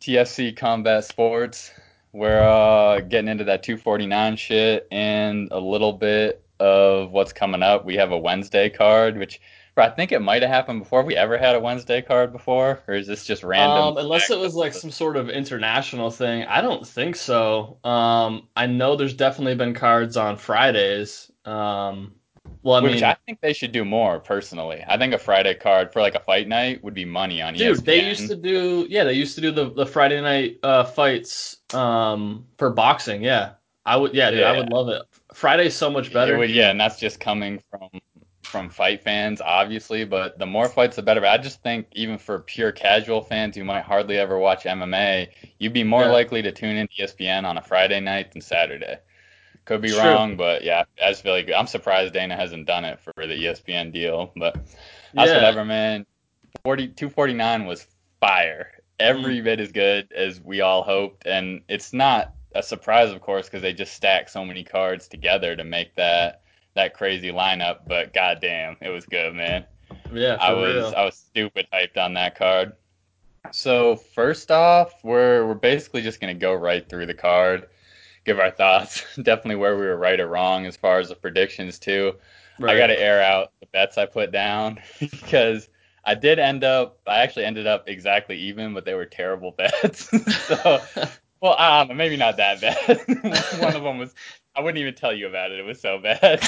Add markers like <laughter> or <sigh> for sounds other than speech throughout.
TFC Combat Sports. We're uh, getting into that 249 shit and a little bit of what's coming up. We have a Wednesday card, which I think it might have happened before. Have we ever had a Wednesday card before, or is this just random? Um, unless it was like some sort of international thing. I don't think so. Um, I know there's definitely been cards on Fridays. Um, well, I Which mean, I think they should do more personally. I think a Friday card for like a fight night would be money on dude, ESPN. they used to do yeah, they used to do the the Friday night uh, fights um for boxing. Yeah, I would yeah, dude, I would love it. Friday's so much better. would- yeah, and that's just coming from from fight fans, obviously. But the more fights, the better. But I just think even for pure casual fans who might hardly ever watch MMA, you'd be more Yeah. likely to tune in to ESPN on a Friday night than Saturday. Could be True. wrong, but yeah, I just feel like I'm surprised Dana hasn't done it for the ESPN deal. But that's Yeah. whatever, man. 40, 249 was fire. Every Mm. bit as good as we all hoped, and it's not a surprise, of course, because they just stack so many cards together to make that that crazy lineup. But goddamn, it was good, man. yeah, I was real. I was stupid hyped on that card. So first off, we're we're basically just gonna go right through the card, give our thoughts. <laughs> Definitely where we were right or wrong as far as the predictions too. I got to air out the bets I put down <laughs> because I did end up. I actually ended up exactly even, but they were terrible <laughs> bets. so, well, know, maybe not that bad. One of them was. I wouldn't even tell you about it. It was so bad.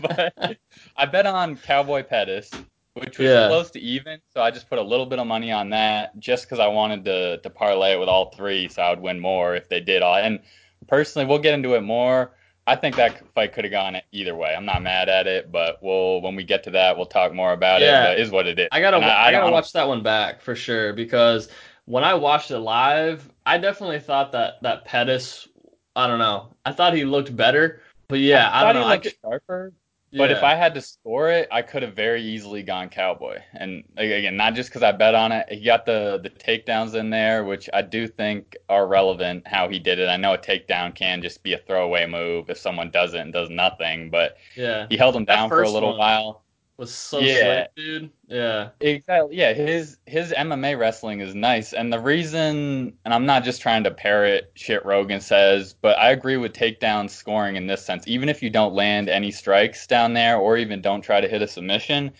but I bet on Cowboy Pettis, which was Yeah. close to even. So I just put a little bit of money on that, just because I wanted to to parlay it with all three, so I would win more if they did all. And personally, we'll get into it more. I think that fight could have gone either way. I'm not mad at it, but we'll when we get to that, we'll talk more about Yeah. it. But it is what it is. I gotta And I, gotta watch that one back for sure because when I watched it live, I definitely thought that that Pettis, I don't know, I thought he looked better, but yeah, I, thought don't know. he I looked could, sharper. But if. I had to score it, I could have very easily gone Cowboy. And again, not just because I bet on it. He got the the takedowns in there, which I do think are relevant. How he did it. I know a takedown can just be a throwaway move if someone does it and does nothing, but yeah, he held him That down for a little one. while. Was so Yeah. slick, dude. Yeah, Exactly. Yeah, his his MMA wrestling is nice, and the reason, and I'm not just trying to parrot shit Rogan says, but I agree with takedown scoring in this sense. Even if you don't land any strikes down there, or even don't try to hit a submission,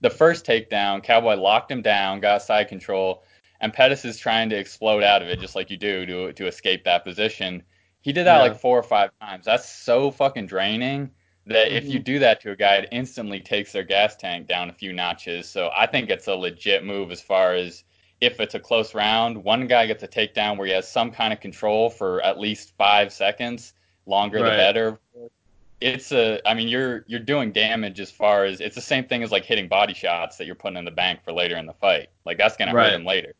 the first takedown, Cowboy locked him down, got side control, and Pettis is trying to explode out of it just like you do to to escape that position. He did that Yeah. like four or five times. That's so fucking draining that if you Mhm. do that to a guy, it instantly takes their gas tank down a few notches. So I think it's a legit move as far as if it's a close round, one guy gets a takedown where he has some kind of control for at least five seconds, longer the better. It's a, I mean, you're you're doing damage as far as it's the same thing as like hitting body shots that you're putting in the bank for later in the fight. Like that's gonna Right. hurt him later.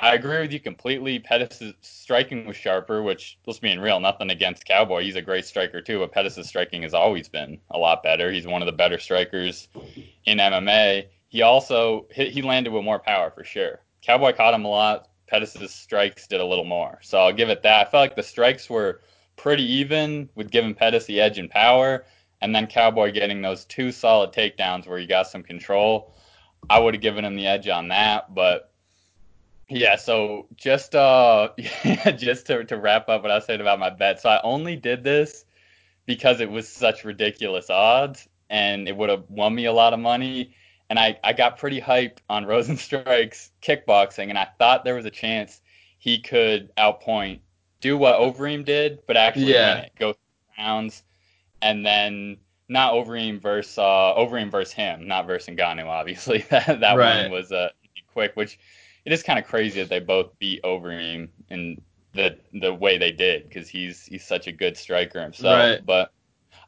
I agree with you completely. Pettis' striking was sharper, which let's being real, nothing against Cowboy. He's a great striker too, but Pettis' striking has always been a lot better. He's one of the better strikers in MMA. He also he landed with more power for sure. Cowboy caught him a lot. Pettis' strikes did a little more. So I'll give it that. I felt like the strikes were pretty even with giving Pettis the edge in power, and then Cowboy getting those two solid takedowns where he got some control. I would have given him the edge on that, but yeah, so just uh <laughs> just to to wrap up what I said about my bet. So I only did this because it was such ridiculous odds and it would have won me a lot of money. And I, I got pretty hyped on <laughs> Rozenstruik's kickboxing and I thought there was a chance he could outpoint do what Overeem did, but actually Yeah. win it. Go through rounds and then not Overeem versus uh, Overeem versus him, not versus Ngannou, obviously. <laughs> that that Right. one was uh, quick, which it is kind of crazy that they both beat Overeem in the the way they did because he's he's such a good striker himself. Right. But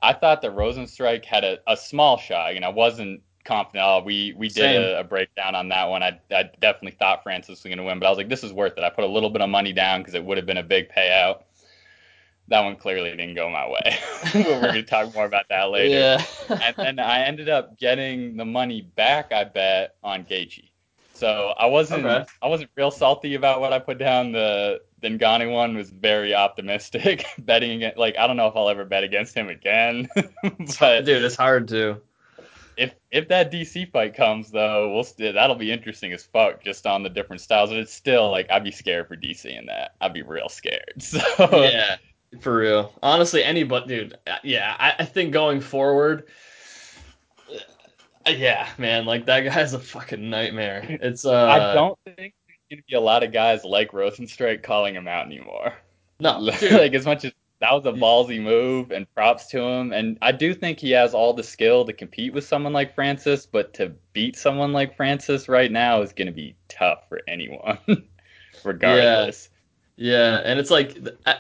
I thought that Rozenstruik had a, a small shot. You know, I wasn't confident. Oh, we we did a, a breakdown on that one. I, I definitely thought Francis was going to win, but I was like, this is worth it. I put a little bit of money down because it would have been a big payout. That one clearly didn't go my way. <laughs> We're going <laughs> to talk more about that later yeah. and then I ended up getting the money back. I bet on Gaethje. So I wasn't Okay. I wasn't real salty about what I put down. The the Ngannou one was very optimistic. <laughs> Betting against like I don't know if I'll ever bet against him again, <laughs> but Dude, it's hard to. if if that DC fight comes though, we'll st- that'll be interesting as fuck just on the different styles. But it's still like I'd be scared for DC in that. I'd be real scared. <laughs> So yeah, for real. Honestly, any anybody, dude. uh, Yeah, I, I think going forward. Yeah, man, like that guy's a fucking nightmare. <laughs> It's uh, I don't think there's gonna be a lot of guys like Rozenstruik calling him out anymore. no, <laughs> like as much as that was a ballsy move and props to him and I do think he has all the skill to compete with someone like Francis, but to beat someone like Francis right now is going to be tough for anyone <laughs> regardless. Yeah, and it's like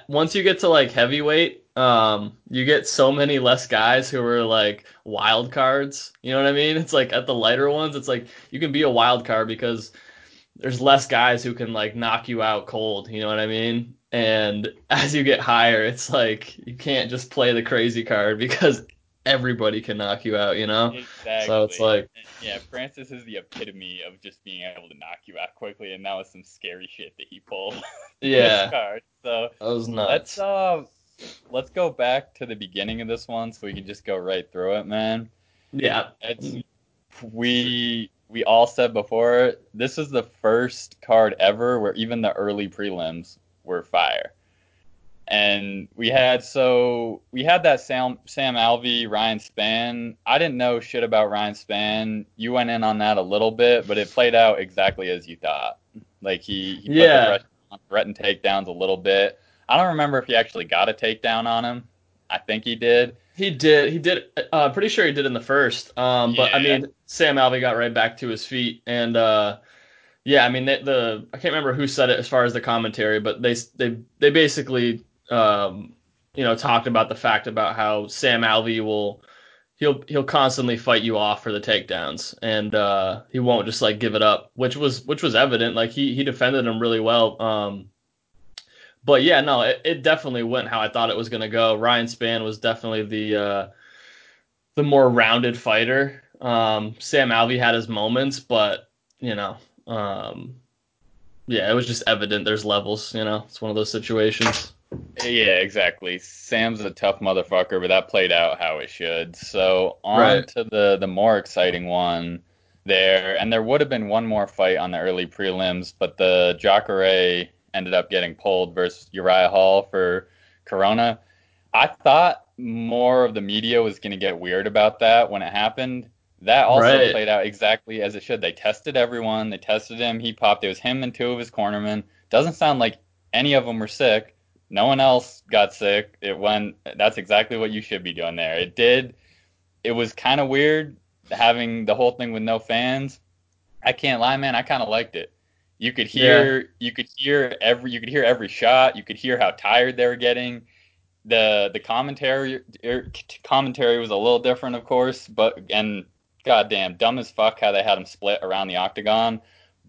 once you get to like heavyweight, um, you get so many less guys who are like wild cards. You know what I mean? It's like at the lighter ones, it's like you can be a wild card because there's less guys who can like knock you out cold. You know what I mean? And <laughs> as you get higher, it's like you can't just play the crazy card <laughs> because everybody can knock you out. You know? Exactly. So it's like- yeah, Francis is the epitome of just being able to knock you out quickly and that was some scary shit that he pulled. <laughs> Yeah, card. So that was nuts. Let's uh let's go back to the beginning of this one so we can just go right through it, man. yeah, It's we we all said before this is the first card ever where even the early prelims were fire. And we had so we had that Sam Sam Alvey Ryan Spann. I didn't know shit about Ryan Spann. You went in on that a little bit, but it played out exactly as you thought. Like he, he put Yeah. the pressure on threatened takedowns a little bit. I don't remember if he actually got a takedown on him. I think he did. He did. He did. Uh, pretty sure he did in the first. Um, but I mean, Sam Alvey got right back to his feet, and uh, yeah, I mean, the, the I can't remember who said it as far as the commentary, but they they they basically um, you know talked about the fact about how Sam Alvey will he'll he'll constantly fight you off for the takedowns, and uh, he won't just like give it up, which was which was evident. Like he he defended him really well. Um, but yeah, no, it, it definitely went how I thought it was gonna go. Ryan Spann was definitely the uh, the more rounded fighter. Um, Sam Alvey had his moments, but you know, um, yeah, it was just evident there's levels. You know, it's one of those situations. Yeah, exactly. Sam's a tough motherfucker, but that played out how it should. So on Right. to the the more exciting one there, and there would have been one more fight on the early prelims, but the Jacare ended up getting pulled versus Uriah Hall for Corona. I thought more of the media was going to get weird about that when it happened. That also Right. played out exactly as it should. They tested everyone. They tested him. He popped. It was him and two of his cornermen. Doesn't sound like any of them were sick. No one else got sick. It went. That's exactly what you should be doing there. It did. It was kind of weird having the whole thing with no fans. I can't lie, man. I kind of liked it. You could hear. You could hear every. You could hear every shot. You could hear how tired they were getting. The the commentary er, commentary was a little different, of course, but and goddamn dumb as fuck how they had them split around the octagon.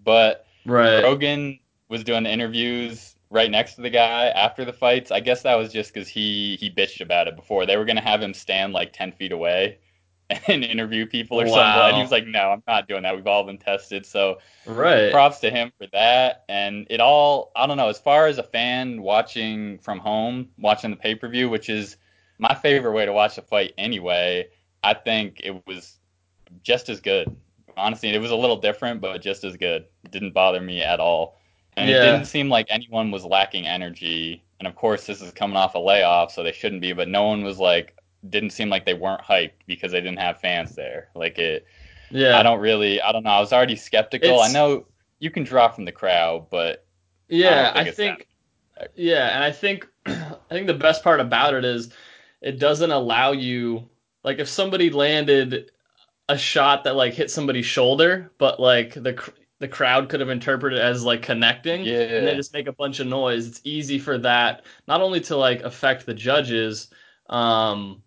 But Right. Rogan was doing interviews right next to the guy after the fights. I guess that was just because he he bitched about it before. They were gonna have him stand like ten feet away <laughs> and interview people or something, and he was like, "No, I'm not doing that. We've all been tested." So Right. props to him for that. And it all, I don't know, as far as a fan watching from home, watching the pay per view, which is my favorite way to watch a fight anyway, I think it was just as good. Honestly, it was a little different, but just as good. It didn't bother me at all. And it didn't seem like anyone was lacking energy. And of course, this is coming off a layoff, so they shouldn't be, but no one was like, didn't seem like they weren't hyped because they didn't have fans there. Like it, Yeah. I don't really, I don't know. I was already skeptical. It's- I know you can draw from the crowd, but Yeah, I I think think, yeah, and I think <clears throat> I think the best part about it is it doesn't allow you like if somebody landed a shot that like hit somebody's shoulder, but like the the crowd could have interpreted it as like connecting, yeah, and they just make a bunch of noise. It's easy for that not only to like affect the judges, um,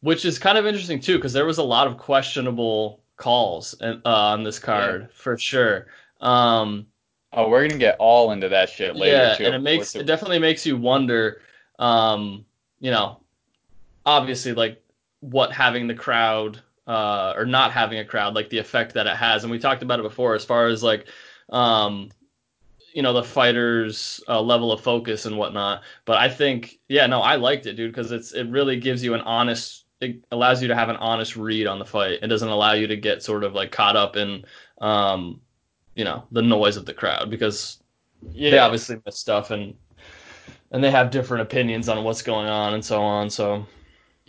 which is kind of interesting too, because there was a lot of questionable calls uh, on this card for sure. Um, oh, we're gonna get all into that shit later yeah, too. and it makes it definitely makes you wonder, um, you know, obviously like what having the crowd uh, or not having a crowd, like the effect that it has, and we talked about it before as far as like, um, you know, the fighters' uh, level of focus and whatnot. But I think, yeah, no, I liked it, dude, because it's it really gives you an honest it allows you to have an honest read on the fight. It doesn't allow you to get sort of like caught up in um, you know, the noise of the crowd because yeah. they obviously miss stuff and and they have different opinions on what's going on and so on. So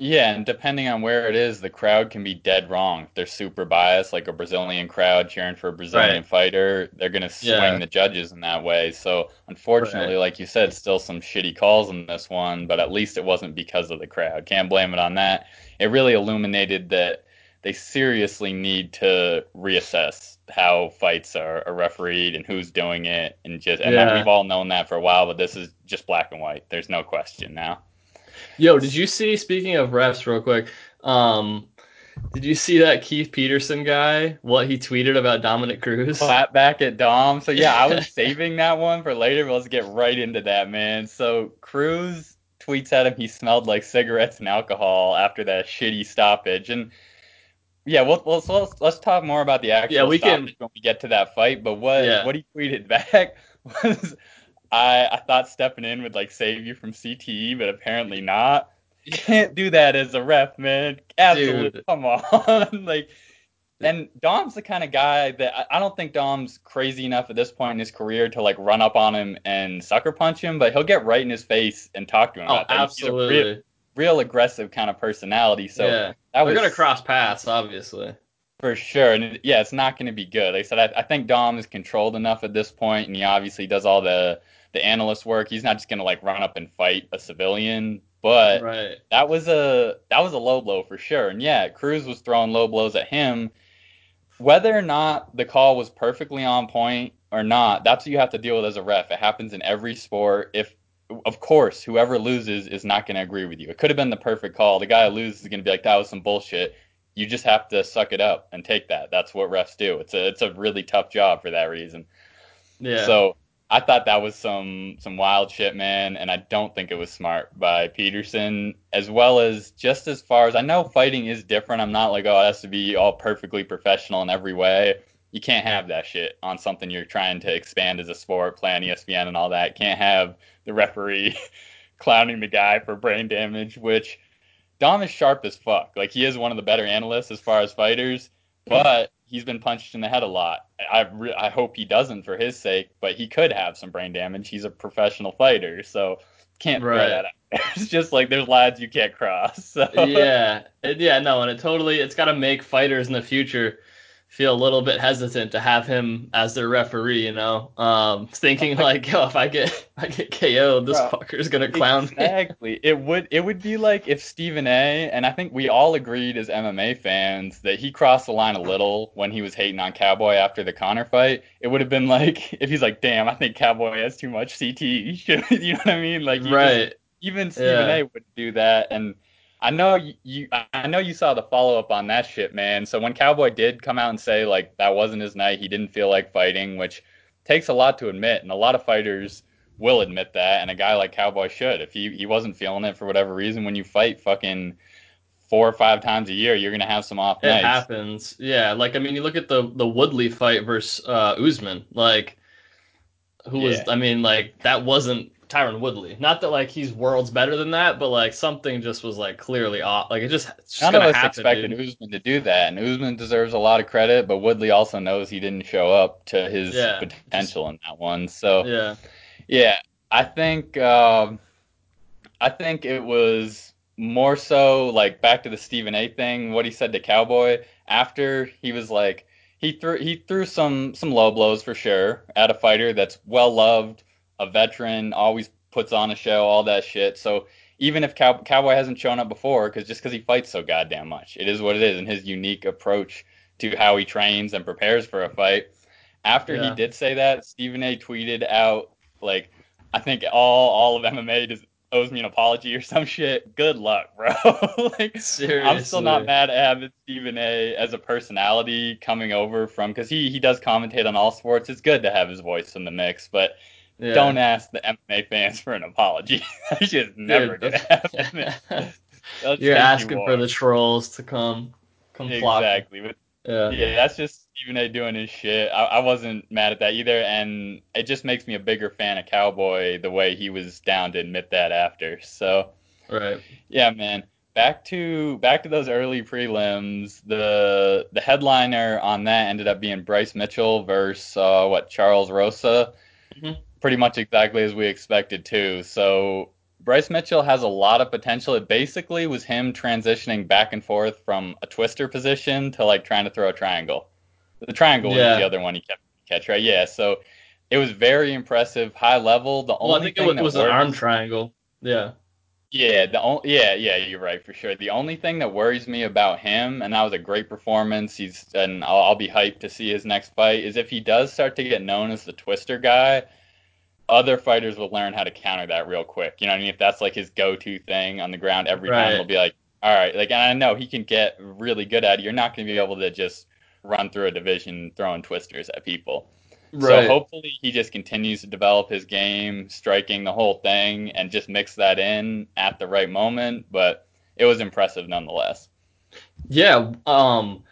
yeah, and depending on where it is, the crowd can be dead wrong. If they're super biased, like a Brazilian crowd cheering for a Brazilian right. fighter, they're gonna swing yeah. the judges in that way. So unfortunately, right. like you said, still some shitty calls in this one, but at least it wasn't because of the crowd. Can't blame it on that. It really illuminated that they seriously need to reassess how fights are, are refereed and who's doing it, and just and yeah. we've all known that for a while, but this is just black and white. There's no question now. Yo, did you see? Speaking of refs, real quick, um, did you see that Keith Peterson guy? What he tweeted about Dominick Cruz? Flat back at Dom. So yeah, I was <laughs> saving that one for later, but let's get right into that, man. So Cruz tweets at him he smelled like cigarettes and alcohol after that shitty stoppage, and yeah, well, so let's let's talk more about the actual yeah, we can, when we get to that fight. But what yeah. what he tweeted <laughs> back was, I I thought stepping in would like save you from CTE, but apparently not. You can't do that as a ref, man. Absolutely, Dude. come on, <laughs> like. And Dom's the kind of guy that I don't think Dom's crazy enough at this point in his career to like run up on him and sucker punch him, but he'll get right in his face and talk to him. Oh, absolutely real aggressive kind of personality. So yeah, that was, gonna cross paths, obviously. For sure, and yeah, it's not going to be good. Like I said, I, I, think Dom is controlled enough at this point, and he obviously does all the the analyst work. He's not just going to like run up and fight a civilian. But right. that was a that was a low blow for sure. And yeah, Cruz was throwing low blows at him. Whether or not the call was perfectly on point or not, that's what you have to deal with as a ref. It happens in every sport. If of course, whoever loses is not going to agree with you. It could have been the perfect call. The guy who loses is going to be like, that was some bullshit. You just have to suck it up and take that. That's what refs do. It's a it's a really tough job for that reason. Yeah. So I thought that was some some wild shit, man, and I don't think it was smart by Peterson. As well as just as far as I know, fighting is different. I'm not like oh, it has to be all perfectly professional in every way. You can't have that shit on something you're trying to expand as a sport, play on ESPN and all that. Can't have the referee <laughs> clowning the guy for brain damage, which Dom is sharp as fuck. Like he is one of the better analysts as far as fighters, but he's been punched in the head a lot. I re- I hope he doesn't for his sake, but he could have some brain damage. He's a professional fighter, so can't right. throw that out. <laughs> It's just like there's lads you can't cross. <laughs> So. Yeah, yeah, no, and it totally it's got to make fighters in the future feel a little bit hesitant to have him as their referee, you know, um, thinking <laughs> like, yo, if I get if I get KO'd, this Bro, fucker's gonna clown exactly. me. Exactly. It would it would be like if Stephen A. and I think we all agreed as MMA fans that he crossed the line a little when he was hating on Cowboy after the Conor fight. It would have been like <laughs> if he's like, damn, I think Cowboy has too much CT. <laughs> You know what I mean? Like, right. Just, even Stephen yeah. A. would do that and I know you. I know you saw the follow up on that shit, man. So when Cowboy did come out and say like that wasn't his night, he didn't feel like fighting, which takes a lot to admit, and a lot of fighters will admit that, and a guy like Cowboy should. If he he wasn't feeling it for whatever reason, when you fight fucking four or five times a year, you're gonna have some off it nights. It happens, yeah. Like I mean, you look at the the Woodley fight versus uh, Usman, like who was I mean, like that wasn't Tyron Woodley. Not that like he's worlds better than that, but like something just was like clearly off. Like it just, just none of us happen, expected dude. Usman to do that, and Usman deserves a lot of credit, but Woodley also knows he didn't show up to his yeah, potential just, in that one. So yeah, yeah, I think um, I think it was more so like back to the Stephen A. thing, what he said to Cowboy after he was like he threw he threw some some low blows for sure at a fighter that's well loved a veteran, always puts on a show, all that shit. So even if Cow- Cowboy hasn't shown up before, because just because he fights so goddamn much, it is what it is, and his unique approach to how he trains and prepares for a fight. After yeah. he did say that, Stephen A. tweeted out like, "I think all all of MMA just owes me an apology or <laughs> some shit. Good luck, bro. <laughs> like, Seriously. I'm still not mad at having Stephen A. as a personality coming over from because he he does commentate on all sports. It's good to have his voice in the mix, but yeah. Don't ask the MMA fans for an apology. <laughs> that just never Dude, gonna happen. <laughs> You're asking for the trolls to come come exactly. But, yeah. yeah, that's just Stephen A. doing his shit. I, I wasn't mad at that either, and it just makes me a bigger fan of Cowboy the way he was down to admit that after. So, right. Yeah, man. back to back to those early prelims. The the headliner on that ended up being Bryce Mitchell versus uh, what Charles Rosa. Mm-hmm. Pretty much exactly as we expected too. So Bryce Mitchell has a lot of potential. It basically was him transitioning back and forth from a twister position to like trying to throw a triangle. The triangle yeah. was the other one he kept catch, right? Yeah. So it was very impressive, high level. The well, only I think it was, was an arm triangle. Yeah. Yeah, the only yeah, yeah, you're right for sure. The only thing that worries me about him, and that was a great performance. He's and I'll, I'll be hyped to see his next fight. Is if he does start to get known as the Twister guy, other fighters will learn how to counter that real quick. You know what I mean? If that's like his go-to thing on the ground every right. time, he'll be like, all right, like, and I know he can get really good at it. You're not going to be able to just run through a division throwing twisters at people. Right. So hopefully he just continues to develop his game, striking the whole thing, and just mix that in at the right moment. But it was impressive nonetheless. Yeah. Um,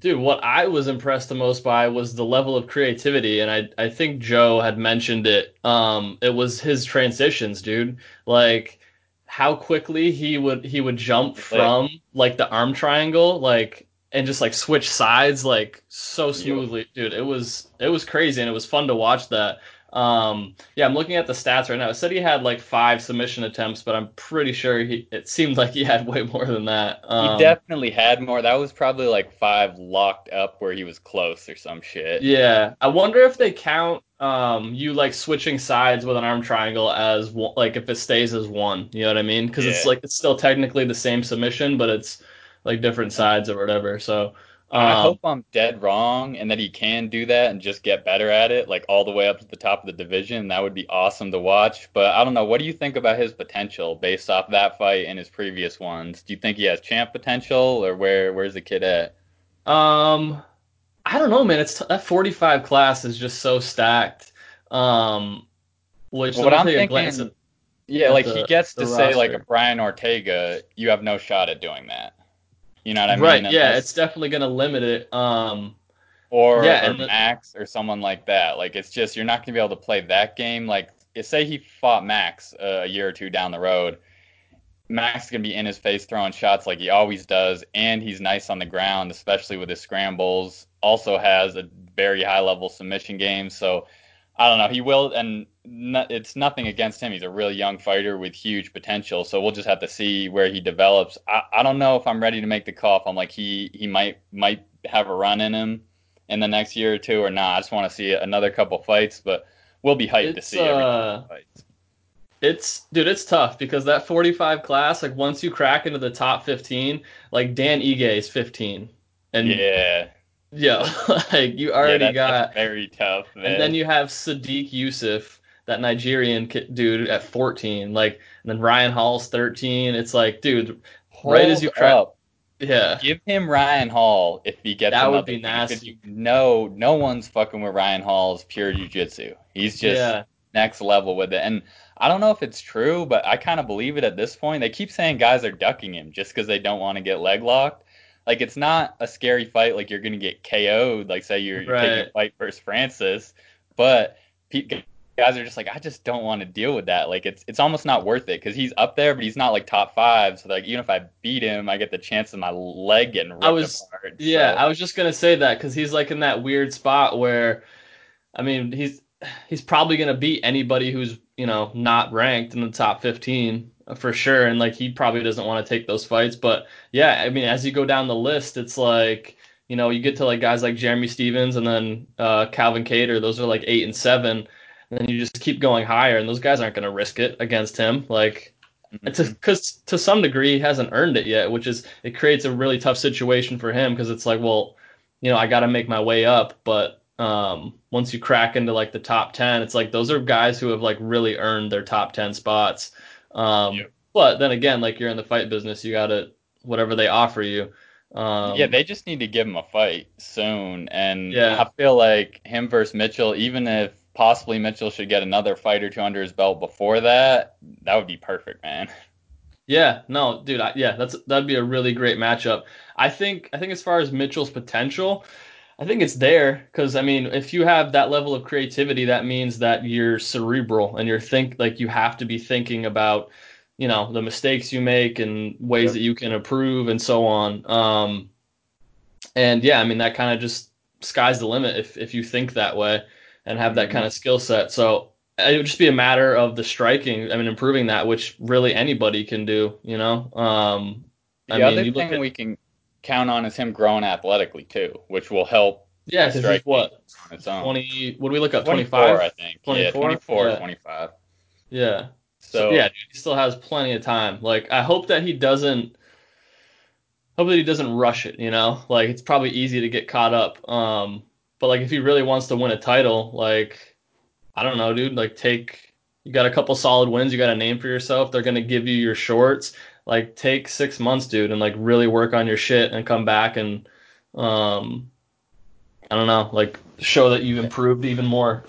dude, what I was impressed the most by was the level of creativity, and I I think Joe had mentioned it. Um, it was his transitions, dude. Like how quickly he would he would jump from like the arm triangle, like and just like switch sides like so smoothly, dude. It was it was crazy and it was fun to watch that. Um, yeah, I'm looking at the stats right now. It said he had like five submission attempts, but I'm pretty sure he. It seemed like he had <laughs> way more than that. Um, he definitely had more. That was probably like five locked up where he was close or some shit. Yeah, I wonder if they count um you like switching sides with an arm triangle as one, like if it stays as one. You know what I mean? Because yeah. it's like it's still technically the same submission, but it's like different sides or whatever. So um, I hope I'm dead wrong and that he can do that and just get better at it, like all the way up to the top of the division. That would be awesome to watch. But I don't know. What do you think about his potential based off that fight and his previous ones? Do you think he has champ potential, or where where's the kid at? Um, I don't know, man. It's t- that 45 class is just so stacked. Um, which well, what I'm thinking, at, yeah, like the, he gets to say like a Brian Ortega, you have no shot at doing that. You know what I mean? Right. yeah, it's definitely going to limit it. Um, or, yeah, or Max or someone like that. Like it's just you're not going to be able to play that game. Like say he fought Max uh, a year or two down the road. Max is going to be in his face throwing shots like he always does, and he's nice on the ground, especially with his scrambles. Also has a very high level submission game. So I don't know. He will, and no, it's nothing against him. He's a really young fighter with huge potential. So we'll just have to see where he develops. I, I don't know if I'm ready to make the call. If I'm like he he might might have a run in him in the next year or two or not. I just want to see another couple fights, but we'll be hyped it's, to see uh, It's dude, it's tough because that 45 class, like once you crack into the top 15, like Dan Ige is 15, and yeah, yeah, <laughs> like you already yeah, got very tough, man. And then you have Sodiq Yusuff, that Nigerian dude at 14, like, and then Ryan Hall's 13. It's like, dude, Hold right as you up. yeah, give him Ryan Hall if he gets that would be nasty. You know, no one's fucking with Ryan Hall's pure jujitsu. He's just yeah. next level with it, and I don't know if it's true, but I kind of believe it at this point. They keep saying guys are ducking him just because they don't want to get leg locked like it's not a scary fight like you're gonna get KO'd like say you're, right. taking a fight versus Francis, but guys are just like I just don't want to deal with that. Like it's it's almost not worth it because he's up there, but he's not like top five. So like even if I beat him, I get the chance of my leg getting ripped I was, apart. Yeah, so. I was just gonna say that because he's like in that weird spot where, I mean, he's he's probably gonna beat anybody who's you know not ranked in the top 15 for sure. And like he probably doesn't want to take those fights. But yeah, I mean, as you go down the list, it's like you know you get to like guys like Jeremy Stephens and then uh, Calvin Kattar. Those are like eight and seven. And then you just keep going higher, and those guys aren't going to risk it against him. Like, because mm-hmm. to some degree he hasn't earned it yet, which is it creates a really tough situation for him because it's like, well, you know, I got to make my way up, but um, once you crack into like the top 10 it's like those are guys who have like really earned their top 10 spots um. But then again, like you're in the fight business, you got to whatever they offer you. Um, yeah, they just need to give him a fight soon, and yeah. I feel like him versus Mitchell, even if possibly Mitchell should get another fight or two under his belt before that, that would be perfect, man. Yeah, no, dude, I, yeah, that's that'd be a really great matchup. I think I think as far as Mitchell's potential, I think it's there because I mean, if you have that level of creativity, that means that you're cerebral and you're think like you have to be thinking about you know the mistakes you make and ways yep. that you can improve and so on. Um, and yeah, I mean that kind of just sky's the limit if if you think that way and have that mm-hmm. kind of skill set. So it would just be a matter of the striking. I mean, improving that, which really anybody can do. You know. Um, the I other mean, thing at, we can count on is him growing athletically too, which will help. Yeah, because he's what on its own. Twenty. What do we look up? Twenty five, I think. 24? Yeah, 24, yeah. 25. Yeah. So, so, yeah, dude, he still has plenty of time. Like I hope that he doesn't. Hope that he doesn't rush it. You know, like it's probably easy to get caught up. Um, but like if he really wants to win a title, like I don't know, dude. Like take you got a couple solid wins. You got a name for yourself. They're gonna give you your shorts. Like take six months, dude, and like really work on your shit and come back and um, I don't know, like show that you've improved even more.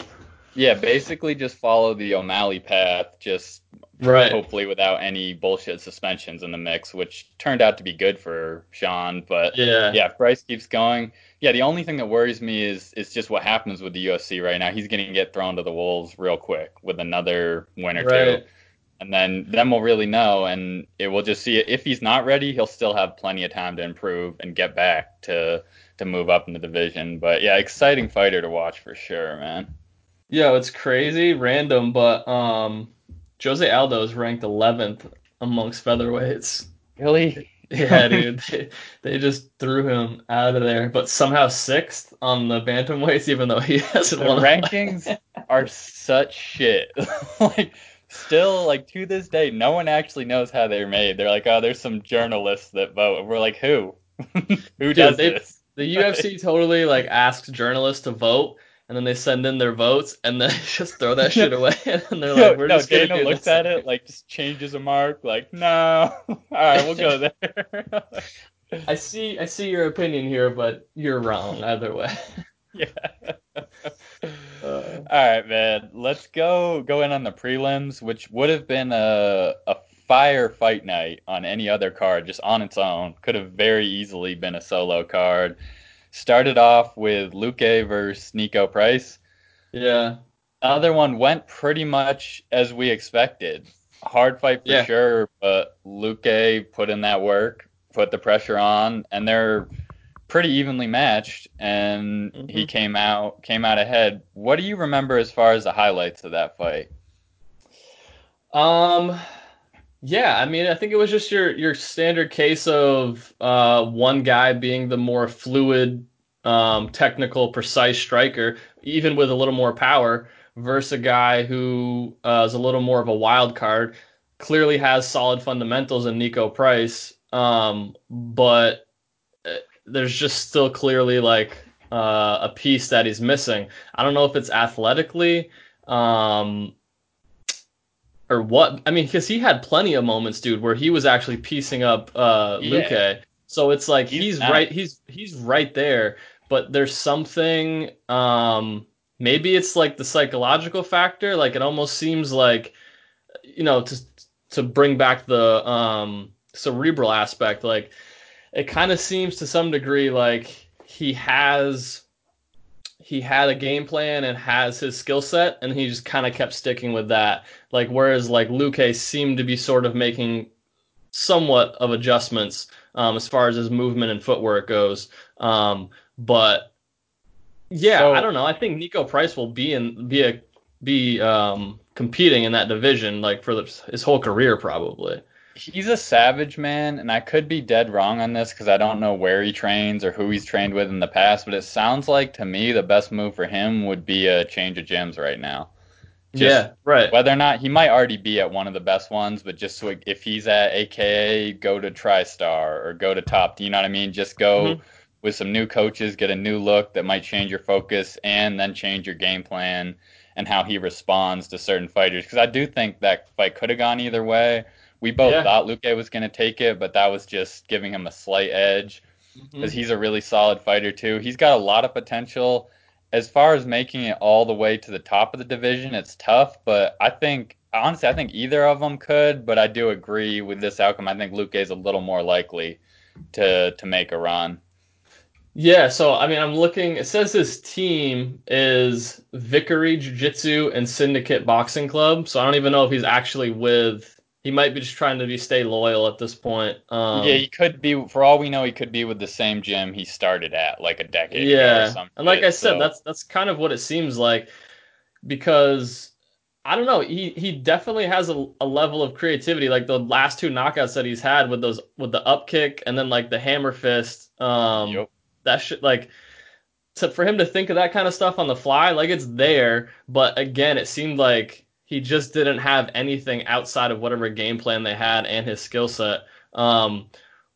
Yeah, basically just follow the O'Malley path, just right. hopefully without any bullshit suspensions in the mix, which turned out to be good for Sean. But yeah, yeah, if Bryce keeps going, yeah, the only thing that worries me is is just what happens with the UFC right now. He's going to get thrown to the wolves real quick with another win or right. two. And then then we'll really know, and it will just see if he's not ready, he'll still have plenty of time to improve and get back to to move up in the division. But yeah, exciting fighter to watch for sure, man. Yeah, it's crazy, random, but um, Jose Aldo is ranked 11th amongst featherweights. Really? <laughs> Yeah, dude. They, they, just threw him out of there, but somehow sixth on the bantamweights, even though he <laughs> hasn't the won. Rankings are such shit. <laughs> like, still, like to this day, no one actually knows how they're made. They're like, oh, there's some journalists that vote. And we're like, who? <laughs> who does they, this? The UFC totally like asks journalists to vote, and then they send in their votes, and then <laughs> just throw that shit away, <laughs> and they're like, "We're no, just Dana looks at it, like just changes a mark, like, no, all right, we'll go there. I see, I see your opinion here, but you're wrong either way. yeah. Uh, all right, man. Let's go go in on the prelims, which would have been a a fire fight night on any other card, just on its own. Could have very easily been a solo card. Started off with Luque versus Niko Price. Yeah. Other one went pretty much as we expected. Hard fight for yeah. sure, but Luque put in that work, put the pressure on, and they're pretty evenly matched and mm-hmm. he came out came out ahead. What do you remember as far as the highlights of that fight? Um yeah, I mean, I think it was just your your standard case of uh, one guy being the more fluid, um, technical, precise striker, even with a little more power, versus a guy who uh, is a little more of a wild card. Clearly has solid fundamentals in Niko Price, um, but there's just still clearly like uh, a piece that he's missing. I don't know if it's athletically. Um, or what? I mean, because he had plenty of moments, dude, where he was actually piecing up uh, yeah. Luque. So it's like he's, he's right. He's he's right there, but there's something. Um, maybe it's like the psychological factor. Like it almost seems like, you know, to to bring back the um, cerebral aspect. Like it kind of seems to some degree like he has he had a game plan and has his skill set, and he just kind of kept sticking with that. Like whereas like Luque seemed to be sort of making somewhat of adjustments um, as far as his movement and footwork goes. Um, but yeah, so, I don't know. I think niko Price will be in be a be um, competing in that division like for the, his whole career probably he's a savage man, and I could be dead wrong on this because I don't know where he trains or who he's trained with in the past. But it sounds like to me the best move for him would be a change of gyms right now. Just yeah, right. Whether or not he might already be at one of the best ones, but just so if he's at AKA, go to TriStar or go to Top. Do you know what I mean? Just go mm-hmm. with some new coaches, get a new look that might change your focus, and then change your game plan and how he responds to certain fighters. Because I do think that fight could have gone either way. We both yeah. thought Luque was going to take it, but that was just giving him a slight edge because mm-hmm. he's a really solid fighter too. He's got a lot of potential. As far as making it all the way to the top of the division, it's tough, but I think honestly, I think either of them could, but I do agree with this outcome. I think Luque is a little more likely to to make a run. Yeah, so I mean, I'm looking. It says his team is Vickery Jiu Jitsu and Syndicate Boxing Club. So I don't even know if he's actually with he might be just trying to be stay loyal at this point. Um, yeah, he could be. For all we know, he could be with the same gym he started at like a decade yeah. ago. and like I said, so- that's that's kind of what it seems like because I don't know. He he definitely has a, a level of creativity. Like the last two knockouts that he's had with those with the up kick and then like the hammer fist. Um, Yup. that shit like to, for him to think of that kind of stuff on the fly, like it's there. But again, it seemed like he just didn't have anything outside of whatever game plan they had and his skill set. Um,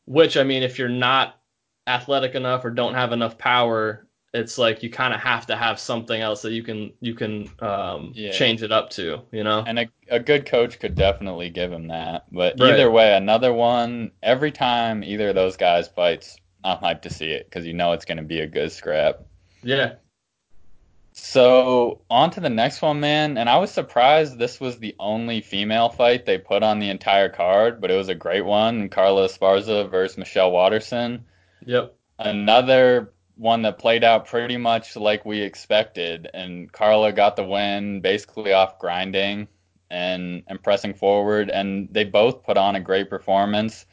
which I mean, if you're not athletic enough or don't have enough power, it's like you kind of have to have something else that you can you can um, Yeah. change it up to, you know? And a, a good coach could definitely give him that. But Right. either way, another one, every time either of those guys fights, I'm hyped to see it because you know it's going to be a good scrap. Yeah, So, on to the next one, man. And I was surprised this was the only female fight they put on the entire card, but it was a great one. Carla Esparza versus Michelle Waterson. yep, Another one that played out pretty much like we expected. And Carla got the win basically off grinding and, and pressing forward. And they both put on a great performance.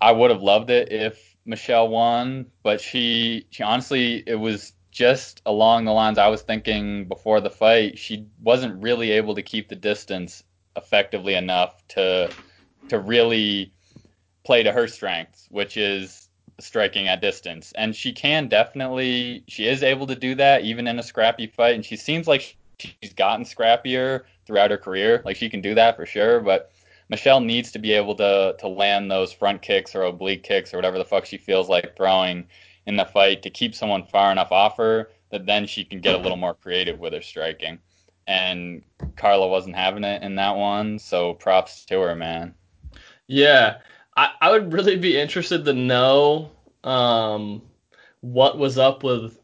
I would have loved it if Michelle won, but she, she honestly, it was just along the lines I was thinking before the fight. She wasn't really able to keep the distance effectively enough to to really play to her strengths, which is striking at distance. And she can definitely, she is able to do that even in a scrappy fight. And she seems like she's gotten scrappier throughout her career. Like she can do that for sure. But Michelle needs to be able to to land those front kicks or oblique kicks or whatever the fuck she feels like throwing in the fight to keep someone far enough off her that then she can get a little more creative with her striking. And Carla wasn't having it in that one, so props to her, man. yeah. I, I would really be interested to know um, what was up with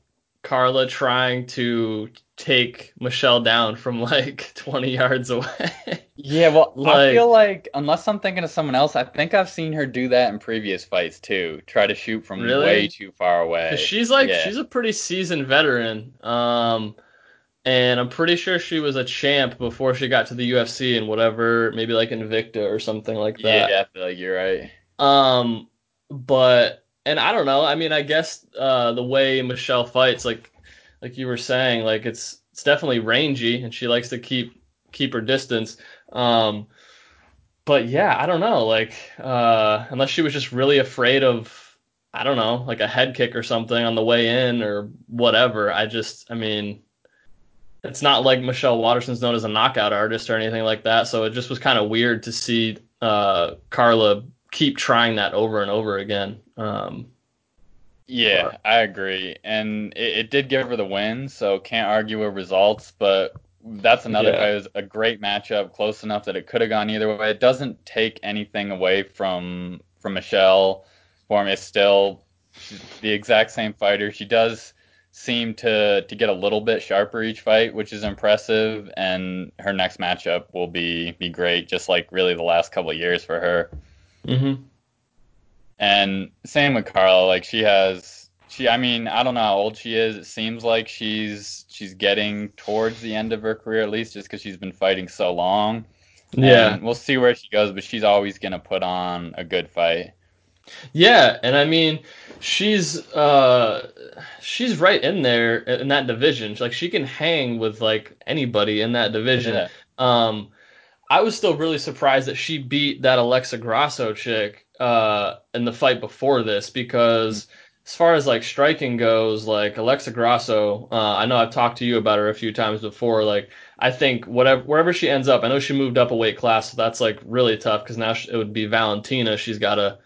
Carla trying to take Michelle down from like <laughs> 20 yards away. Yeah, well, I feel like unless I'm thinking of someone else, I think I've seen her do that in previous fights too. Try to shoot from Really? way too far away. she's like Yeah. she's a pretty seasoned veteran. Um, and I'm pretty sure she was a champ before she got to the UFC and whatever, maybe like Invicta or something like that. yeah, I feel like you're right. Um, but and I don't know. I mean, I guess uh, the way Michelle fights, like like you were saying, like it's it's definitely rangy, and she likes to keep keep her distance. Um, but yeah, I don't know. Like uh, unless she was just really afraid of, I don't know, like a head kick or something on the way in or whatever. I just, I mean. It's not like Michelle Waterson's known as a knockout artist or anything like that, so it just was kind of weird to see uh, Carla keep trying that over and over again. Um, Yeah, But- I agree, and it, it did give her the win, so can't argue with results. But that's another Yeah. was a great matchup, close enough that it could have gone either way. It doesn't take anything away from from Michelle. For me, it's still the exact same fighter. She does seem to to get a little bit sharper each fight, which is impressive. And her next matchup will be be great, just like really the last couple of years for her. Mhm. And same with Carla, like she has she I mean, I don't know how old she is. It seems like she's she's getting towards the end of her career at least just cuz she's been fighting so long. Yeah, And we'll see where she goes, but she's always going to put on a good fight. yeah, and I mean, she's uh, she's right in there in that division. Like she can hang with like anybody in that division. Yeah. Um, I was still really surprised that she beat that Alexa Grasso chick uh, in the fight before this because as far as like striking goes, like Alexa Grasso, uh, I know I've talked to you about her a few times before. Like I think whatever wherever she ends up, I know she moved up a weight class, so that's like really tough because now she, it would be Valentina. She's got to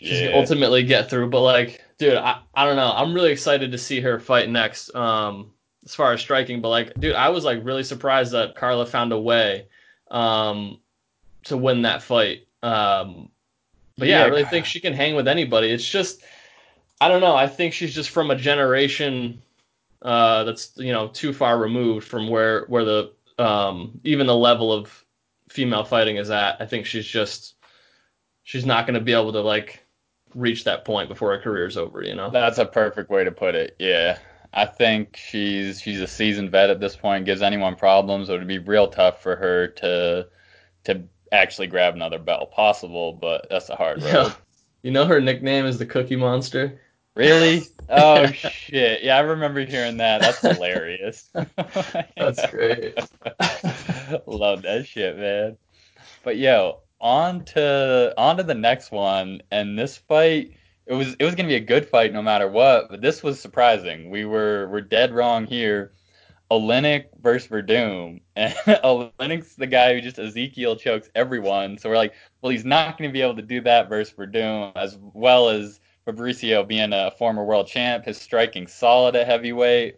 she's Yeah. ultimately get through. But like, dude, I, I don't know. I'm really excited to see her fight next. Um, as far as striking, but like, dude, I was like really surprised that Carla found a way, um, to win that fight. Um, but yeah, I Yeah, really Car- think she can hang with anybody. It's just, I don't know. I think she's just from a generation, uh, that's you know too far removed from where where the um even the level of female fighting is at. I think she's just she's not going to be able to like reach that point before her career's over, you know? That's a perfect way to put it. Yeah. I think she's she's a seasoned vet at this point, gives anyone problems. It would be real tough for her to to actually grab another belt. Possible, but that's a hard road. Yeah. You know her nickname is the Cookie Monster. Really? <laughs> Oh shit! Yeah, I remember hearing that. That's <laughs> hilarious. <laughs> That's great. Love that shit, man. But yo, on to on to the next one, and this fight it was it was gonna be a good fight no matter what, but this was surprising. We were we're dead wrong here. Oleinik versus Werdum, <laughs> and Oleinik's the guy who just Ezekiel chokes everyone. So we're like, well, he's not going to be able to do that versus Werdum, as well as Fabricio being a former world champ, his striking solid at heavyweight.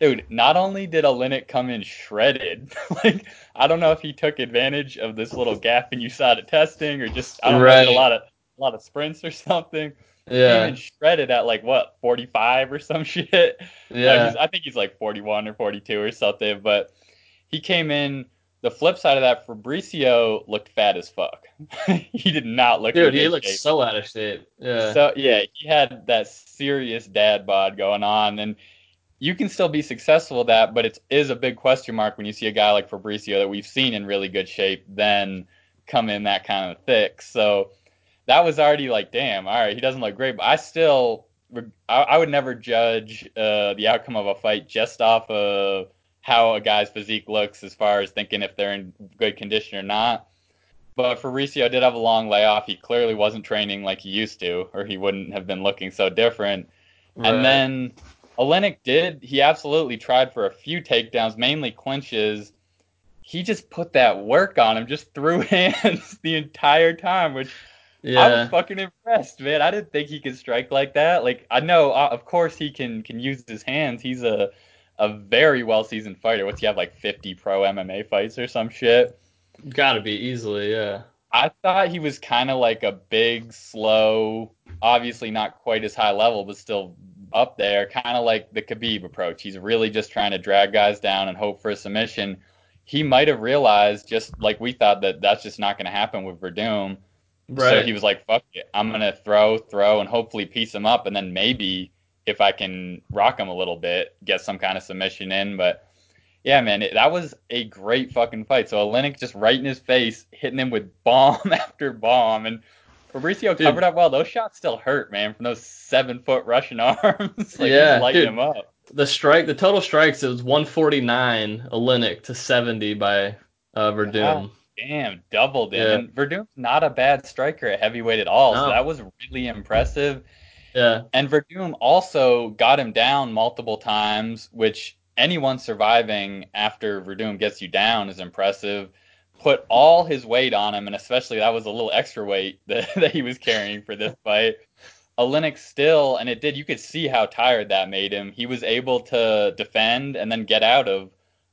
Dude, not only did Oleinik come in shredded, <laughs> like I don't know if he took advantage of this little gap in USADA testing or just I don't Right. know, a lot of a lot of sprints or <laughs> something. Yeah. in shredded at like what 45 or some <laughs> shit. Yeah. I think he's like 41 or 42 or something. But he came in. The flip side of that, Fabricio looked fat as fuck. <laughs> he did not look. Dude, he looks shape. so out of shape. Yeah. So yeah, he had that serious dad bod going on, and you can still be successful with that, but it is a big question mark when you see a guy like Fabricio that we've seen in really good shape then come in that kind of thick. So that was already like, damn, all right, he doesn't look great, but I still, I, I would never judge uh, the outcome of a fight just off of how a guy's physique looks as far as thinking if they're in good condition or not. But Fabricio did have a long layoff. He clearly wasn't training like he used to, or he wouldn't have been looking so different. Right. And then Oleinik did, he absolutely tried for a few takedowns, mainly clinches. He just put that work on him, just threw <laughs> hands the entire time, which I yeah. was fucking impressed, man. I didn't think he could strike like that. Like I know, uh, of course, he can can use his hands. He's a a very well seasoned fighter. What's he have like 50 pro MMA fights or some shit? Gotta be easily, yeah. I thought he was kind of like a big, slow, obviously not quite as high level, but still up there, kind of like the Khabib approach. He's really just trying to drag guys down and hope for a submission. He might have realized, just like we thought, that that's just not going to happen with Werdum. So he was like, fuck it. I'm going to throw, throw, and hopefully piece him up. And then maybe if I can rock him a little bit, get some kind of submission in. But yeah, man, it, that was a great fucking fight. So Oleinik just right in his face, hitting him with <laughs> bomb after bomb. And Fabricio Dude. covered up well. Those shots still hurt, man, from those seven foot Russian <laughs> arms. like, Yeah, lighting dude. him up. the strike, the total strikes, it was 149 Oleinik to 70 by uh, Werdum. Damn, doubled him. Yeah. And Werdum's not a bad striker at heavyweight at all. So that was really impressive. Yeah. And Werdum also got him down multiple times, which anyone surviving after Werdum gets you down is impressive. Put all his weight on him, and especially that was a little extra weight <laughs> that, that he was carrying for this fight. A Oleinik still, and it did, you could see how tired that made him. He was able to defend and then get out of.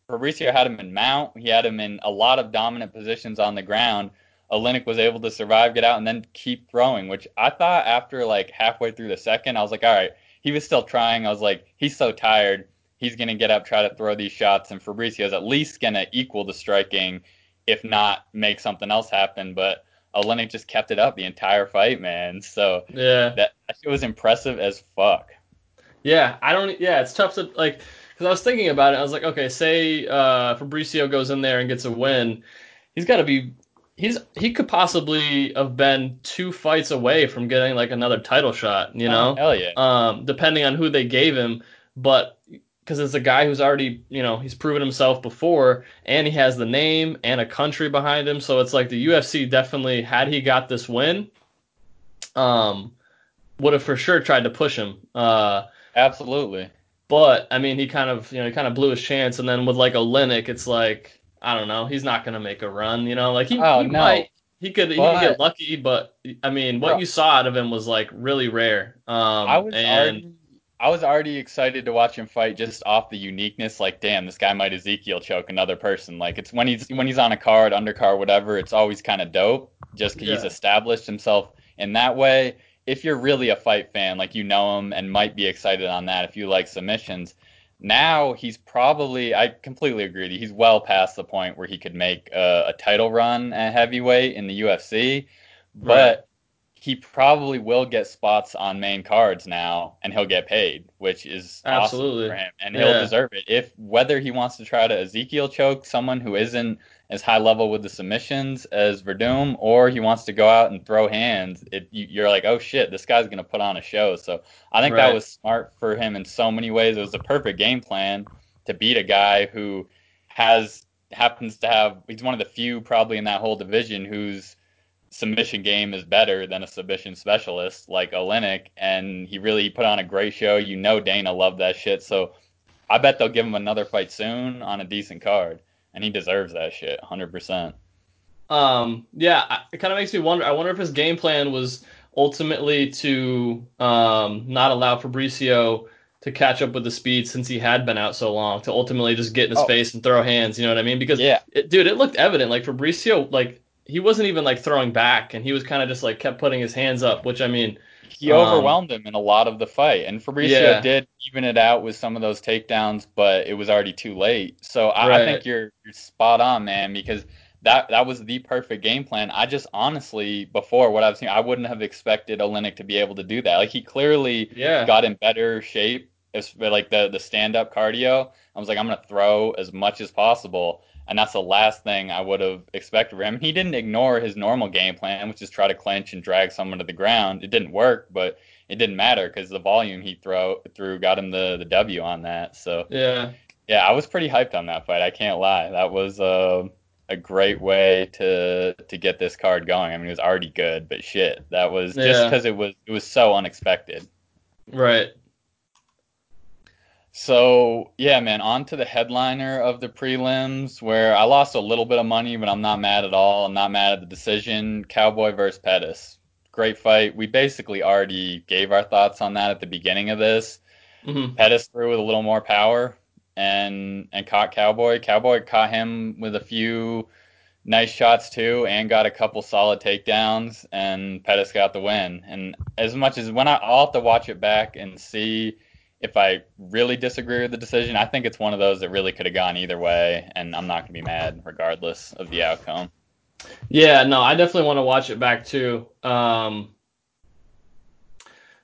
Fabricio had him in mount. He had him in a lot of dominant positions on the ground. Oleinik was able to survive, get out, and then keep throwing, which I thought after like halfway through the second, I was like, all right, he was still trying. I was like, he's so tired. He's going to get up, try to throw these shots, and Fabricio's at least going to equal the striking, if not make something else happen. But Oleinik just kept it up the entire fight, man. So Yeah. that, that was impressive as fuck. Yeah, I don't. Yeah, it's tough to like because I was thinking about it. I was like, okay, say uh, Fabricio goes in there and gets a win, he's got to be. He's he could possibly have been two fights away from getting like another title shot. You know, Oh, hell yeah. um, depending on who they gave him, but because it's a guy who's already you know he's proven himself before, and he has the name and a country behind him. So it's like the UFC definitely had he got this win, um, would have for sure tried to push him. Uh, Absolutely. But I mean, he kind of you know he kind of blew his chance, and then with like Oleinik, it's like I don't know, he's not gonna make a run, you know, like he, Oh, he no. might. He could he could get lucky, but I mean, what Bro. you saw out of him was like really rare. Um, I was and already I was already excited to watch him fight just off the uniqueness. Like, damn, this guy might Ezekiel choke another person. Like, it's when he's when he's on a card, undercard, whatever. It's always kind of dope, just because he's established himself in that way. If you're really a fight fan, like you know him and might be excited on that, if you like submissions. Now he's probably I completely agree with you. He's well past the point where he could make a, a title run at heavyweight in the UFC, but Right. he probably will get spots on main cards now, and he'll get paid, which is Absolutely. awesome for him, and he'll deserve it. If whether he wants to try to Ezekiel choke someone who isn't as high level with the submissions as Werdum, or he wants to go out and throw hands, it, you, are like, oh shit, this guy's going to put on a show. So I think right. that was smart for him in so many ways. It was a perfect game plan to beat a guy who has happens to have he's one of the few probably in that whole division whose submission game is better than a submission specialist like Oleinik, and he really put on a great show. You know Dana loved that shit, so I bet they'll give him another fight soon on a decent card and he deserves that shit 100%. Um, yeah, it kind of makes me wonder. I wonder if his game plan was ultimately to um, not allow Fabricio to catch up with the speed since he had been out so long to ultimately just get in his oh. face and throw hands. You know what I mean? Because yeah, it, dude, it looked evident. Like Fabricio, like he wasn't even like throwing back, and he was kind of just like kept putting his hands up. Which I mean, he um, overwhelmed him in a lot of the fight, and Fabricio yeah. did even it out with some of those takedowns, but it was already too late. So I, right. I think you're you're spot on, man, because that that was the perfect game plan. I just honestly, before what I've seen, I wouldn't have expected Oleinik to be able to do that. Like he clearly yeah. got in better shape, like the the stand up cardio. I was like, I'm gonna throw as much as possible and that's the last thing I would have expected from him. He didn't ignore his normal game plan, which is try to clinch and drag someone to the ground. It didn't work, but it didn't matter because the volume he throw threw got him the the W on that. So yeah, yeah, I was pretty hyped on that fight. I can't lie. That was uh, a great way to to get this card going. I mean, it was already good, but shit, that was just because yeah. it was it was so unexpected. Right. So yeah, man, on to the headliner of the prelims, where I lost a little bit of money, but I'm not mad at all. I'm not mad at the decision. Cowboy versus Pettis, great fight. We basically already gave our thoughts on that at the beginning of this. Mm-hmm. Pettis threw with a little more power and and caught Cowboy. Cowboy caught him with a few nice shots too, and got a couple solid takedowns, and Pettis got the win. And as much as when I, I'll have to watch it back and see if I really disagree with the decision, I think it's one of those that really could have gone either way, and I'm not gonna be mad regardless of the outcome. Yeah, no, I definitely want to watch it back too. Um,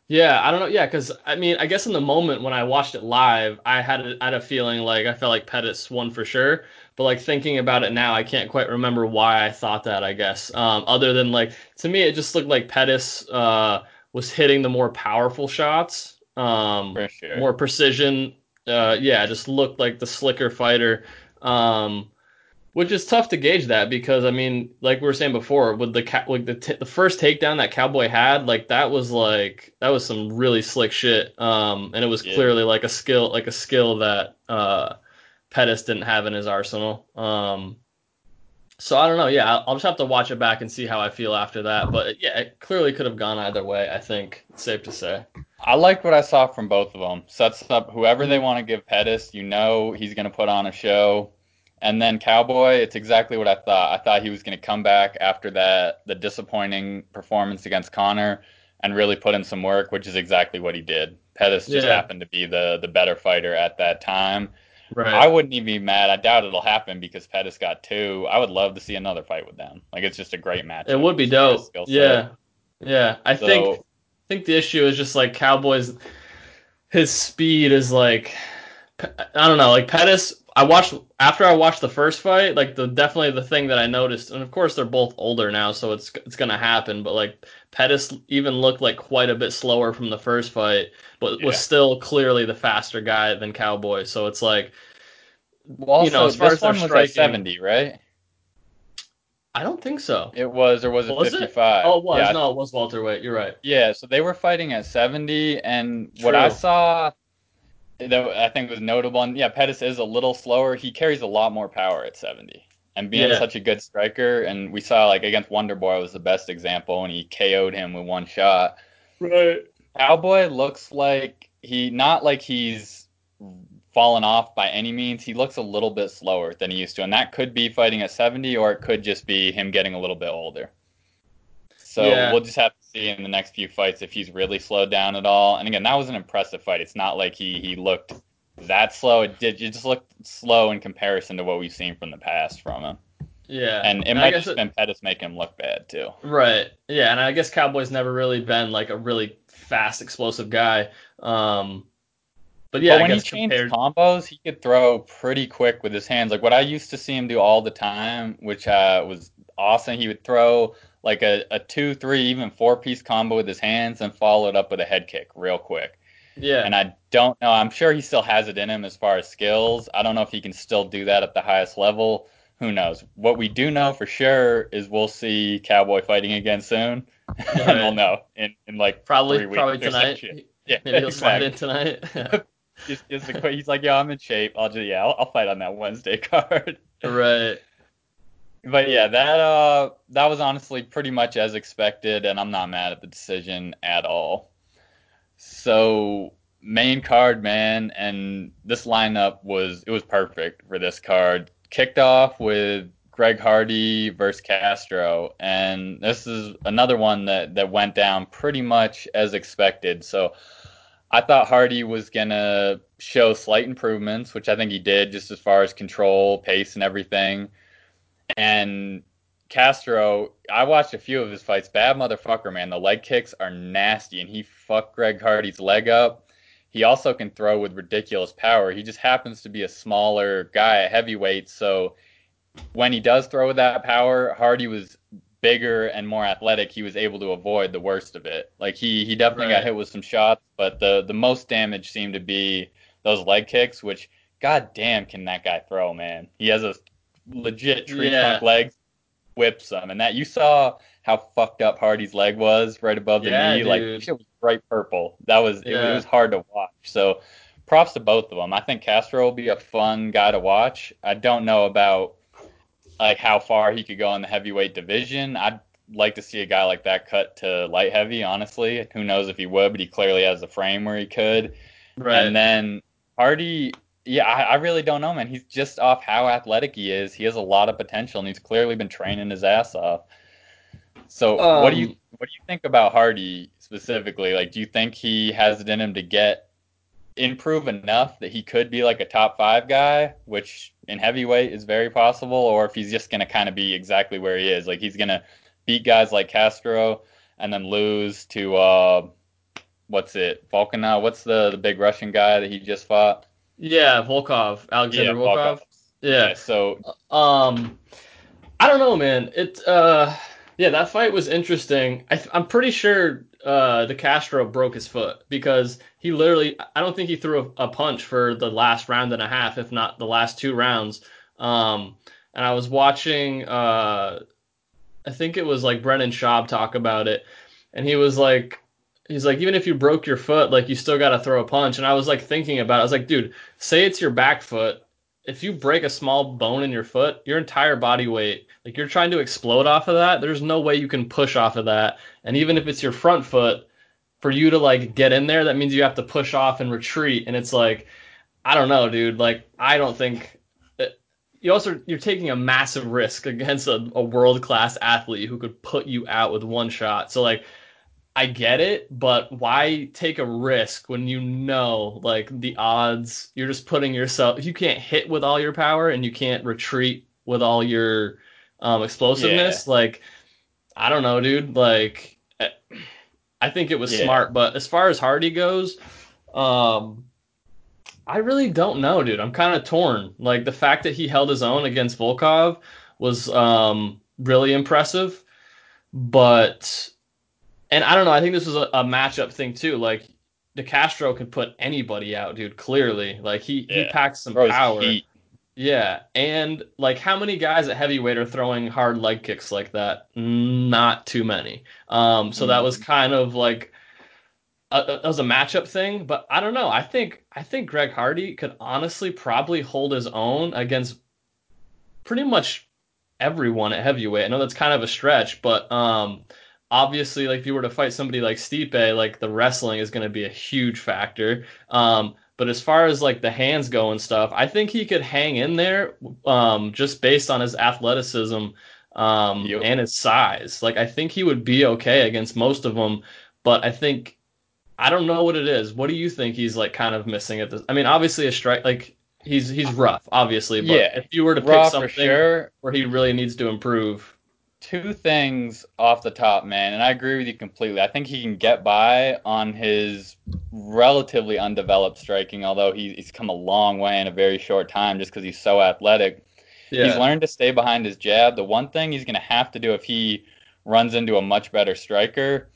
yeah, I don't know. Yeah, because I mean, I guess in the moment when I watched it live, I had had a feeling like I felt like Pettis won for sure. But like thinking about it now, I can't quite remember why I thought that. I guess um, other than like to me, it just looked like Pettis uh, was hitting the more powerful shots um, sure. more precision. Uh, yeah, just looked like the slicker fighter. Um, which is tough to gauge that because I mean, like we were saying before, with the ca- like the t- the first takedown that Cowboy had, like that was like that was some really slick shit. Um, and it was yeah. clearly like a skill like a skill that uh Pettis didn't have in his arsenal. Um, so I don't know. Yeah, I'll just have to watch it back and see how I feel after that. But yeah, it clearly could have gone either way. I think it's safe to say. I liked what I saw from both of them. Sets up whoever they mm-hmm. want to give Pettis. You know he's going to put on a show. And then Cowboy, it's exactly what I thought. I thought he was going to come back after that the disappointing performance against Conor and really put in some work, which is exactly what he did. Pettis just yeah. happened to be the the better fighter at that time. Right. I wouldn't even be mad. I doubt it'll happen because Pettis got two. I would love to see another fight with them. Like it's just a great match. It would be dope. Yeah. Yeah. I so, think I think the issue is just like Cowboys his speed is like I don't know, like Pettis I watched after I watched the first fight, like the definitely the thing that I noticed, and of course they're both older now, so it's it's gonna happen. But like Pettis even looked like quite a bit slower from the first fight, but yeah. was still clearly the faster guy than Cowboy. So it's like, well, you know, as far as one was striking, like seventy, right? I don't think so. It was, or was it was 55? It? Oh, it was. Yeah. No, it was welterweight. You're right. Yeah, so they were fighting at 70, and True. what I saw that I think was notable, and yeah, Pettis is a little slower. He carries a lot more power at 70 and being yeah. such a good striker. And we saw like against Wonder Boy was the best example, and he KO'd him with one shot. Right. Cowboy looks like he not like he's fallen off by any means. He looks a little bit slower than he used to, and that could be fighting at 70, or it could just be him getting a little bit older. So yeah. we'll just have to see in the next few fights if he's really slowed down at all. And again, that was an impressive fight. It's not like he he looked that slow. It did. It just looked slow in comparison to what we've seen from the past from him. Yeah, and it and might have it, been Pettis making him look bad too. Right. Yeah, and I guess Cowboys never really been like a really fast, explosive guy. Um, but yeah, but I when he changed compared. combos, he could throw pretty quick with his hands. Like what I used to see him do all the time, which uh, was awesome. He would throw like a, a two, three, even four piece combo with his hands and follow it up with a head kick real quick. Yeah, And I don't know. I'm sure he still has it in him as far as skills. I don't know if he can still do that at the highest level. Who knows? What we do know for sure is we'll see Cowboy fighting again soon, <laughs> and we'll know in, in like probably probably tonight. Yeah, Maybe he'll slide in tonight. <laughs> <laughs> Just, just a quick, he's like, yeah, I'm in shape. I'll just yeah, I'll, I'll fight on that Wednesday <laughs> card. right. But yeah, that uh that was honestly pretty much as expected, and I'm not mad at the decision at all. So main card, man, and this lineup was it was perfect for this card. Kicked off with Greg Hardy versus Castro, and this is another one that that went down pretty much as expected. So I thought Hardy was gonna show slight improvements, which I think he did, just as far as control, pace, and everything. And Castro, I watched a few of his fights. Bad motherfucker, man. The leg kicks are nasty, and he fucked Greg Hardy's leg up. He also can throw with ridiculous power. He just happens to be a smaller guy, a heavyweight. So when he does throw with that power, Hardy was bigger and more athletic. He was able to avoid the worst of it. Like he he definitely Right. got hit with some shots, but the the most damage seemed to be those leg kicks, which god damn can that guy throw, man. He has a legit tree Yeah. trunk legs, whips them, and that you saw how fucked up Hardy's leg was right above the Yeah, knee. Like dude. shit was bright purple. That was it, it was hard to watch. So props to both of them. I think Castro will be a fun guy to watch. I don't know about like how far he could go in the heavyweight division. I'd like to see a guy like that cut to light heavy. Honestly, who knows if he would, but he clearly has a frame where he could. Right. And then Hardy, yeah, I, I really don't know, man. He's just off how athletic he is. He has a lot of potential, and he's clearly been training his ass off. So, what do you Um, what do you think about Hardy specifically? Like, do you think he has it in him to get improve enough that he could be like a top five guy, which in heavyweight is very possible, or if he's just gonna kind of be exactly where he is, like he's gonna beat guys like Castro and then lose to uh, what's it, Volkanov? What's the the big Russian guy that he just fought? yeah, Volkov, Alexander Volkov. Yeah. So Um, I don't know, man. It uh, yeah, that fight was interesting. I, I'm pretty sure uh, the Castro broke his foot because he literally, I don't think he threw a, a punch for the last round and a half, if not the last two rounds. Um, and I was watching, uh, I think it was like Brendan Schaub talk about it, and he was like, he's like, even if you broke your foot, like you still got to throw a punch. And I was like thinking about, it. I was like, dude, say it's your back foot if you break a small bone in your foot, your entire body weight, like you're trying to explode off of that, there's no way you can push off of that. And even if it's your front foot, for you to like get in there, that means you have to push off and retreat. And it's like, I don't know, dude. Like, I don't think. uh, You also you're taking a massive risk against a, a world class athlete who could put you out with one shot. So like, I get it, but why take a risk when you know like the odds? You're just putting yourself. You can't hit with all your power and you can't retreat with all your um, explosiveness. Like, I don't know, dude. Like, I- think it was Yeah. smart, but as far as Hardy goes, um, I really don't know, dude. I'm kind of torn. Like the fact that he held his own against Volkov was um, really impressive, but and I don't know. I think this was a, a matchup thing too. Like De Castro could put anybody out, dude. Clearly, like he he packs some throws power. heat. Yeah, and like how many guys at heavyweight are throwing hard leg kicks like that? Not too many. Um, so that was kind of like a, a- that was a matchup thing, but I don't know. I think I think Greg Hardy could honestly probably hold his own against pretty much everyone at heavyweight. I know that's kind of a stretch, but um, obviously, like if you were to fight somebody like Stipe, like the wrestling is going to be a huge factor. Um, but as far as like the hands go and stuff, I think he could hang in there um, just based on his athleticism um, Yep. and his size. Like I think he would be okay against most of them, but I think I don't know what it is. What do you think he's like kind of missing at this? I mean, obviously a strike like he's he's rough, obviously, but Yeah, if you were to pick something sure. where he really needs to improve, two things off the top, man, and I agree with you completely. I think he can get by on his relatively undeveloped striking, although he, he's come a long way in a very short time just because he's so athletic. Yeah. He's learned to stay behind his jab. The one thing he's going to have to do if he runs into a much better striker,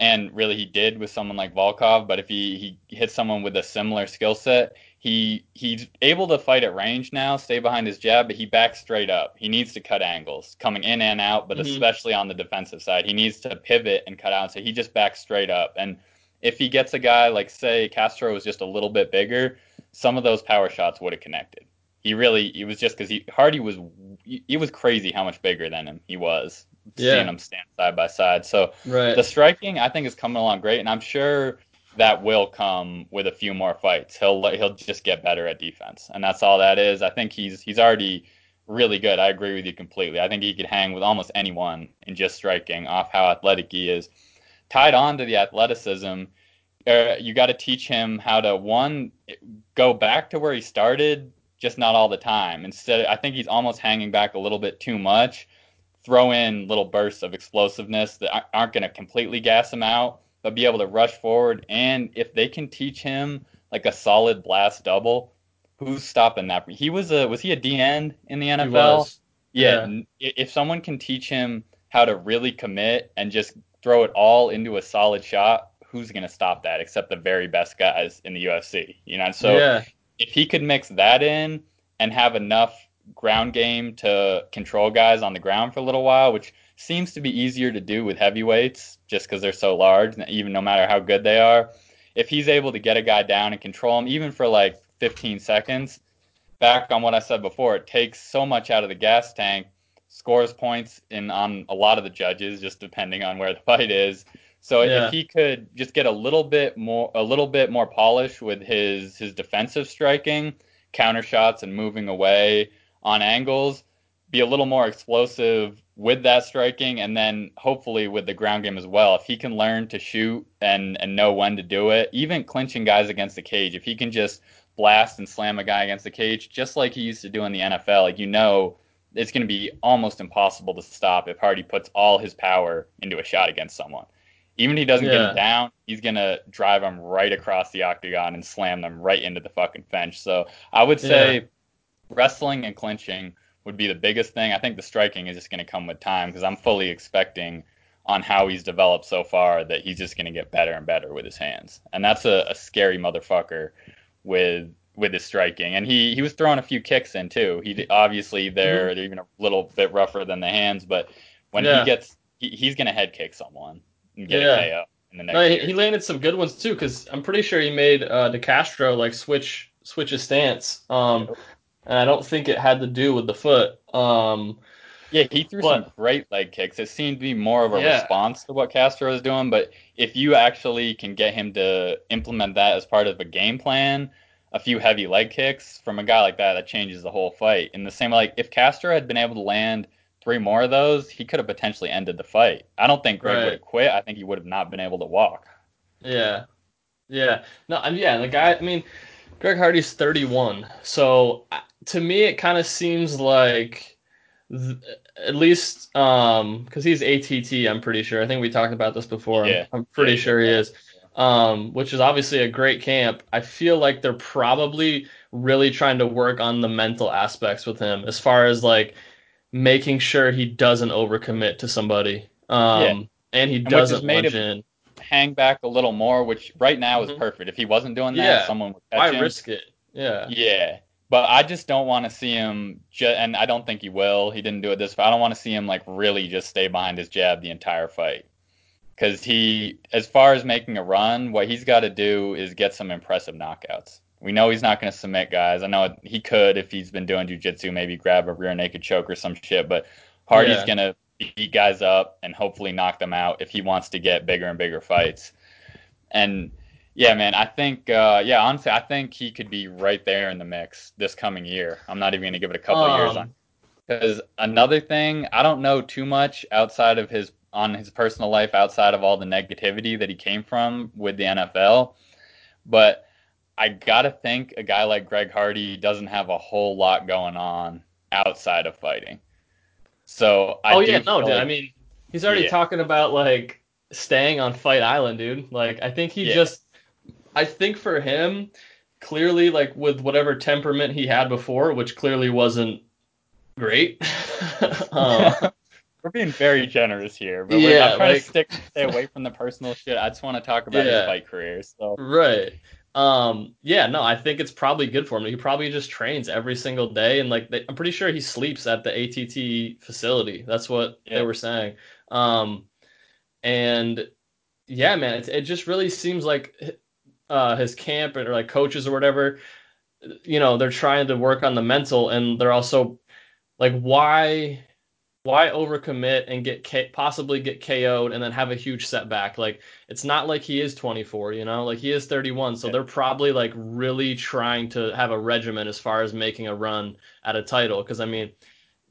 and really he did with someone like Volkov, but if he, he hits someone with a similar skill set, he he's able to fight at range now, stay behind his jab, but he backs straight up. He needs to cut angles, coming in and out, but mm-hmm. especially on the defensive side, he needs to pivot and cut out. So he just backs straight up. And if he gets a guy like say Castro was just a little bit bigger, some of those power shots would have connected. He really, it was just because he Hardy was, it was crazy how much bigger than him he was. Yeah. Seeing them stand side by side. So right. the striking, I think, is coming along great, and I'm sure that will come with a few more fights. He'll he'll just get better at defense, and that's all that is. I think he's he's already really good. I agree with you completely. I think he could hang with almost anyone in just striking off how athletic he is. Tied on to the athleticism, uh, you got to teach him how to one go back to where he started, just not all the time. Instead, I think he's almost hanging back a little bit too much. Throw in little bursts of explosiveness that aren't going to completely gas him out but be able to rush forward. And if they can teach him like a solid blast double, who's stopping that? He was a was he a D end in the NFL? Yeah. yeah. If someone can teach him how to really commit and just throw it all into a solid shot, who's going to stop that except the very best guys in the UFC? You know, so yeah. if he could mix that in and have enough ground game to control guys on the ground for a little while, which seems to be easier to do with heavyweights just because they're so large, even no matter how good they are. If he's able to get a guy down and control him, even for like 15 seconds, back on what I said before, it takes so much out of the gas tank, scores points in on a lot of the judges, just depending on where the <laughs> fight is. So yeah. if he could just get a little bit more, a little bit more polish with his his defensive striking, counter shots, and moving away on angles, be a little more explosive with that striking and then hopefully with the ground game as well. If he can learn to shoot and, and know when to do it, even clinching guys against the cage, if he can just blast and slam a guy against the cage, just like he used to do in the NFL, like you know it's going to be almost impossible to stop if Hardy puts all his power into a shot against someone. Even if he doesn't yeah. get him down, he's going to drive them right across the octagon and slam them right into the fucking fence. So I would say yeah. wrestling and clinching would be the biggest thing. I think the striking is just going to come with time because I'm fully expecting on how he's developed so far that he's just going to get better and better with his hands. And that's a, a scary motherfucker with with his striking. And he he was throwing a few kicks in too. He obviously they're mm-hmm. they're even a little bit rougher than the hands, but when yeah. he gets he, he's going to head kick someone and get yeah. a KO. In the next no, he landed some good ones too, because I'm pretty sure he made uh, De Castro like switch switch his stance. Um, and I don't think it had to do with the foot. Um, yeah, he threw but, some great leg kicks. It seemed to be more of a yeah. response to what Castro was doing, but if you actually can get him to implement that as part of a game plan, a few heavy leg kicks from a guy like that, that changes the whole fight. In the same way like if Castro had been able to land three more of those, he could have potentially ended the fight. I don't think Greg right. would have quit. I think he would have not been able to walk. Yeah. Yeah. No, yeah, the guy, I mean, Greg Hardy's 31. So to me, it kind of seems like, th- at least, um, because he's ATT, I'm pretty sure. I think we talked about this before. Yeah. I'm, I'm pretty yeah, sure he is. Um, which is obviously a great camp. I feel like they're probably really trying to work on the mental aspects with him, as far as like making sure he doesn't overcommit to somebody. Um, yeah. and he doesn't and lunge in. Hang back a little more, which right now is mm-hmm. perfect. If he wasn't doing that, yeah. someone would catch Why him. risk it? Yeah. Yeah. But I just don't want to see him, ju- and I don't think he will. He didn't do it this, but I don't want to see him like really just stay behind his jab the entire fight. Because he, as far as making a run, what he's got to do is get some impressive knockouts. We know he's not going to submit guys. I know he could if he's been doing jujitsu, maybe grab a rear naked choke or some shit. But Hardy's yeah. going to beat guys up and hopefully knock them out if he wants to get bigger and bigger fights. And yeah, man. I think, uh, yeah, honestly, I think he could be right there in the mix this coming year. I'm not even going to give it a couple um, years on. Because another thing, I don't know too much outside of his on his personal life, outside of all the negativity that he came from with the NFL. But I gotta think a guy like Greg Hardy doesn't have a whole lot going on outside of fighting. So I oh yeah, no, feel dude. like- I mean, he's already Yeah. talking about like staying on Fight Island, dude. Like, I think he Yeah. just, I think for him, clearly, like with whatever temperament he had before, which clearly wasn't great. <laughs> <laughs> um, we're being very generous here, but we're, Yeah, I'm trying like- to stick stay away from the personal shit. I just want to talk about Yeah. his fight career. So Right. Um. Yeah. No. I think it's probably good for him. He probably just trains every single day, and like they, I'm pretty sure he sleeps at the ATT facility. That's what Yeah. they were saying. Um. And yeah, man, it, it just really seems like uh his camp or like coaches or whatever, you know, they're trying to work on the mental, and they're also like, why why overcommit and get K- possibly get KO'd and then have a huge setback? Like it's not like he is 24, you know, like he is 31. So they're probably like really trying to have a regimen as far as making a run at a title. Because I mean,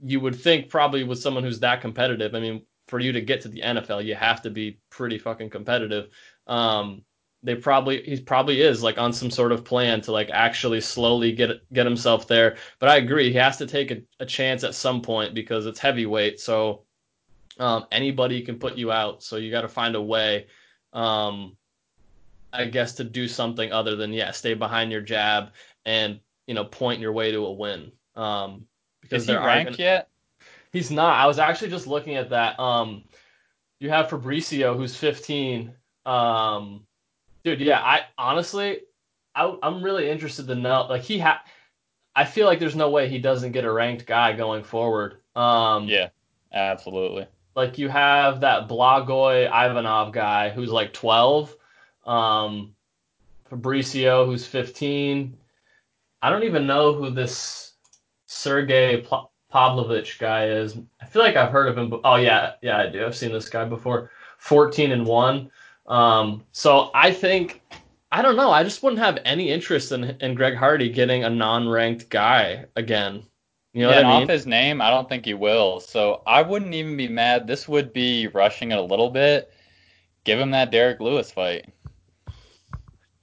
you would think probably with someone who's that competitive, I mean, for you to get to the NFL, you have to be pretty fucking competitive. Um, they probably he probably is like on some sort of plan to like actually slowly get get himself there. But I agree, he has to take a, a chance at some point because it's heavyweight. So um, anybody can put you out. So you got to find a way, um, I guess, to do something other than yeah, stay behind your jab and you know point your way to a win. Um, because is he ranked gonna- yet? He's not. I was actually just looking at that. Um, you have Fabricio, who's 15. Um, dude, yeah. I honestly, I, I'm really interested to know. Like he ha, I feel like there's no way he doesn't get a ranked guy going forward. Um, Yeah, absolutely. like you have that Blagoy Ivanov guy who's like 12. Um, Fabricio, who's 15. I don't even know who this Sergey Pla- Pavlovich guy is. I feel like I've heard of him. But, oh yeah, yeah, I do. I've seen this guy before. 14 and one. Um, so I think I don't know. I just wouldn't have any interest in in Greg Hardy getting a non-ranked guy again. You know yeah, what I mean? off his name, I don't think he will. So I wouldn't even be mad. This would be rushing it a little bit. Give him that Derrick Lewis fight.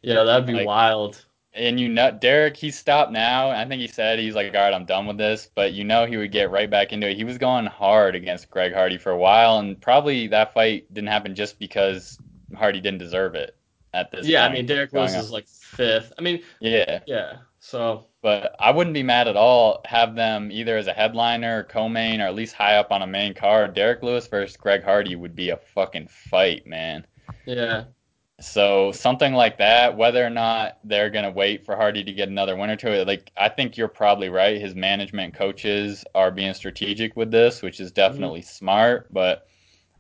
yeah, that'd be like- wild. And you know, Derrick, he stopped now. I think he said he's like, all right, I'm done with this. But you know, he would get right back into it. He was going hard against Greg Hardy for a while, and probably that fight didn't happen just because Hardy didn't deserve it at this Yeah, I mean Derrick Lewis on. is like fifth. I mean, Yeah, yeah. So but I wouldn't be mad at all. Have them either as a headliner, or co-main, or at least high up on a main card. Derrick Lewis versus Greg Hardy would be a fucking fight, man. yeah, So something like that, whether or not they're gonna wait for Hardy to get another win or two, like I think you're probably right. His management coaches are being strategic with this, which is mm-hmm. definitely smart. But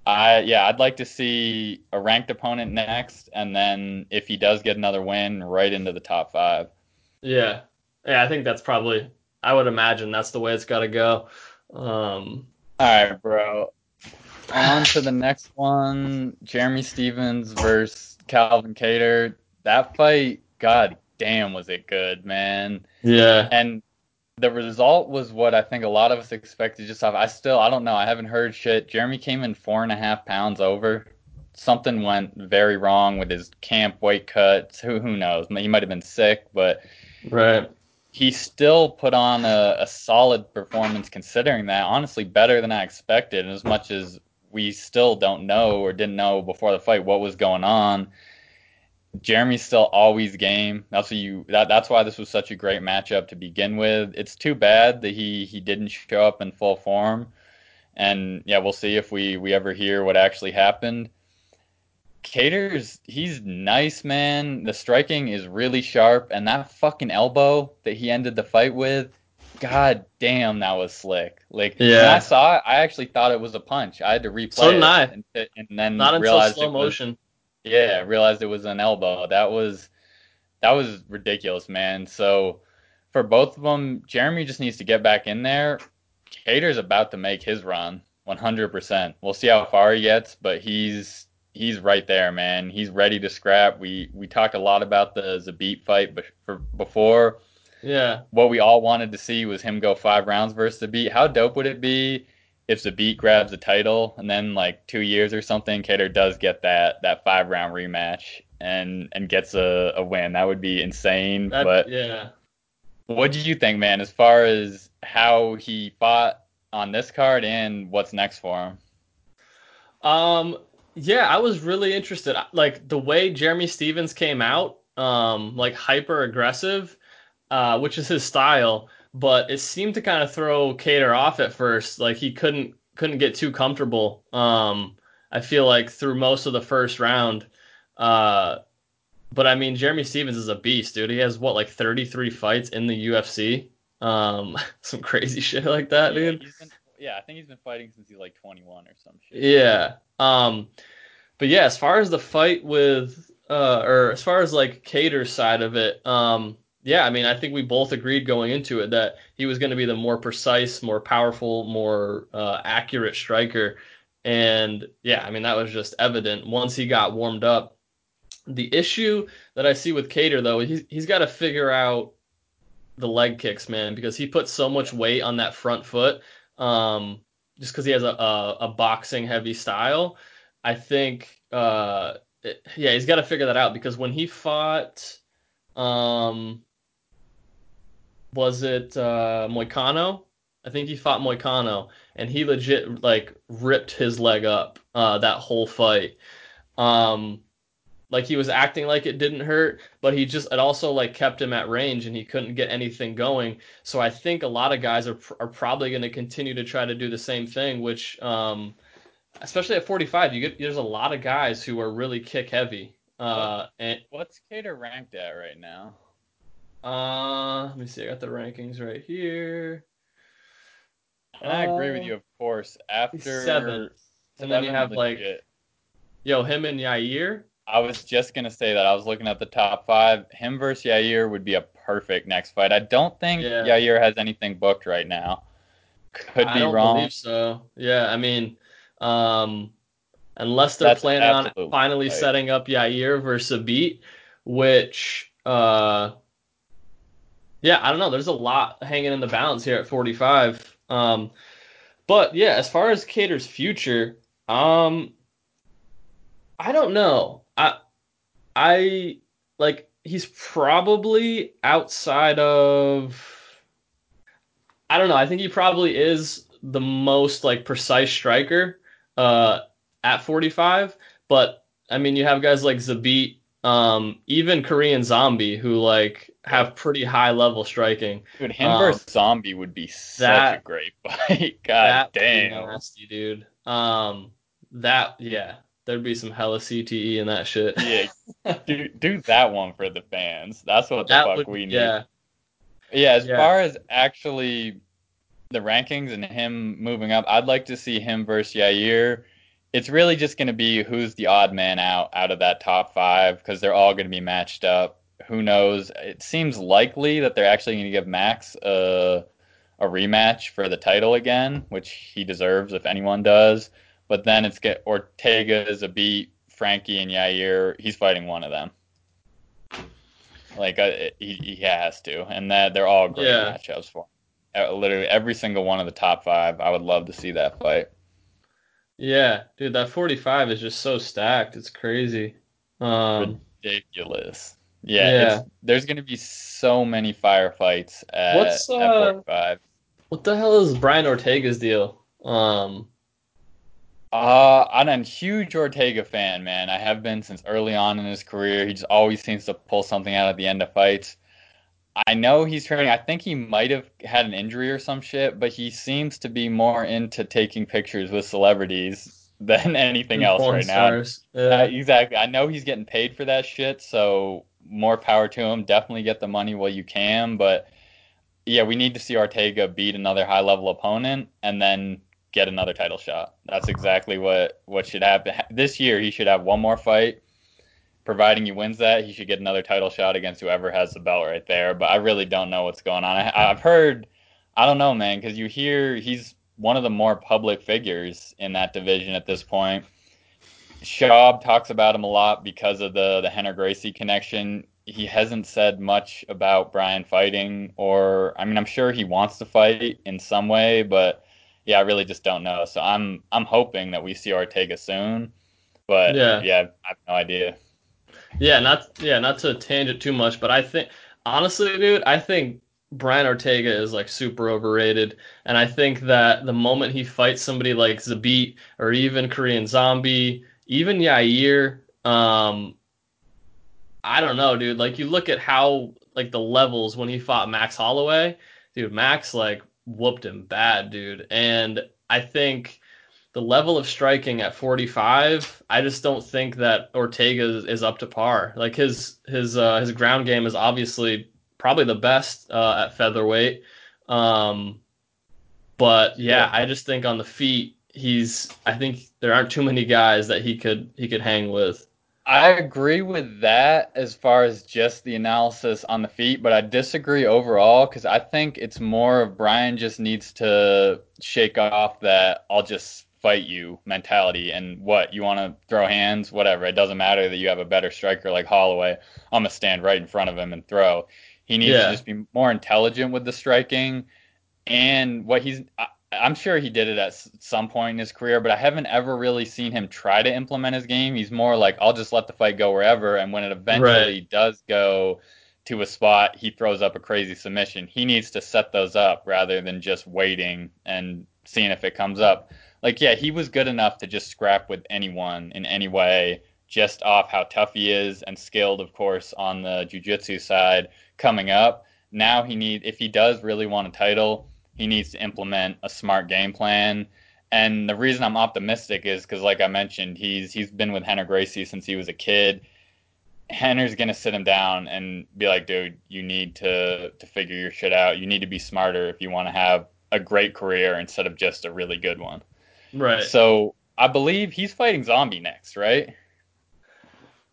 I, yeah, I'd like to see a ranked opponent next, and then if he does get another win, right into the top five. yeah, yeah. I think that's probably. I would imagine that's the way it's got to go. Um, All right, bro. On to the next one. Jeremy Stephens versus Calvin Kattar. That fight, god damn, was it good, man. yeah, And the result was what I think a lot of us expected just off. I still, I don't know. I haven't heard shit. Jeremy came in four and a half pounds over. Something went very wrong with his camp weight cuts. Who, who knows? He might have been sick, but right. he still put on a, a solid performance considering that. Honestly, better than I expected. And as much as we still don't know or didn't know before the fight what was going on, Jeremy's still always game. That's what you. That, that's why this was such a great matchup to begin with. It's too bad that he he didn't show up in full form. And yeah, we'll see if we we ever hear what actually happened. Kattar's he's nice, man. The striking is really sharp, and that fucking elbow that he ended the fight with, god damn, that was slick. Like when Yeah. I saw it, I actually thought it was a punch. I had to replay So it and, and then Not until slow motion. Yeah, I realized it was an elbow. That was that was ridiculous, man. So for both of them, Jeremy just needs to get back in there. Kattar's about to make his run, 100%. We'll see how far he gets, but he's he's right there, man. He's ready to scrap. We we talked a lot about the Zabit fight be- for, before. Yeah, What we all wanted to see was him go five rounds versus Zabit. How dope would it be if Zabit grabs the title and then like two years or something, Kattar does get that that five round rematch and and gets a, a win? That would be insane. that, but yeah. what did you think, man, as far as how he fought on this card and what's next for him? Um, yeah, I was really interested. Like the way Jeremy Stephens came out, um, like hyper aggressive, uh, which is his style, but it seemed to kind of throw Kattar off at first. Like he couldn't couldn't get too comfortable. Um, I feel like through most of the first round. Uh, but I mean, Jeremy Stephens is a beast, dude. He has what like 33 fights in the UFC. Um, <laughs> some crazy shit like that, yeah, dude. Been, yeah, I think he's been fighting since he's like 21 or some shit. Yeah. Um, but yeah, as far as the fight with, uh, or as far as like Kattar's side of it, um, yeah, I mean, I think we both agreed going into it that he was going to be the more precise, more powerful, more uh, accurate striker. And yeah, I mean, that was just evident once he got warmed up. The issue that I see with Kattar, though, he's, he's got to figure out the leg kicks, man, because he puts so much weight on that front foot. Um, just because he has a, a, a, boxing heavy style, I think, uh, it, yeah, he's got to figure that out because when he fought, um, was it uh, Moicano? I think he fought Moicano, and he legit like ripped his leg up uh, that whole fight. Um, like he was acting like it didn't hurt, but he just it also like kept him at range and he couldn't get anything going. So I think a lot of guys are are probably going to continue to try to do the same thing, which um, especially at 45, you get there's a lot of guys who are really kick heavy. Uh, and what's Kattar ranked at right now? Uh, let me see. I got the rankings right here. And I agree with you, of course. After seven, and then you have legit. like, yo, him and Yair. I was just gonna say that I was looking at the top five. Him versus Yair would be a perfect next fight. I don't think yeah. Yair has anything booked right now. Could be I don't wrong. Believe so yeah, I mean, um, unless they're That's planning on finally right. setting up Yair versus Zabit, which uh, yeah, I don't know. There's a lot hanging in the balance here at 45. Um, but yeah, as far as Kattar's future, um, I don't know. I I like he's probably outside of I don't know. I think he probably is the most like precise striker uh at 45, but I mean you have guys like Zabit, um even Korean Zombie who like have pretty high level striking. Dude, him um, versus Zombie would be such that, a great <laughs> fight. God damn. nasty, dude. Um that yeah, there'd be some hella CTE in that shit. yeah, <laughs> do do that one for the fans. That's what the fuck would, we need. Yeah. Yeah, as yeah. far as actually the rankings and him moving up, I'd like to see him versus Yair. It's really just going to be who's the odd man out out of that top five because they're all going to be matched up. Who knows? It seems likely that they're actually going to give Max a, a rematch for the title again, which he deserves if anyone does. But then it's get Ortega Zabit, Frankie and Yair. He's fighting one of them. Like uh, he, he has to, and that they're all great yeah. matchups for him. Uh, literally every single one of the top five. I would love to see that fight. Yeah, dude, that 45 is just so stacked. It's crazy. Um, Ridiculous. Yeah, yeah. there's gonna be so many firefights at, What's, uh, at 45. What the hell is Brian Ortega's deal? Um, uh, I'm a huge Ortega fan, man. I have been since early on in his career. He just always seems to pull something out at the end of fights. I know he's training. I think he might have had an injury or some shit, but he seems to be more into taking pictures with celebrities <laughs> than anything else right stars. now. Yeah. Uh, exactly. I know he's getting paid for that shit, so more power to him. Definitely get the money while you can, but yeah, we need to see Ortega beat another high level opponent and then get another title shot. That's exactly what what should happen this year. He should have one more fight. Providing he wins that, he should get another title shot against whoever has the belt right there. But I really don't know what's going on. I, I've heard, I don't know, man, because you hear he's one of the more public figures in that division at this point. Schaub talks about him a lot because of the the Rener Gracie connection. He hasn't said much about Brian fighting, or I mean, I'm sure he wants to fight in some way, but yeah, I really just don't know. So I'm I'm hoping that we see Ortega soon, but yeah, yeah, I have no idea. Yeah, not yeah, not to tangent too much, but I think honestly, dude, I think Brian Ortega is like super overrated, and I think that the moment he fights somebody like Zabit or even Korean Zombie, even Yair, um, I don't know, dude. Like you look at how like the levels when he fought Max Holloway, dude. Max like whooped him bad, dude. And I think the level of striking at 45, I just don't think that Ortega is, up to par. Like his his uh, his ground game is obviously probably the best uh, at featherweight. Um, but yeah, I just think on the feet, he's. I think there aren't too many guys that he could he could hang with. I agree with that as far as just the analysis on the feet, but I disagree overall because I think it's more of Brian just needs to shake off that I'll just fight you mentality and what you want to throw hands, whatever. It doesn't matter that you have a better striker like Holloway. I'm gonna stand right in front of him and throw. He needs yeah. to just be more intelligent with the striking and what he's. I'm sure he did it at some point in his career, but I haven't ever really seen him try to implement his game. He's more like, I'll just let the fight go wherever, and when it eventually right. does go to a spot, he throws up a crazy submission. He needs to set those up rather than just waiting and seeing if it comes up. Like, yeah, he was good enough to just scrap with anyone in any way, just off how tough he is and skilled, of course, on the jiu-jitsu side coming up. Now he need if he does really want a title he needs to implement a smart game plan. And the reason I'm optimistic is because, like I mentioned, he's he's been with Rener Gracie since he was a kid. Rener's gonna sit him down and be like, dude, you need to to figure your shit out. You need to be smarter if you want to have a great career instead of just a really good one. Right. So I believe he's fighting Zombie next, right?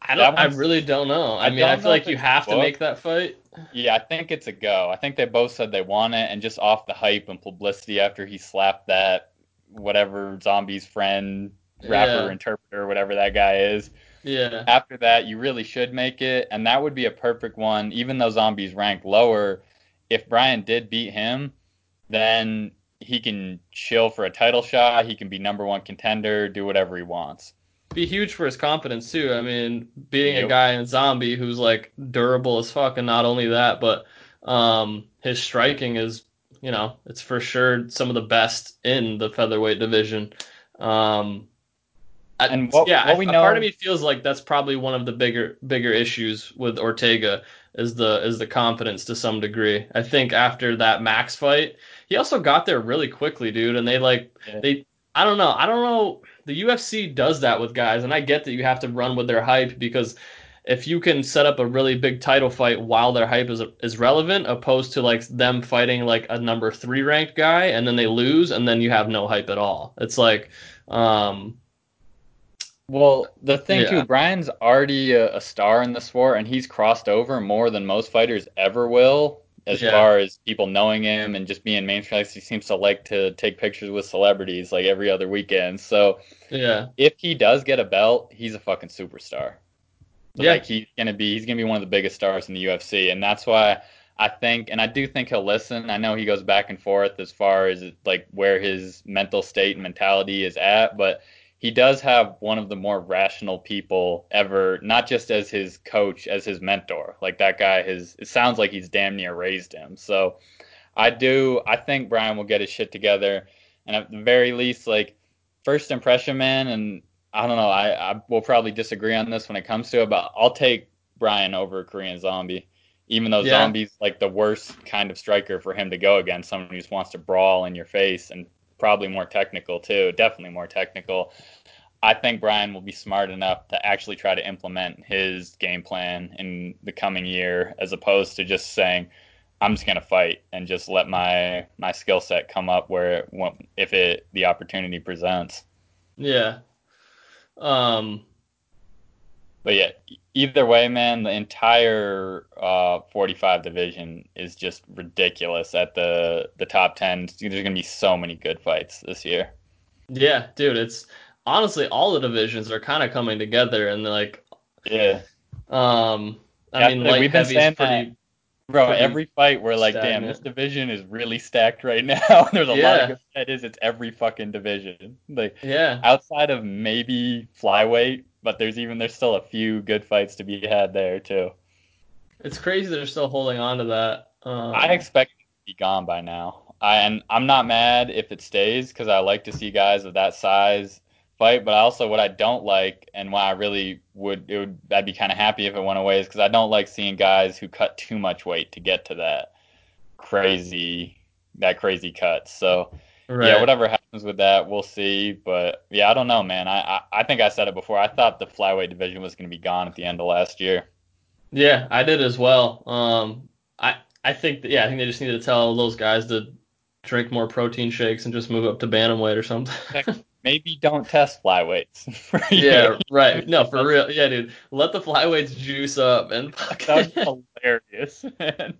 I don't. I really don't know. I, I mean, I feel like you have to make that fight. Yeah, I think it's a go. I think they both said they want it, and just off the hype and publicity after he slapped that whatever zombie's friend, rapper, yeah. interpreter, whatever that guy is. Yeah. After that, you really should make it, and that would be a perfect one. Even though zombies rank lower, if Brian did beat him, then he can chill for a title shot. He can be number one contender, do whatever he wants be huge for his confidence too. I mean, being yep. a guy in Zombie who's like durable as fuck, and not only that, but um, his striking is, you know, it's for sure some of the best in the featherweight division. Um, and what, yeah, what we know, part of me feels like that's probably one of the bigger bigger issues with Ortega is the is the confidence to some degree. I think after that Max fight, he also got there really quickly, dude, and they like yeah. they I don't know. I don't know. The UFC does that with guys, and I get that you have to run with their hype because if you can set up a really big title fight while their hype is is relevant, opposed to like them fighting like a number three ranked guy and then they lose and then you have no hype at all. It's like, um, well, the thing yeah. too, Brian's already a, a, star in the sport, and he's crossed over more than most fighters ever will as yeah. far as people knowing him and just being mainstream. He seems to like to take pictures with celebrities like every other weekend. So yeah, if he does get a belt, he's a fucking superstar. yeah, like he's gonna be he's gonna be one of the biggest stars in the UFC, and that's why I think, and I do think he'll listen. I know he goes back and forth as far as like where his mental state and mentality is at, but he does have one of the more rational people ever, not just as his coach, as his mentor. Like that guy has, it sounds like he's damn near raised him. So I do, I think Brian will get his shit together. And at the very least, like, first impression, man, and I don't know, I, I will probably disagree on this when it comes to it, but I'll take Brian over Korean Zombie. Even though yeah. Zombie's like the worst kind of striker for him to go against, someone who just wants to brawl in your face and probably more technical too, definitely more technical. I think Brian will be smart enough to actually try to implement his game plan in the coming year, as opposed to just saying, "I'm just going to fight and just let my my skill set come up where it, if it the opportunity presents." Yeah. Um. But yeah, either way, man, the entire uh, 45 division is just ridiculous at the the top 10. There's going to be so many good fights this year. Yeah, dude, it's honestly all the divisions are kind of coming together and like yeah um i yeah, mean like we've been saying pretty, that, bro pretty every fight we're like stagnant. damn this division is really stacked right <laughs> now there's a yeah. lot of good that is it's every fucking division like yeah outside of maybe flyweight but there's even there's still a few good fights to be had there too it's crazy they're still holding on to that Um, I expect it to be gone by now. I and I'm not mad if it stays because I like to see guys of that size fight. But also, what I don't like and why I really would it would I'd be kind of happy if it went away is because I don't like seeing guys who cut too much weight to get to that crazy that crazy cut. So right. yeah, whatever happens with that, we'll see. But yeah, I don't know, man. I, I I think I said it before. I thought the flyweight division was going to be gone at the end of last year. Yeah, I did as well. Um, I I think that, yeah, I think they just need to tell those guys to drink more protein shakes and just move up to bantamweight or something. Maybe don't test flyweights. <laughs> yeah, right. No, for real. Yeah, dude. Let the flyweights juice up and <laughs> That's hilarious, <laughs> man.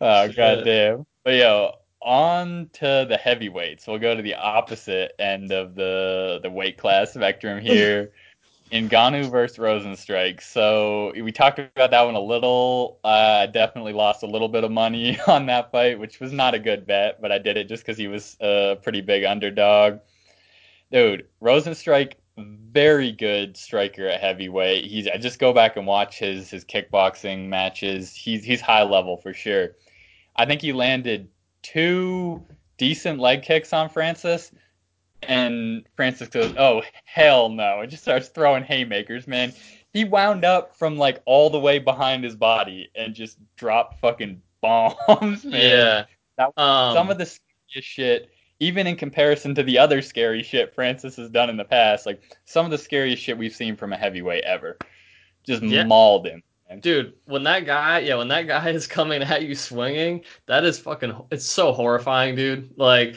Oh goddamn. But yo, on to the heavyweights. We'll go to the opposite end of the the weight class spectrum <laughs> here. Ngannou versus Rozenstruik. So we talked about that one a little. Uh, I definitely lost a little bit of money <laughs> on that fight, which was not a good bet, but I did it just because he was a pretty big underdog. Dude, Rozenstruik, very good striker at heavyweight. He's I just go back and watch his his kickboxing matches. He's he's high level for sure. I think he landed two decent leg kicks on Francis and Francis goes, "Oh hell no!" and just starts throwing haymakers. Man, he wound up from like all the way behind his body and just dropped fucking <laughs> bombs. Man. Yeah, that, um, some of the scariest shit, even in comparison to the other scary shit Francis has done in the past. Like some of the scariest shit we've seen from a heavyweight ever, just yeah. mauled him. Dude, when that guy, yeah, when that guy <laughs> is coming at you swinging, that is fucking, it's so horrifying, dude. Like,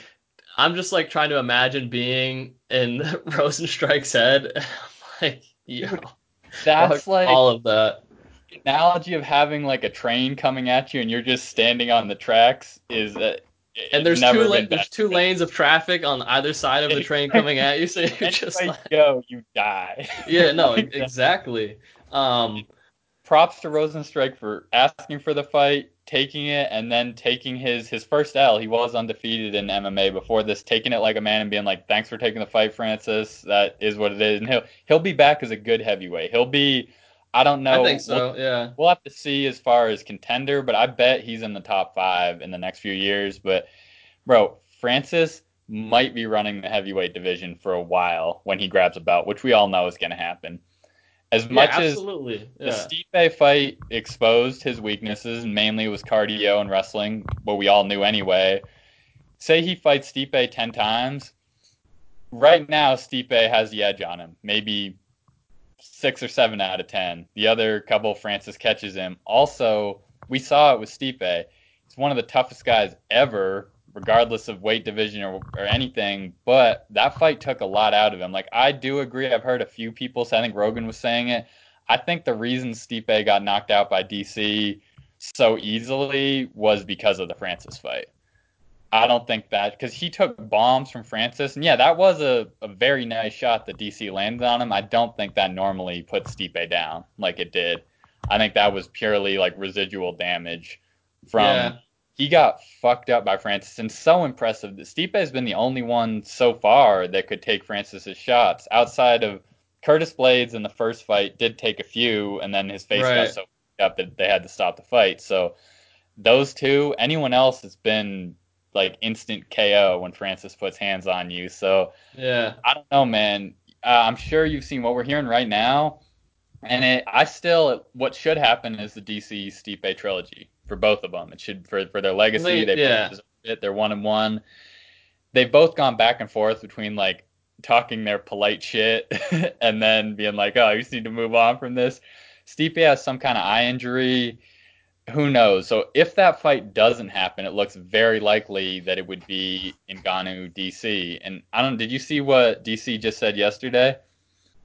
I'm just like trying to imagine being in <laughs> Rozenstruik's head. <laughs> like, yo, that's like all of that. Analogy of having like a train coming at you and you're just standing on the tracks is that. And there's two la- there's two lanes of traffic on either side of the train coming at you, so you're just like, go, you die. yeah, no, exactly. Um, props to Rozenstruik for asking for the fight, taking it, and then taking his his first L. He was undefeated in MMA before this, taking it like a man and being like, "Thanks for taking the fight, Francis. That is what it is." And he'll he'll be back as a good heavyweight. He'll be. I don't know. I think so. We'll, yeah. We'll have to see as far as contender, but I bet he's in the top five in the next few years. But, bro, Francis might be running the heavyweight division for a while when he grabs a belt, which we all know is going to happen. As much yeah, as yeah. the Stipe fight exposed his weaknesses, and mainly was cardio and wrestling, what we all knew anyway. Say he fights Stipe ten times. Right now, Stipe has the edge on him. Maybe six or seven out of ten. The other couple, Francis catches him. Also, we saw it with Stipe. He's one of the toughest guys ever regardless of weight division or, or anything. But that fight took a lot out of him. Like I do agree. I've heard a few people say. I think Rogan was saying it. I think the reason Stipe got knocked out by DC so easily was because of the Francis fight. I don't think that because he took bombs from Francis, and yeah, that was a, a very nice shot that DC landed on him. I don't think that normally puts Stipe down like it did. I think that was purely like residual damage from yeah he got fucked up by Francis and so impressive. That Stipe has been the only one so far that could take Francis's shots outside of Curtis Blaydes in the first fight did take a few and then his face right. got so fucked up that they had to stop the fight. So those two, anyone else has been like instant KO when Francis puts hands on you. So yeah, I don't know, man. Uh, I'm sure you've seen what we're hearing right now, and it, I still what should happen is the DC Stipe trilogy for both of them. It should for for their legacy. They, yeah. it. They're one and one. They've both gone back and forth between like talking their polite shit <laughs> and then being like, "Oh, you just need to move on from this." Stipe has some kind of eye injury. Who knows? So if that fight doesn't happen, it looks very likely that it would be in Ngannou DC. And I don't. Did you see what DC just said yesterday?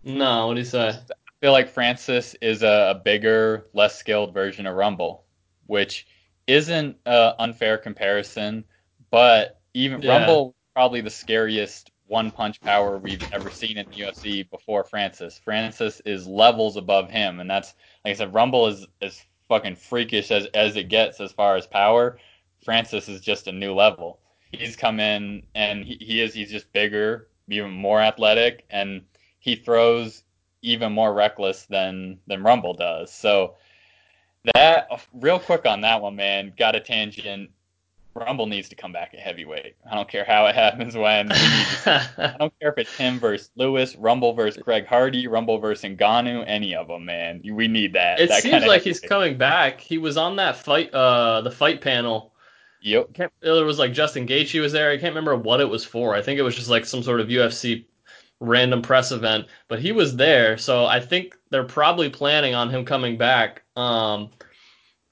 No. What did he say? I feel like Francis is a, a bigger, less skilled version of Rumble which isn't an unfair comparison, but even yeah. Rumble probably the scariest one punch power we've ever seen in the UFC before Francis. Francis is levels above him, and that's like I said, Rumble is as fucking freakish as as it gets as far as power. Francis is just a new level. He's come in and he, he is he's just bigger, even more athletic, and he throws even more reckless than than Rumble does. So That real quick on that one, man. Got a tangent. Rumble needs to come back at heavyweight. I don't care how it happens when. <laughs> I don't care if it's him versus Lewis, Rumble versus Greg Hardy, Rumble versus Ngannou, any of them, man. We need that. It that seems like he's coming back. He was on that fight, uh, the fight panel. Yep. Can't, there was like Justin Gaethje was there. I can't remember what it was for. I think it was just like some sort of UFC random press event, but he was there. So I think they're probably planning on him coming back. Um,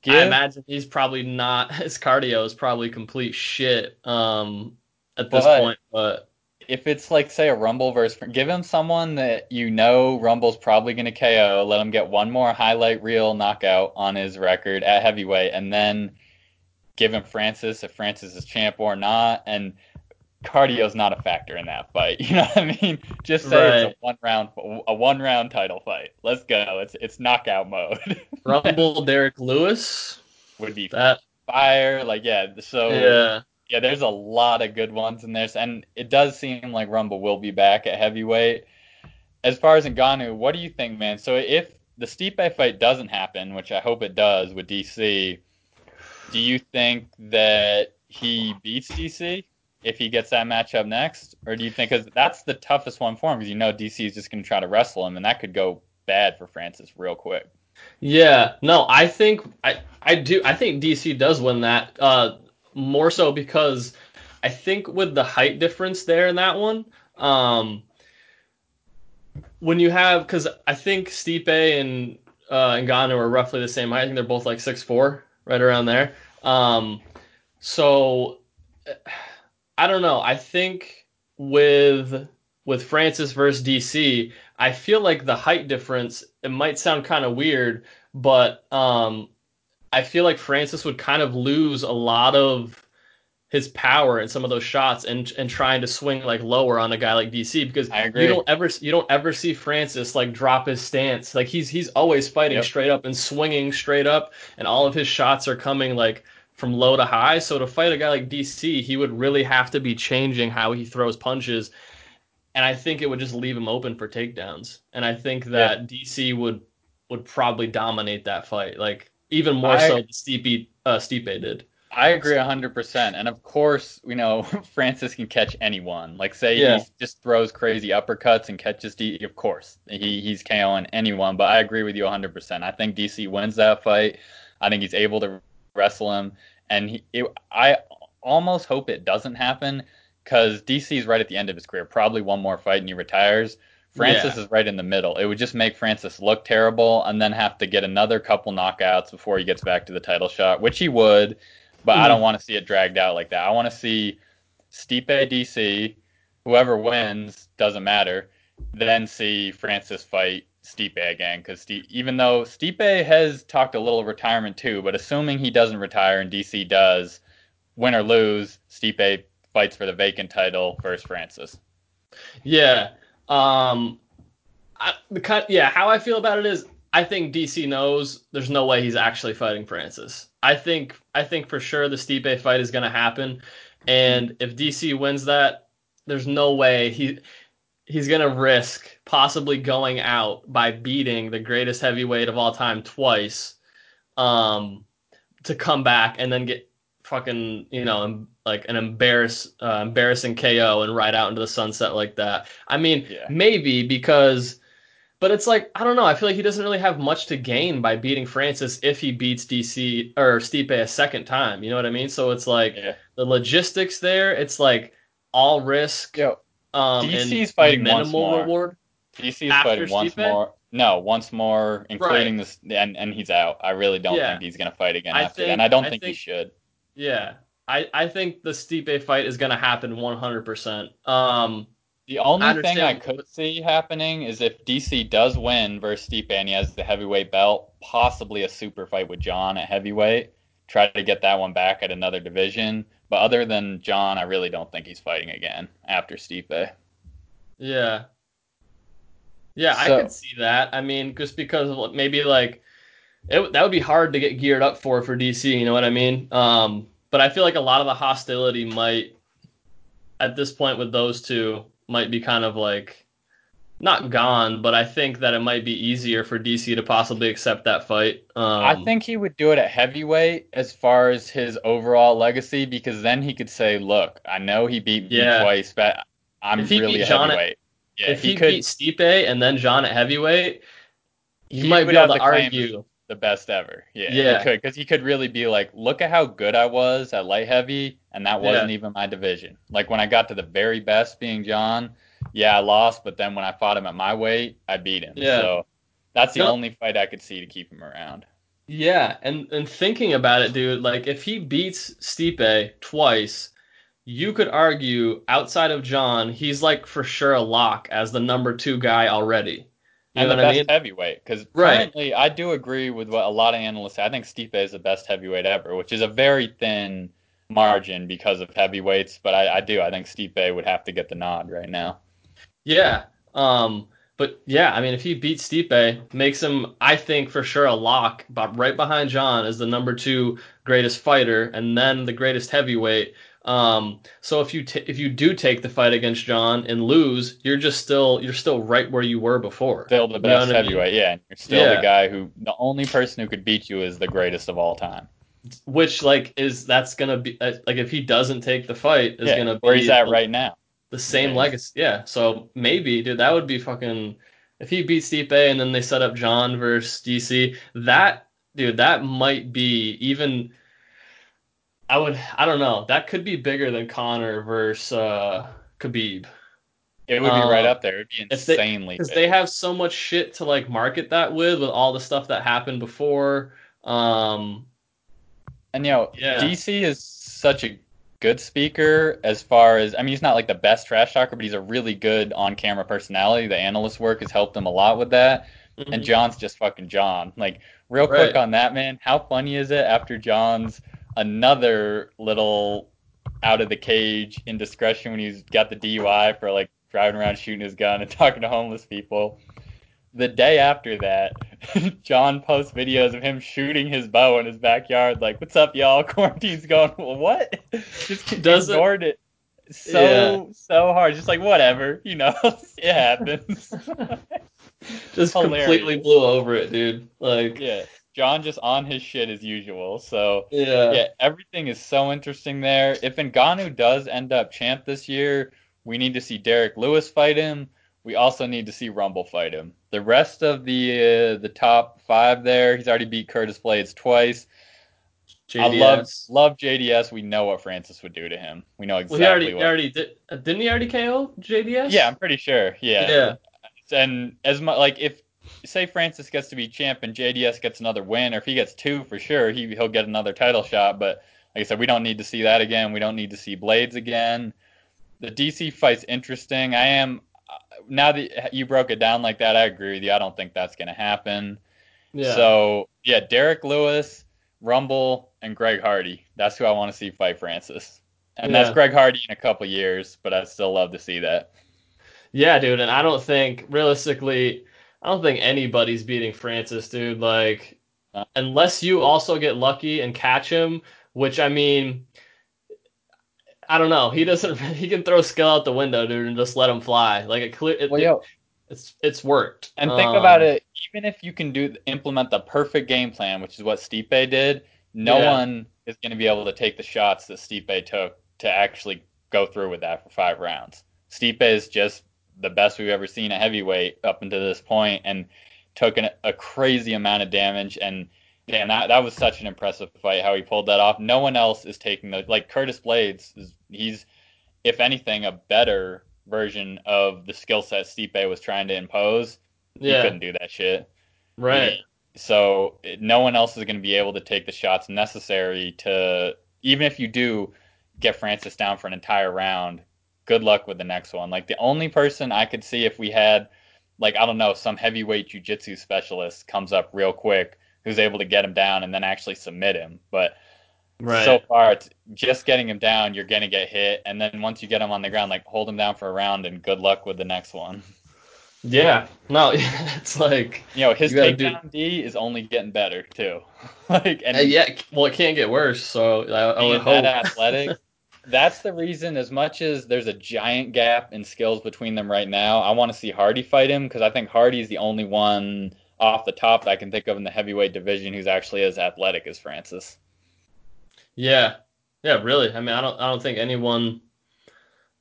I imagine he's probably not. <laughs> His cardio is probably complete shit um, at this But- point. But if it's like say a Rumble versus give him someone that you know Rumble's probably going to KO, let him get one more highlight reel knockout on his record at heavyweight, and then give him Francis if Francis is champ or not, and cardio's not a factor in that fight. <laughs> You know what I mean? Just say it's a one round a one round title fight. Let's go. It's it's knockout mode. <laughs> Rumble, Derrick Lewis, Would be that fire. Like yeah. So yeah, Yeah, there's a lot of good ones in there, and it does seem like Rumble will be back at heavyweight. As far as Ngannou, what do you think, man? So if the Stipe fight doesn't happen, which I hope it does with DC, do you think that he beats DC if he gets that matchup next, or do you think because that's the toughest one for him because you know DC is just going to try to wrestle him, and that could go bad for Francis real quick. yeah. No, I think I I do. I think DC does win that. Uh, more so because I think with the height difference there in that one, um, when you have because I think Stipe and uh, Ngannou are roughly the same height. I think they're both like six four, right around there. Um, so I don't know. I think with with Francis versus DC, I feel like the height difference. It might sound kind of weird, but um, I feel like Francis would kind of lose a lot of his power in some of those shots and and trying to swing like lower on a guy like DC because I agree. you don't ever you don't ever see Francis like drop his stance like he's he's always fighting Yep. straight up and swinging straight up and all of his shots are coming like from low to high so to fight a guy like DC he would really have to be changing how he throws punches and I think it would just leave him open for takedowns and I think that DC would would probably dominate that fight like even more I- so than Stipe uh, Stipe did. I agree 100%. And of course, you know, <laughs> Francis can catch anyone. Like, say Yeah. he just throws crazy uppercuts and catches D. Of course, he, he's KOing anyone. But I agree with you 100%. I think DC wins that fight. I think he's able to wrestle him. And he, it, I almost hope it doesn't happen because DC's right at the end of his career. Probably one more fight and he retires. Francis Yeah. is right in the middle. It would just make Francis look terrible and then have to get another couple knockouts before he gets back to the title shot, which he would. But I Mhm. don't want to see it dragged out like that. I want to see Stipe DC, whoever wins doesn't matter, then see Francis fight Stipe again because even though Stipe has talked a little retirement too, but assuming he doesn't retire and DC does, win or lose, Stipe fights for the vacant title versus Francis. Yeah. Um, I, the kind, yeah. How I feel about it is, I think DC knows there's no way he's actually fighting Francis. I think, I think for sure the Stipe fight is going to happen, and if DC wins that, there's no way he he's going to risk possibly going out by beating the greatest heavyweight of all time twice, um, to come back and then get fucking you know like an embarrass uh, embarrassing KO and ride out into the sunset like that. I mean, Yeah. maybe because, but it's like I don't know. I feel like he doesn't really have much to gain by beating Francis if he beats DC or Stipe a second time. You know what I mean? So it's like Yeah. the logistics there. It's like all risk. Yo, Um, DC's and fighting once minimal more. reward. DC is After fighting once Stipe? more. No, once more, including this, and and he's out. I really don't Yeah. think he's gonna fight again I after, think- that, and I don't I think, think- he should. Yeah, I I think the Stipe fight is gonna happen 100%. Um, The only I thing I could see happening is if DC does win versus Stipe and he has the heavyweight belt, possibly a super fight with Jon at heavyweight. Try to get that one back at another division. But other than Jon, I really don't think he's fighting again after Stipe. Yeah. Yeah, I could see that. I mean, just because of maybe like it, that would be hard to get geared up for for DC. You know what I mean? Um, but I feel like a lot of the hostility might, at this point with those two, might be kind of like not gone, but I think that it might be easier for DC to possibly accept that fight. Um, I think he would do it at heavyweight as far as his overall legacy because then he could say, "Look, I know he beat me Yeah. twice, but I'm If he really a Jon at- heavyweight." yeah, if he, could beat Stipe and then Jon at heavyweight, you He might be able to argue. the best ever. Yeah, Yeah. he could because he could really be like, "Look at how good I was at light heavy, and that wasn't even my division." Like when I got to the very best, being Jon, yeah, I lost, but then when I fought him at my weight, I beat him. Yeah. So that's the No. only fight I could see to keep him around. Yeah, and and thinking about it, dude, like if he beats Stipe twice, you could argue outside of Jon, he's like for sure a lock as the number two guy already. You and the what I best mean? heavyweight. Because Right. currently, I do agree with what a lot of analysts say. I think Stipe is the best heavyweight ever, which is a very thin margin because of heavyweights. But I, I do. I think Stipe would have to get the nod right now. Yeah. Um, but yeah, I mean, if he beats Stipe, makes him, I think for sure a lock, but right behind Jon is the number two greatest fighter, and then the greatest heavyweight. Um, so if you t- if you do take the fight against Jon and lose, you're just still you're still right where you were before. Still the You know best I mean? heavyweight. Yeah, you're still Yeah. the guy who the only person who could beat you is the greatest of all time. Which like is that's gonna be uh, like if he doesn't take the fight is yeah, gonna be where he's at right now. The same Yeah. legacy. Yeah. So maybe, dude, that would be fucking. If he beats Stipe and then they set up Jon versus DC, that dude, that might be even. I would. I don't know. That could be bigger than Conor versus uh, Khabib It would be right Uh, up there. It would be they- insanely. because big. they have so much shit to like market that with, with all the stuff that happened before. Um, And you know, Yeah. DC is such a good speaker as far as I mean, he's not like the best trash talker, but he's a really good on-camera personality. The analyst work has helped him a lot with that. Mm-hmm. And Jon's just fucking Jon. Like, real quick on that, man. How funny is it after Jon's another little out of the cage indiscretion when he's got the DUI for like driving around shooting his gun and <laughs> talking to homeless people? The day after that, <laughs> Jon posts videos of him shooting his bow in his backyard. Like, "What's up, y'all? <laughs> Quarantine's going. Well, what? Just Does it- ignored it. So Yeah. so hard. Just like whatever, you know, <laughs> it happens. just hilarious. completely blew over it, dude. Like, yeah, Jon just on his shit as usual. So yeah, yeah, everything is so interesting there. If Ngannou does end up champ this year, we need to see Derrick Lewis fight him. We also need to see Rumble fight him. The rest of the uh, the top five there, he's already beat Curtis Blaydes twice. I love JDS. love JDS. We know what Francis would do to him. We know Well, exactly he already, he what. already did. uh, Didn't he already KO JDS? yeah, I'm pretty sure. Yeah. Yeah. And as much like if say Francis gets to be champ and JDS gets another win, or if he gets two for sure, he he'll get another title shot. But like I said, we don't need to see that again. We don't need to see Blaydes again. The DC fight's interesting. I am now that you broke it down like that, I agree with you. I don't think that's gonna happen. Yeah. So yeah, Derrick Lewis, Rumble, and Greg Hardy. That's who I want to see fight Francis. And that's Greg Hardy in a couple years, but I'd still love to see that. yeah, dude, and I don't think realistically, I don't think anybody's beating Francis, dude. Like, unless you also get lucky and catch him, which I mean, I don't know. He doesn't. <laughs> He can throw skill out the window, dude, and just let him fly. Like it clear. It, Well, yo, it's it's worked. And think Um, about it, even if you can do implement the perfect game plan, which is what Stipe did, no Yeah. one is going to be able to take the shots that Stipe took to actually go through with that for five rounds. Stipe is just the best we've ever seen at heavyweight up until this point, and took an, a crazy amount of damage. And damn, that that was such an impressive fight how he pulled that off. No one else is taking the like Curtis Blaydes. Is, he's if anything a better version of the skill set Stipe was trying to impose. Yeah. He couldn't do that shit. Right. So no one else is going to be able to take the shots necessary to, even if you do get Francis down for an entire round, good luck with the next one. Like the only person I could see if we had, like, I don't know, some heavyweight jujitsu specialist comes up real quick who's able to get him down and then actually submit him. But Right. so far, it's just getting him down, you're going to get hit. And then once you get him on the ground, like, hold him down for a round and good luck with the next one. yeah. No, <laughs> it's like. You know, his You gotta do- D is only getting better too. <laughs> like, and uh, yeah. Well, it can't get worse. So I, I would hope. that athletic, <laughs> that's the reason. As much as there's a giant gap in skills between them right now, I want to see Hardy fight him because I think Hardy's the only one off the top that I can think of in the heavyweight division who's actually as athletic as Francis. Yeah, yeah, really. I mean, I don't, I don't think anyone.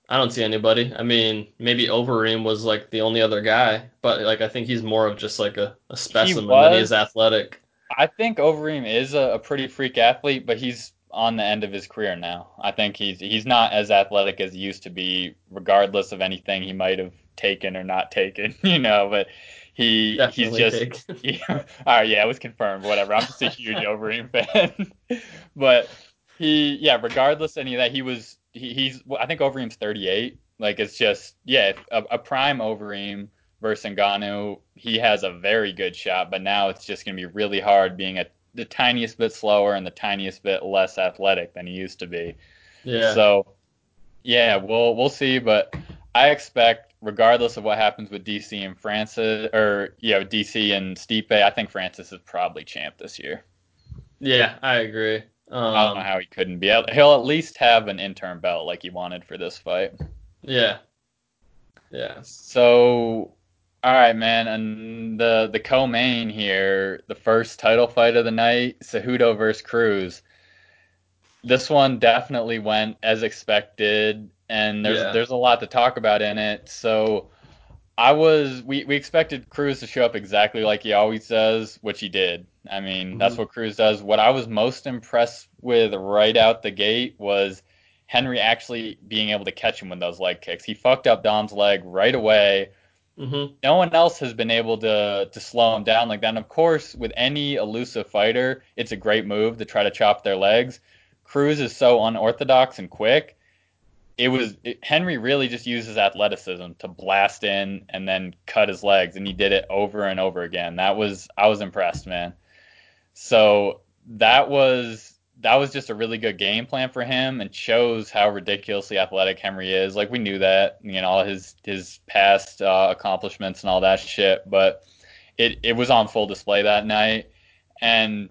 I don't see anybody. I mean, maybe Overeem was like the only other guy, but like I think he's more of just like a, a specimen than he is athletic. I think Overeem is a, a pretty freak athlete, but he's on the end of his career now. I think he's he's not as athletic as he used to be, regardless of anything he might have taken or not <laughs> taken, you know. But he Definitely he's just he, <laughs> all right, yeah, it was confirmed. Whatever. I'm just a huge <laughs> Overeem fan, but he yeah, regardless of any of that, he was he, he's I think Overeem's 38. Like it's just yeah, a, a prime Overeem versus Ngannou, he has a very good shot, but now it's just going to be really hard being a the tiniest bit slower and the tiniest bit less athletic than he used to be. Yeah. So, yeah, we'll we'll see, but I expect, regardless of what happens with DC and Francis, or you know DC and Stipe, I think Francis is probably champ this year. Yeah, I agree. Um, I don't know um, how he couldn't be. Out. He'll at least have an interim belt like he wanted for this fight. Yeah. Yeah. So all right, man, and the the co-main here, the first title fight of the night, Cejudo versus Cruz. This one definitely went as expected, and there's yeah. there's a lot to talk about in it. So I was we, we expected Cruz to show up exactly like he always does, which he did. I mean, mm-hmm. that's what Cruz does. What I was most impressed with right out the gate was Henry actually being able to catch him with those leg kicks. He fucked up Dom's leg right away Mm-hmm. No one else has been able to to slow him down like that. And of course, with any elusive fighter, it's a great move to try to chop their legs. Cruz is so unorthodox and quick. It was it, Henry really just used his athleticism to blast in and then cut his legs, and he did it over and over again. That was I was impressed, man. So that was that was just a really good game plan for him and shows how ridiculously athletic Henry is. Like we knew that, you know, all his his past uh, accomplishments and all that shit, but it it was on full display that night. And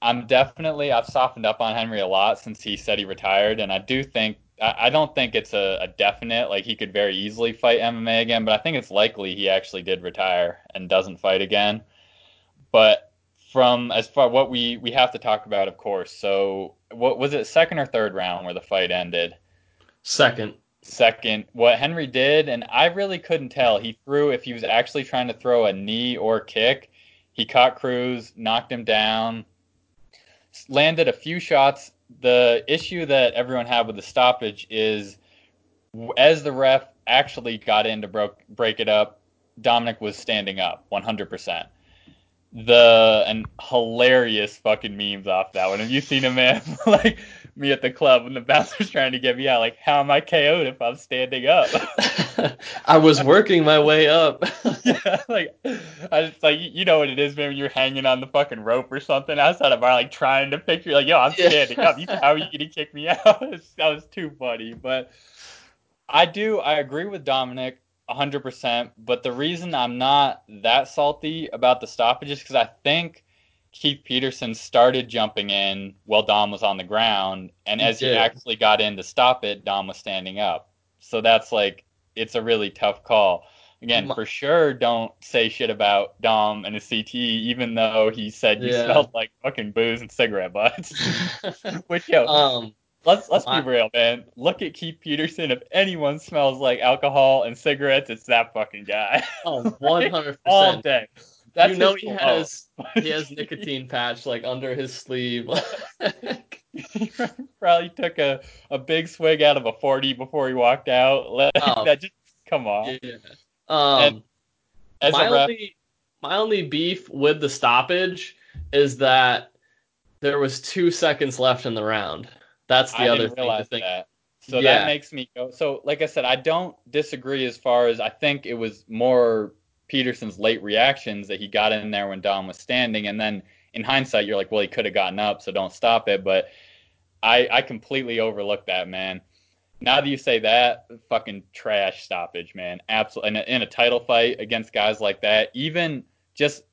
I'm definitely I've softened up on Henry a lot since he said he retired, and I do think I, I don't think it's a, a definite like he could very easily fight MMA again, but I think it's likely he actually did retire and doesn't fight again. But from as far what we we have to talk about, of course. So, what was it, second or third round where the fight ended? Second. Second. What Henry did, and I really couldn't tell. He threw if he was actually trying to throw a knee or kick. He caught Cruz, knocked him down, landed a few shots. The issue that everyone had with the stoppage is, as the ref actually got in to broke, break it up, Dominick was standing up 100% the and hilarious fucking memes off that one. Have you seen a man <laughs> like me at the club when the <laughs> bouncer's trying to get me out? Like, how am I KO'd if I'm standing up? <laughs> I was working my way up. <laughs> yeah, like I just like you know what it is, man. When you're hanging on the fucking rope or something outside of bar, like trying to picture, like, yo, I'm standing yeah. up. You, how are you gonna kick me out? that was too funny, but I do. I agree with Dominick 100%. But the reason I'm not that salty about the stoppage is because I think Keith Peterson started jumping in while Dom was on the ground. And as he, he actually got in to stop it, Dom was standing up. So that's like, it's a really tough call. Again, for sure, don't say shit about Dom and his CT, even though he said you yeah. smelled like fucking booze and cigarette butts. <laughs> Which, yo, um, Let's let's be real, man. Look at Keith Peterson. If anyone smells like alcohol and cigarettes, it's that fucking guy. Oh, <laughs> 100 all day. That's you know he has he has <laughs> nicotine patch like under his sleeve. he <laughs> probably took a, a big swig out of a forty before he walked out. <laughs> Like, oh, that just come on. Yeah. Um, my ref, only my only beef with the stoppage is that there was two seconds left in the round. That's the I other thing think. That. So yeah. that makes me go. So, like I said, I don't disagree as far as I think it was more Peterson's late reactions that he got in there when Dom was standing, and then in hindsight, you're like, well, he could have gotten up, so don't stop it. But I, I completely overlooked that, man. Now that you say that, fucking trash stoppage, man. Absolutely. In a, in a title fight against guys like that, even just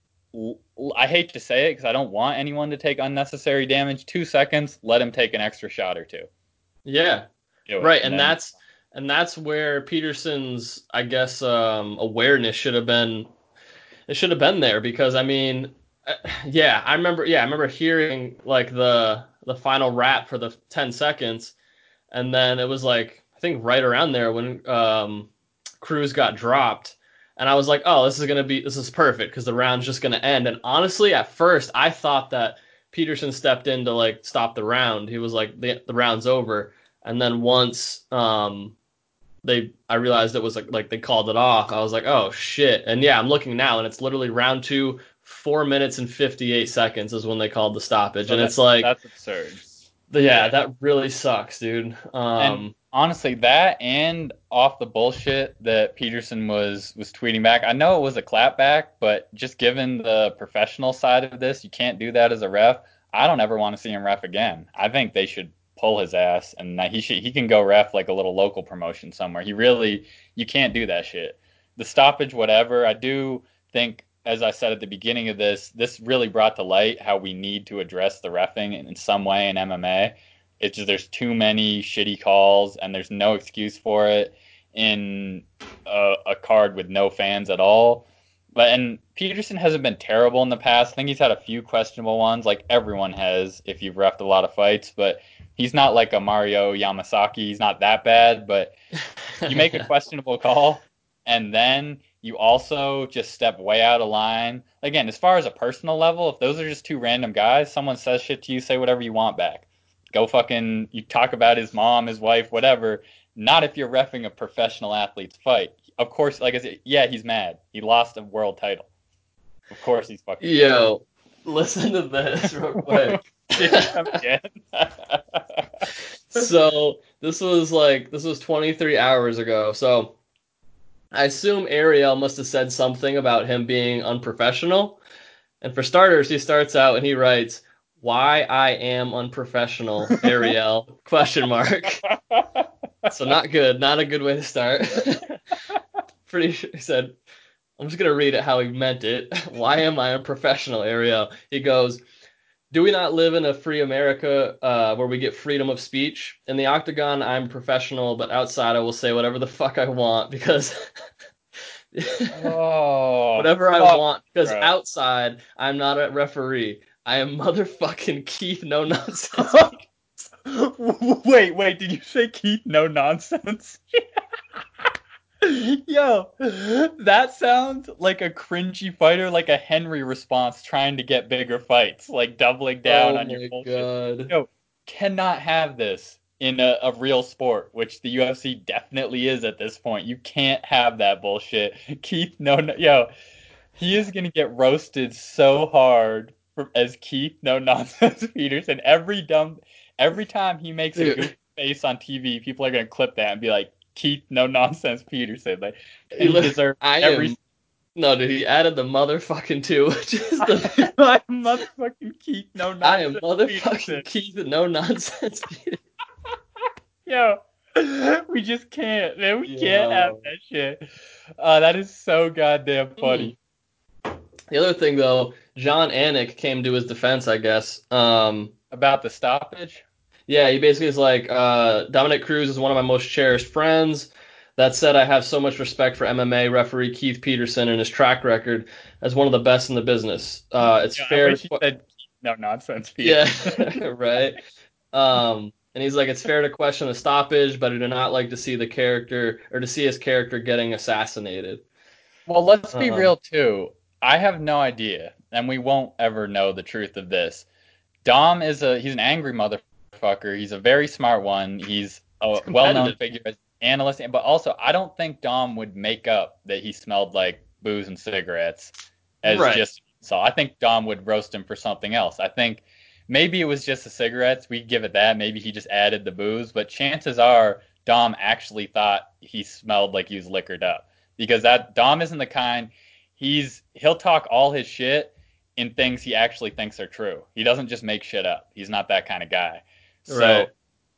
I hate to say it because I don't want anyone to take unnecessary damage. Two seconds, let him take an extra shot or two. Yeah, right, and, that's and that's where Peterson's, I guess, um, awareness should have been. It should have been there because I mean, uh, yeah, I remember. Yeah, I remember hearing like the the final rap for the ten seconds, and then it was like I think right around there when um, Cruz got dropped, and I was like, oh, this is gonna be this is perfect because the round's just gonna end. And honestly, at first, I thought that Peterson stepped in to like stop the round. He was like the the round's over, and then once um they I realized it was like like they called it off. I was like, oh shit. And yeah, I'm looking now, and it's literally round two, four minutes and 58 seconds is when they called the stoppage, so and it's like that's absurd. Yeah, yeah, that really sucks, dude. Um, and honestly, that and off the bullshit that Peterson was was tweeting back. I know it was a clapback, but just given the professional side of this, you can't do that as a ref. I don't ever want to see him ref again. I think they should pull his ass and he should he can go ref like a little local promotion somewhere. He really you can't do that shit. The stoppage, whatever. I do think, as I said at the beginning of this, this really brought to light how we need to address the refing in some way in MMA. It's just there's too many shitty calls and there's no excuse for it in a, a card with no fans at all. But and Peterson hasn't been terrible in the past. I think he's had a few questionable ones, like everyone has if you've refed a lot of fights. But he's not like a Mario Yamasaki. He's not that bad. But <laughs> you make a questionable call, and then you also just step way out of line. Again, as far as a personal level, if those are just two random guys, someone says shit to you, say whatever you want back. Go fucking you talk about his mom, his wife, whatever. Not if you're refing a professional athlete's fight of course, like I said, yeah, he's mad. He lost a world title. Of course, he's fucking. Yo, listen to this real <laughs> quick. <laughs> so this was like this was 23 hours ago. So I assume Ariel must have said something about him being unprofessional. And for starters, he starts out and he writes, "Why I am unprofessional, <laughs> Ariel?" question mark. So not good. Not a good way to start pretty sure he said, I'm just going to read it how he meant it. <laughs> Why am I a professional, Ariel? He goes, Do we not live in a free America uh, where we get freedom of speech? In the octagon, I'm professional, but outside, I will say whatever the fuck I want because. <laughs> oh, whatever I want because bro. outside I'm not a referee. I am motherfucking <laughs> Keith No Nonsense. wait, wait, did you say Keith No Nonsense? <laughs> Yo, that sounds like a cringy fighter, like a Henry response trying to get bigger fights, like doubling down oh on your bullshit. God. Yo, cannot have this in a, a, real sport, which the UFC definitely is at this point. You can't have that bullshit. <laughs> Keith, no, no yo, he is gonna get roasted so hard from, as Keith, no nonsense <laughs> Peterson. Every dumb, every time he makes a goofy face on TV, people are gonna clip that and be like, Keith No Nonsense Peterson. Like he deserves every. Am, no, dude, he added the motherfucking two, which is the <laughs> I motherfucking Keith No Nonsense. I am motherfucking Peterson. Keith No Nonsense Peterson. <laughs> Yo, <laughs> we just can't, man. We Yo. can't have that shit. Uh, that is so goddamn hmm. funny. The other thing, though, Jon Anik came to his defense, I guess. Um, about the stoppage. Yeah, he basically is like uh, Dominick Cruz is one of my most cherished friends. That said, I have so much respect for MMA referee Keith Peterson and his track record as one of the best in the business. Uh, it's yeah, fair. To... Said, no nonsense. Pete. Yeah, <laughs> <laughs> right. Um, and he's like, it's fair to question the stoppage, but I do not like to see the character or to see his character getting assassinated. Well, let's be uh, real too. I have no idea, and we won't ever know the truth of this. Dom is a he's an angry mother motherfucker. He's a very smart one. He's a well-known figure as an analyst, but also I don't think Dom would make up that he smelled like booze and cigarettes as right. just so. I think Dom would roast him for something else. I think maybe it was just the cigarettes. We give it that. Maybe he just added the booze, but chances are Dom actually thought he smelled like he was liquored up because that Dom isn't the kind. He's he'll talk all his shit in things he actually thinks are true. He doesn't just make shit up. He's not that kind of guy. So right.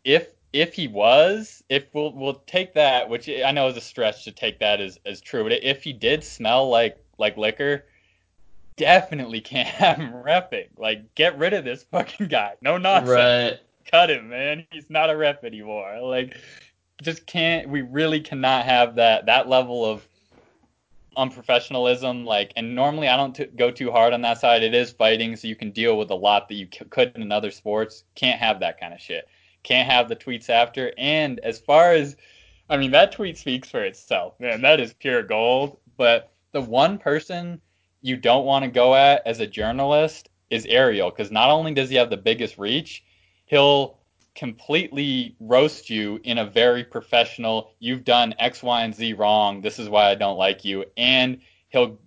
if if he was, if we'll we'll take that, which I know is a stretch to take that as as true, but if he did smell like like liquor, definitely <laughs> can't have him repping. Like, get rid of this fucking guy. No nonsense. Right. cut him, man. He's not a ref anymore. Like, just can't. We really cannot have that that level of unprofessionalism. Like, and normally I don't t- go too hard on that side. It is fighting, so you can deal with a lot that you c- couldn't in other sports. Can't have that kind of shit. Can't have the tweets after. And as far as, I mean, that tweet speaks for itself, man. That is pure gold. But the one person you don't want to go at as a journalist is Ariel, because not only does he have the biggest reach, he'll completely roast you in a very professional you've done x y and z wrong. This is why i don't like you. And he'll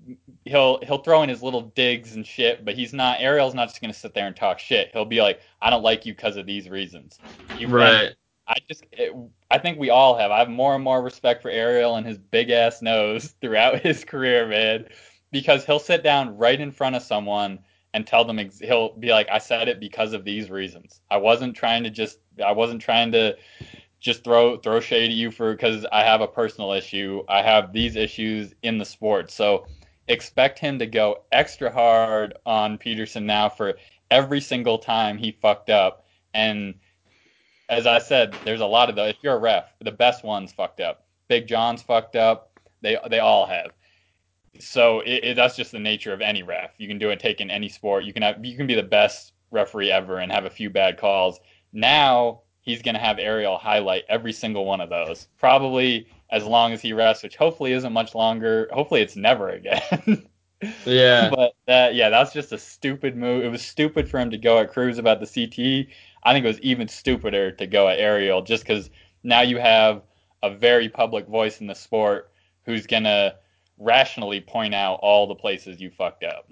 he'll he'll throw in his little digs and shit but he's not ariel's not just going to sit there and talk shit. He'll be like i don't like you because of these reasons. You right. I just it, i think we all have. I have more and more respect for ariel and his big ass nose <laughs> throughout his career man because he'll sit down right in front of someone and tell them ex- he'll be like, I said it because of these reasons. I wasn't trying to just I wasn't trying to just throw throw shade at you for because I have a personal issue. I have these issues in the sport. So expect him to go extra hard on Peterson now for every single time he fucked up. And as I said, there's a lot of those. If you're a ref, the best ones fucked up. Big John's fucked up. They they all have so it, it, that's just the nature of any ref. You can do it take in any sport. You can have you can be the best referee ever and have a few bad calls. Now he's going to have Ariel highlight every single one of those, probably as long as he rests, which hopefully isn't much longer. Hopefully it's never again. <laughs> yeah. But that yeah, that's just a stupid move. It was stupid for him to go at Cruz about the CT. I think it was even stupider to go at Ariel just because now you have a very public voice in the sport who's gonna rationally point out all the places you fucked up.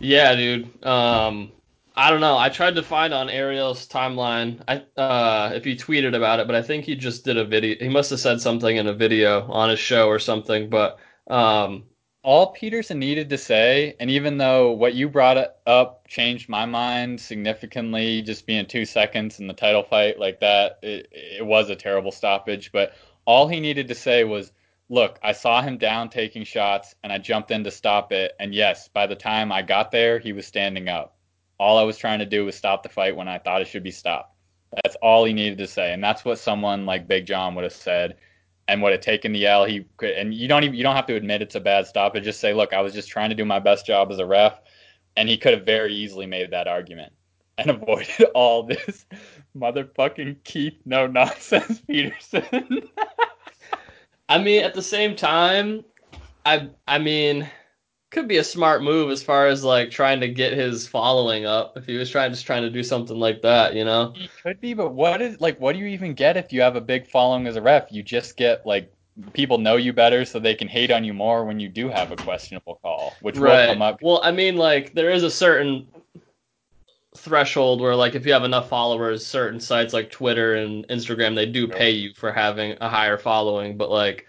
Yeah, dude. Um, I don't know. I tried to find on Ariel's timeline. I uh, if he tweeted about it, but I think he just did a video. He must have said something in a video on his show or something. But um, all Peterson needed to say, and even though what you brought up changed my mind significantly, just being two seconds in the title fight like that, it, it was a terrible stoppage. But all he needed to say was, look, I saw him down taking shots and I jumped in to stop it. And yes, by the time I got there, he was standing up. All I was trying to do was stop the fight when I thought it should be stopped. That's all he needed to say. And that's what someone like Big John would have said and would have taken the L. He could, and you don't even, you don't have to admit it's a bad stop. But just say, look, I was just trying to do my best job as a ref. And he could have very easily made that argument and <laughs> avoided all this motherfucking Keith no nonsense Peterson. <laughs> I mean, at the same time, I I mean, could be a smart move as far as like trying to get his following up. If he was trying just trying to do something like that, you know. He could be, but what is like what do you even get if you have a big following as a ref? You just get like people know you better so they can hate on you more when you do have a questionable call, which right. will come up. Well, I mean like there is a certain threshold where like if you have enough followers certain sites like twitter and instagram they do pay you for having a higher following but like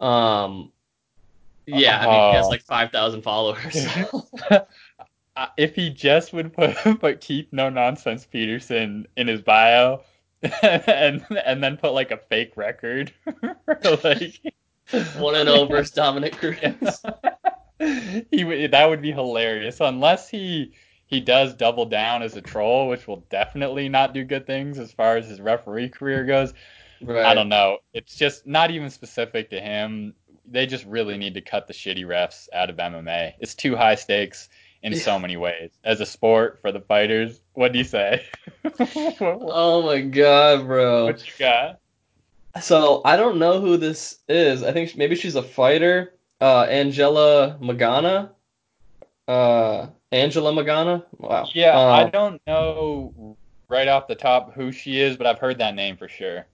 um yeah i mean he has oh. like 5000 followers <laughs> if he just would put <laughs> put keith no nonsense peterson in his bio <laughs> and and then put like a fake record like one and over Dominick cruz. He that would be hilarious unless he he does double down as a troll, which will definitely not do good things as far as his referee career goes. Right. I don't know. It's just not even specific to him. They just really need to cut the shitty refs out of MMA. It's too high stakes in yeah. so many ways. As a sport for the fighters, what do you say? <laughs> oh my god, bro. What you got? So I don't know who this is. I think maybe she's a fighter. Uh, Angela Magana. Uh, Angela Magana? Wow. Yeah, uh, I don't know right off the top who she is, but I've heard that name for sure.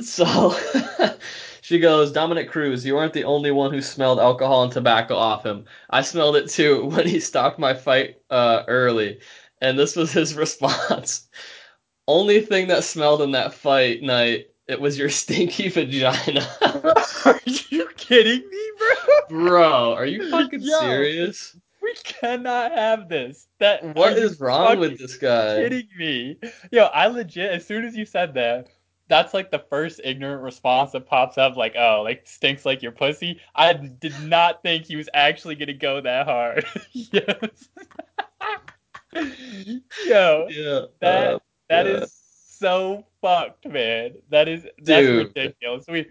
So <laughs> she goes, Dominick Cruz, you aren't the only one who smelled alcohol and tobacco off him. I smelled it too <laughs> when he stopped my fight uh, early. And this was his <laughs> response. Only thing that smelled in that fight night, it was your stinky vagina. are you kidding me, bro? Bro, are you fucking Yo, serious? We cannot have this. That what is wrong with this guy? Kidding me? Yo, I legit. As soon as you said that, that's like the first ignorant response that pops up. Like, oh, like stinks like your pussy. I did not think he was actually gonna go that hard. <laughs> yes. <laughs> Yo, yeah. That uh, That is so fucked, man. That is that's Dude. ridiculous. We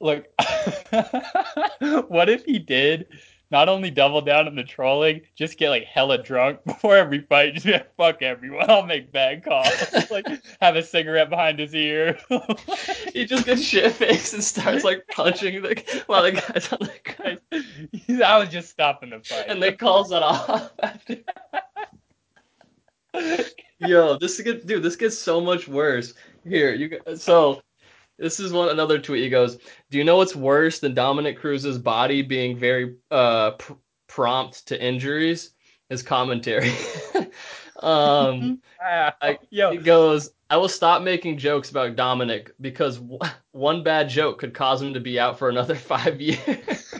look. <laughs> what if he did? Not only double down on the trolling, just get like hella drunk <laughs> before every fight. Just be like, fuck everyone. I'll make bad calls. <laughs> like have a cigarette behind his ear. <laughs> he just gets shit faced and starts like punching the while the guy's on the ground, I was just stopping the fight. and then calls it off. After. Yo, this gets dude. This gets so much worse. Here, you so. This is one another tweet. He goes, "Do you know what's worse than Dominick Cruz's body being very uh, pr- prompt to injuries? His commentary." <laughs> um, <laughs> I- yo, He goes, I will stop making jokes about Dominick because w- one bad joke could cause him to be out for another <laughs> five years.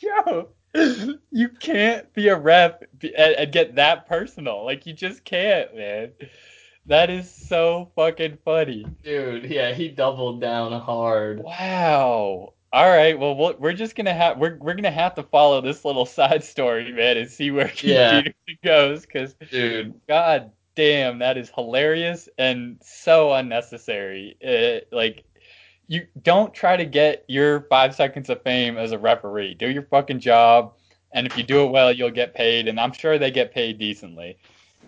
yo, you can't be a ref be- and, and get that personal. Like you just can't, man. That is so fucking funny. Dude, yeah, he doubled down hard. Wow. All right. Well, we'll we're just gonna have we're we're gonna have to follow this little side story, man, and see where Yeah. <laughs> Goes. Because Dude, God damn, that is hilarious and so unnecessary. Uh, like, you don't try to get your five seconds of fame as a referee. Do your fucking job, and if you do it well, you'll get paid. And I'm sure they get paid decently.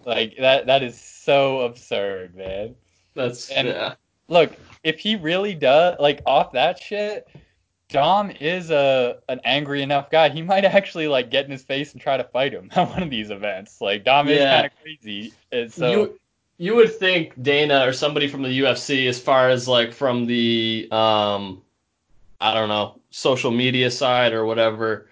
Like that. That is so absurd, man. that's And- yeah. Look, if he really does, like off that shit. Dom is a an angry enough guy. He might actually like get in his face and try to fight him <laughs> at one of these events. Like Dom is kind of crazy, and so you you would think Dana or somebody from the UFC, as far as like from the um, I don't know, social media side or whatever,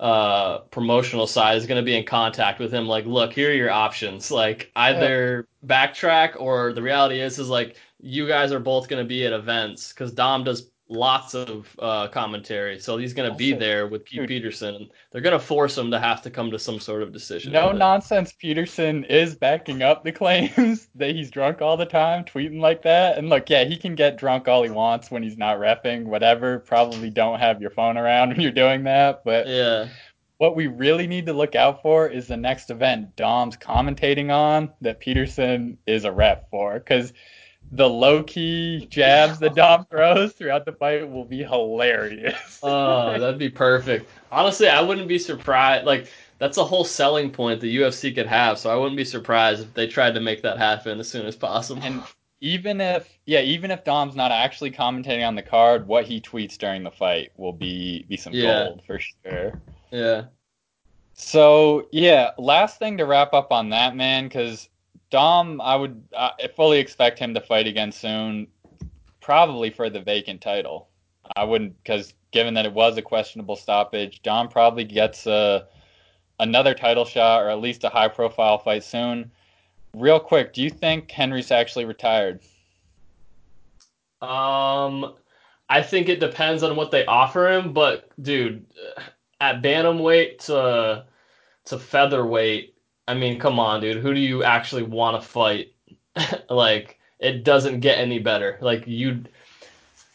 uh, promotional side, is going to be in contact with him. Like, look, here are your options. Like, either backtrack or the reality is, is like you guys are both going to be at events because Dom does lots of uh, commentary, so he's going to be there with Pete. Peterson, they're going to force him to have to come to some sort of decision. No nonsense. Peterson is backing up the <laughs> claims that he's drunk all the time, tweeting like that. And look, yeah, he can get drunk all he wants when he's not refing, whatever. Probably don't have your phone around when you're doing that. But Yeah. what we really need to look out for is the next event Dom's commentating on that Peterson is a rep for. Because the low key jabs that Dom <laughs> throws throughout the fight will be hilarious. Oh, that'd be perfect. Honestly, I wouldn't be surprised. Like, that's a whole selling point the UFC could have. So I wouldn't be surprised if they tried to make that happen as soon as possible. And even if yeah, even if Dom's not actually commentating on the card, what he tweets during the fight will be be some Yeah. gold for sure. yeah. So yeah, last thing to wrap up on that man, because Dom, I would I fully expect him to fight again soon, probably for the vacant title. I wouldn't because given that it was a questionable stoppage, Dom probably gets a another title shot or at least a high profile fight soon. Real quick, do you think Henry's actually retired? Um, I think it depends on what they offer him, but dude, at bantamweight to to featherweight, I mean, come on, dude, who do you actually want to fight? <laughs> like, it doesn't get any better. Like you,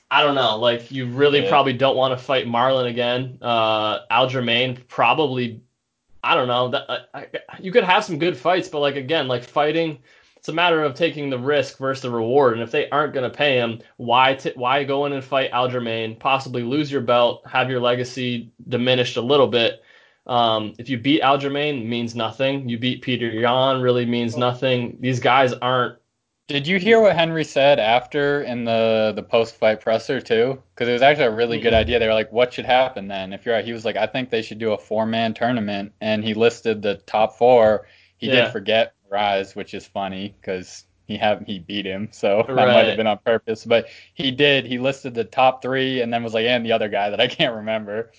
I don't know. Like you really Yeah. probably don't want to fight Marlon again. Uh, Aljamain probably. I don't know. That I, I, you could have some good fights, but like again, like fighting it's a matter of taking the risk versus the reward. And if they aren't going to pay him, why t- why go in and fight Aljamain, possibly lose your belt, have your legacy diminished a little bit? Um, if you beat Aljamain, means nothing. You beat Petr Yan, really means nothing. These guys aren't. Did you hear what Henry said after in the the post fight presser too? Because it was actually a really good Mm-mm. idea. They were like, "What should happen then?" If you're, he was like, "I think they should do a four man tournament," and he listed the top four. He Yeah. did forget Rise, which is funny because he have he beat him, so <laughs> that might have been on purpose. But he did. He listed the top three, and then was like, "And the other guy that I can't remember."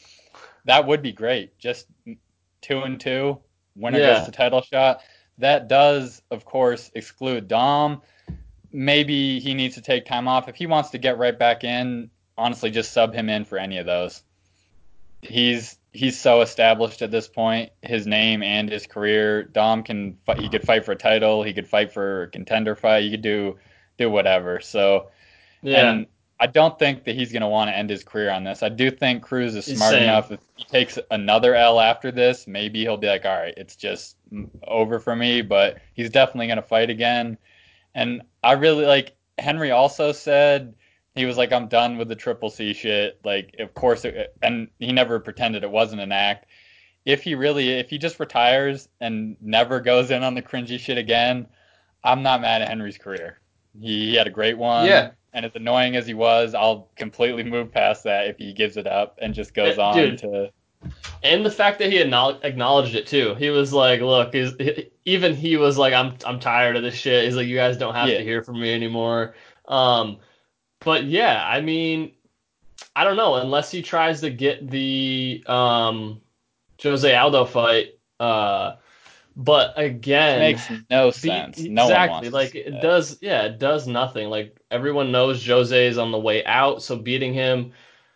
That would be great. Just two and two. Winner Yeah. gets the title shot. That does, of course, exclude Dom. Maybe he needs to take time off. If he wants to get right back in, honestly, just sub him in for any of those. He's he's so established at this point, his name and his career. Dom can fight, he could fight for a title, he could fight for a contender fight, he could do do whatever. So Yeah. and I don't think that he's going to want to end his career on this. I do think Cruz is smart Same. enough. If he takes another L after this, maybe he'll be like, all right, it's just over for me. But he's definitely going to fight again. And I really like Henry also said he was like, I'm done with the triple C shit. Like, of course, it, and he never pretended it wasn't an act. If he really, if he just retires and never goes in on the cringy shit again, I'm not mad at Henry's career. He, he had a great one. Yeah. And as annoying as he was, I'll completely move past that if he gives it up and just goes Uh, on dude. to. and the fact that he acknowledged it too. He was like, "Look, he, even he was like, I'm I'm tired of this shit." He's like, "You guys don't have Yeah. to hear from me anymore." Um, but yeah, I mean, I don't know unless he tries to get the um Jose Aldo fight. Uh, but again, it makes no the- sense. No one exactly. wants like it that. does. Yeah, it does nothing. Like everyone knows Jose is on the way out, so beating him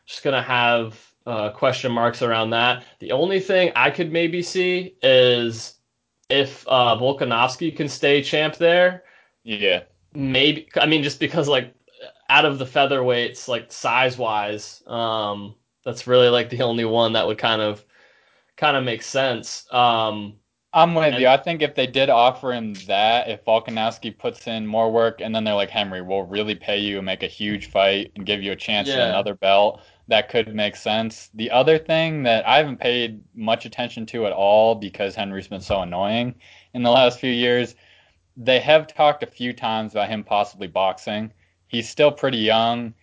just gonna have uh, question marks around that. The only thing I could maybe see is if uh, Volkanovski can stay champ there. Yeah. Maybe I mean just because like out of the featherweights, like size wise, um, that's really like the only one that would kind of kind of make sense. Um, I'm with And- you. I think if they did offer him that, if Volkanovski puts in more work, and then they're like, Henry, we'll really pay you and make a huge fight and give you a chance at another belt, that could make sense. The other thing that I haven't paid much attention to at all because Henry's been so annoying in the last few years, they have talked a few times about him possibly boxing. He's still pretty young.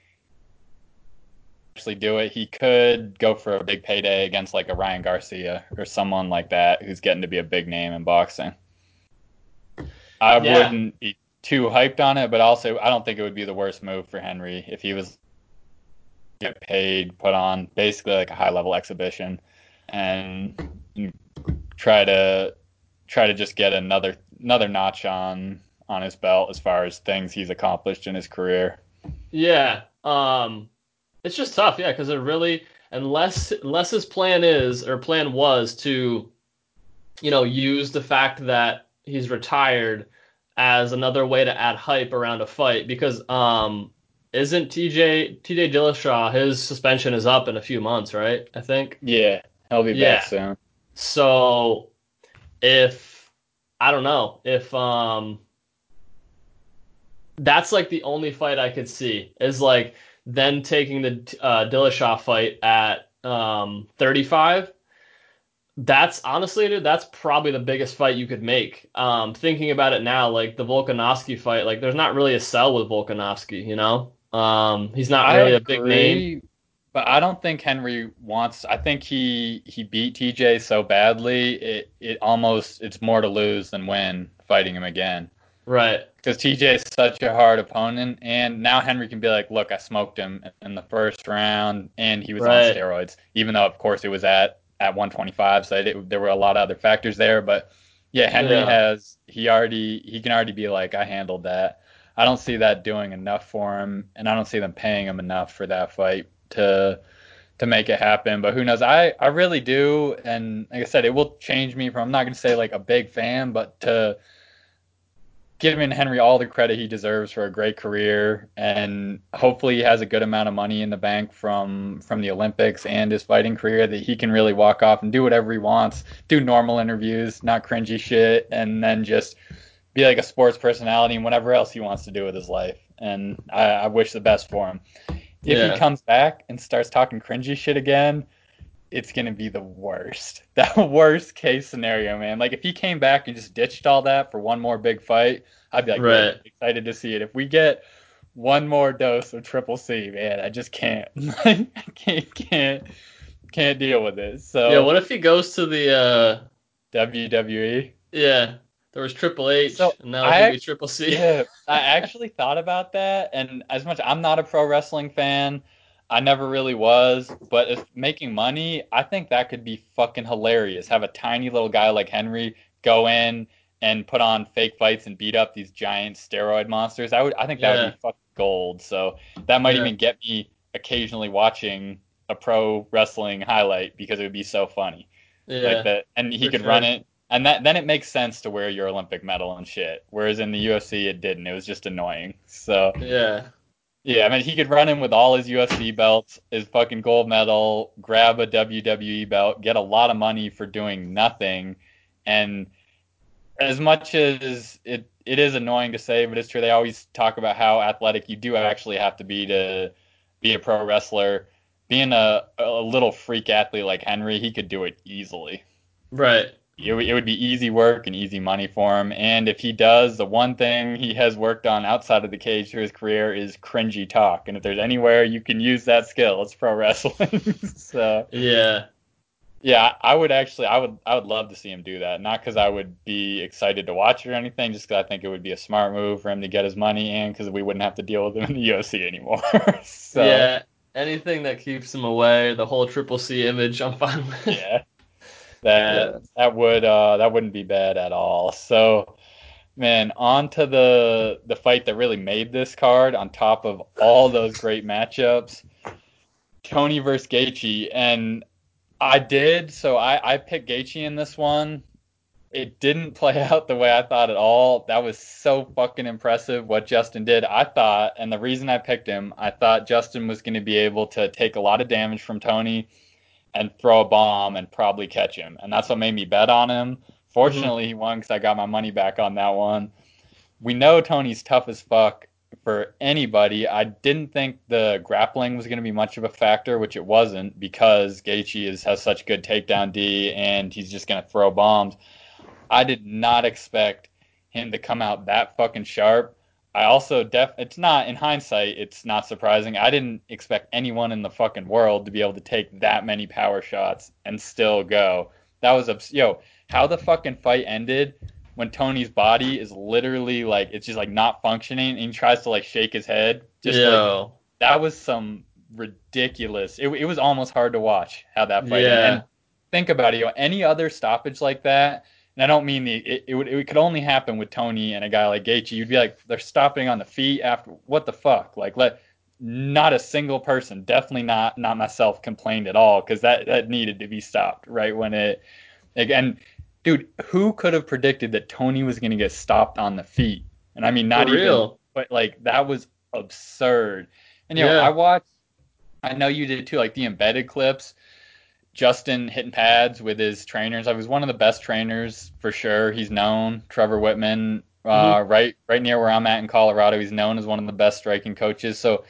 Actually, do it. He could go for a big payday against like a Ryan Garcia or someone like that who's getting to be a big name in boxing. I Yeah. wouldn't be too hyped on it, but also I don't think it would be the worst move for Henry if he was get paid, put on basically like a high level exhibition, and try to try to just get another another notch on on his belt as far as things he's accomplished in his career. Yeah. Um it's just tough, yeah, because it really unless unless his plan is or plan was to, you know, use the fact that he's retired as another way to add hype around a fight because um isn't TJ TJ Dillashaw his suspension is up in a few months, right? I think. Yeah, he'll be Yeah. back soon. So if I don't know if um that's like the only fight I could see is like then taking the uh, Dillashaw fight at um 35. That's honestly, dude, that's probably the biggest fight you could make. Um, thinking about it now, like the Volkanovski fight, like there's not really a sell with Volkanovski, you know. Um, he's not really a big name. But I don't think Henry wants. I think he he beat TJ so badly. It it almost it's more to lose than win fighting him again. Right. Because TJ is such a hard opponent, and now Henry can be like, "Look, I smoked him in the first round, and he was Right. on steroids." Even though, of course, it was at at 125, so it, there were a lot of other factors there. But yeah, Henry Yeah. has he already he can already be like, "I handled that." I don't see that doing enough for him, and I don't see them paying him enough for that fight to to make it happen. But who knows? I I really do, and like I said, it will change me from I'm not going to say like a big fan, but to giving Henry all the credit he deserves for a great career, and hopefully he has a good amount of money in the bank from from the Olympics and his fighting career that he can really walk off and do whatever he wants, do normal interviews, not cringy shit, and then just be like a sports personality and whatever else he wants to do with his life. And I, I wish the best for him. If Yeah. he comes back and starts talking cringy shit again, it's gonna be the worst. <laughs> The worst case scenario, man. Like if he came back and just ditched all that for one more big fight, I'd be like, Right. really excited to see it. If we get one more dose of triple C, man, I just can't. <laughs> I can't can't can't deal with it. So Yeah. What if he goes to the uh WWE. yeah? There was Triple H, So, and now it's be Triple C. Yeah, I <laughs> actually thought about that, and as much I'm not a pro wrestling fan, I never really was. But if making money, I think that could be fucking hilarious. Have a tiny little guy like Henry go in and put on fake fights and beat up these giant steroid monsters. I would, I think that Yeah. would be fucking gold. So that might Yeah. even get me occasionally watching a pro wrestling highlight because it would be so funny yeah. like that, and he for could sure. run it, and that then it makes sense to wear your Olympic medal and shit. Whereas in the UFC, it didn't. It was just annoying. So Yeah. Yeah, I mean, he could run in with all his UFC belts, his fucking gold medal, grab a WWE belt, get a lot of money for doing nothing, and as much as it it is annoying to say, but it's true. They always talk about how athletic you do actually have to be to be a pro wrestler. Being a, a little freak athlete like Henry, he could do it easily. Right it, it would be easy work and easy money for him. And if he does, the one thing he has worked on outside of the cage through his career is cringy talk. And if there's anywhere you can use that skill, it's pro wrestling. <laughs> so yeah, yeah, I would actually, I would, I would love to see him do that. Not because I would be excited to watch it or anything, just because I think it would be a smart move for him to get his money and because we wouldn't have to deal with him in the <laughs> UFC anymore. <laughs> so yeah, anything that keeps him away, the whole Triple C image, I'm fine with. Yeah that yeah. that would uh, that wouldn't be bad at all. So, man, on to the the fight that really made this card. On top of all those great matchups, Tony versus Gaethje, and I did. So I I picked Gaethje in this one. It didn't play <laughs> out the way I thought at all. That was so fucking impressive what Justin did. I thought, and the reason I picked him, I thought Justin was going to be able to take a lot of damage from Tony and throw a bomb and probably catch him. And that's what made me bet on him. Fortunately, mm-hmm. he won because I got my money back on that one. We know Tony's tough as fuck for anybody. I didn't think the grappling was going to be much of a factor, which it wasn't because Gaethje is, has such good takedown D and he's just going to throw bombs. I did not expect him to come out that fucking sharp. I also def it's not in hindsight it's not surprising. I didn't expect anyone in the fucking world to be able to take that many power shots and still go. That was abs- yo, how the fucking fight ended when Tony's body is literally like it's just like not functioning and he tries to like shake his head. Just yo. like that was some ridiculous. It, it was almost hard to watch how that fight. Yeah. And think about it, yo, any other stoppage like that and I don't mean the it, it would it could only happen with Tony and a guy like Gaethje. You'd be like they're stopping on the feet after what the fuck? Like let not a single person, definitely not not myself, complained at all because that that needed to be stopped right when it again. Dude, who could have predicted that Tony was going to get stopped on the feet? And I mean, not For even, real. but like that was absurd. And you know, yeah. I watched. I know you did too, like the embedded clips. Justin hitting pads with his trainers. I was one of the best trainers for sure. He's known Trevor Wittman, uh, mm-hmm. right right near where I'm at in Colorado. He's known as one of the best striking coaches. So,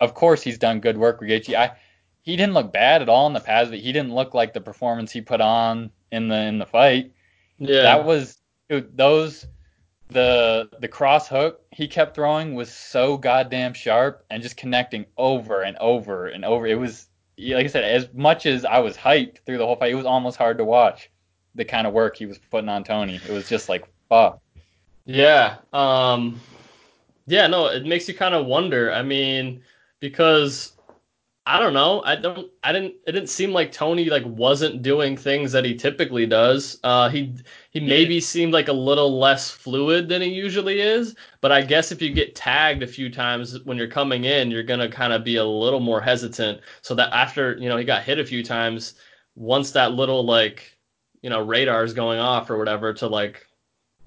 of course, he's done good work with Gaethje. I he didn't look bad at all in the pads, but he didn't look like the performance he put on in the in the fight. Yeah, that was dude, those the the cross hook he kept throwing was so goddamn sharp and just connecting over and over and over. It was like I said, as much as I was hyped through the whole fight, it was almost hard to watch the kind of work he was putting on Tony. It was just like fuck. Yeah. Um. Yeah. No, it makes you kind of wonder. I mean, because I don't know. I don't. I didn't. It didn't seem like Tony like wasn't doing things that he typically does. Uh, he he maybe seemed like a little less fluid than he usually is. But I guess if you get tagged a few times when you're coming in, you're gonna kind of be a little more hesitant. So that after you know he got hit a few times, once that little like you know radar is going off or whatever to like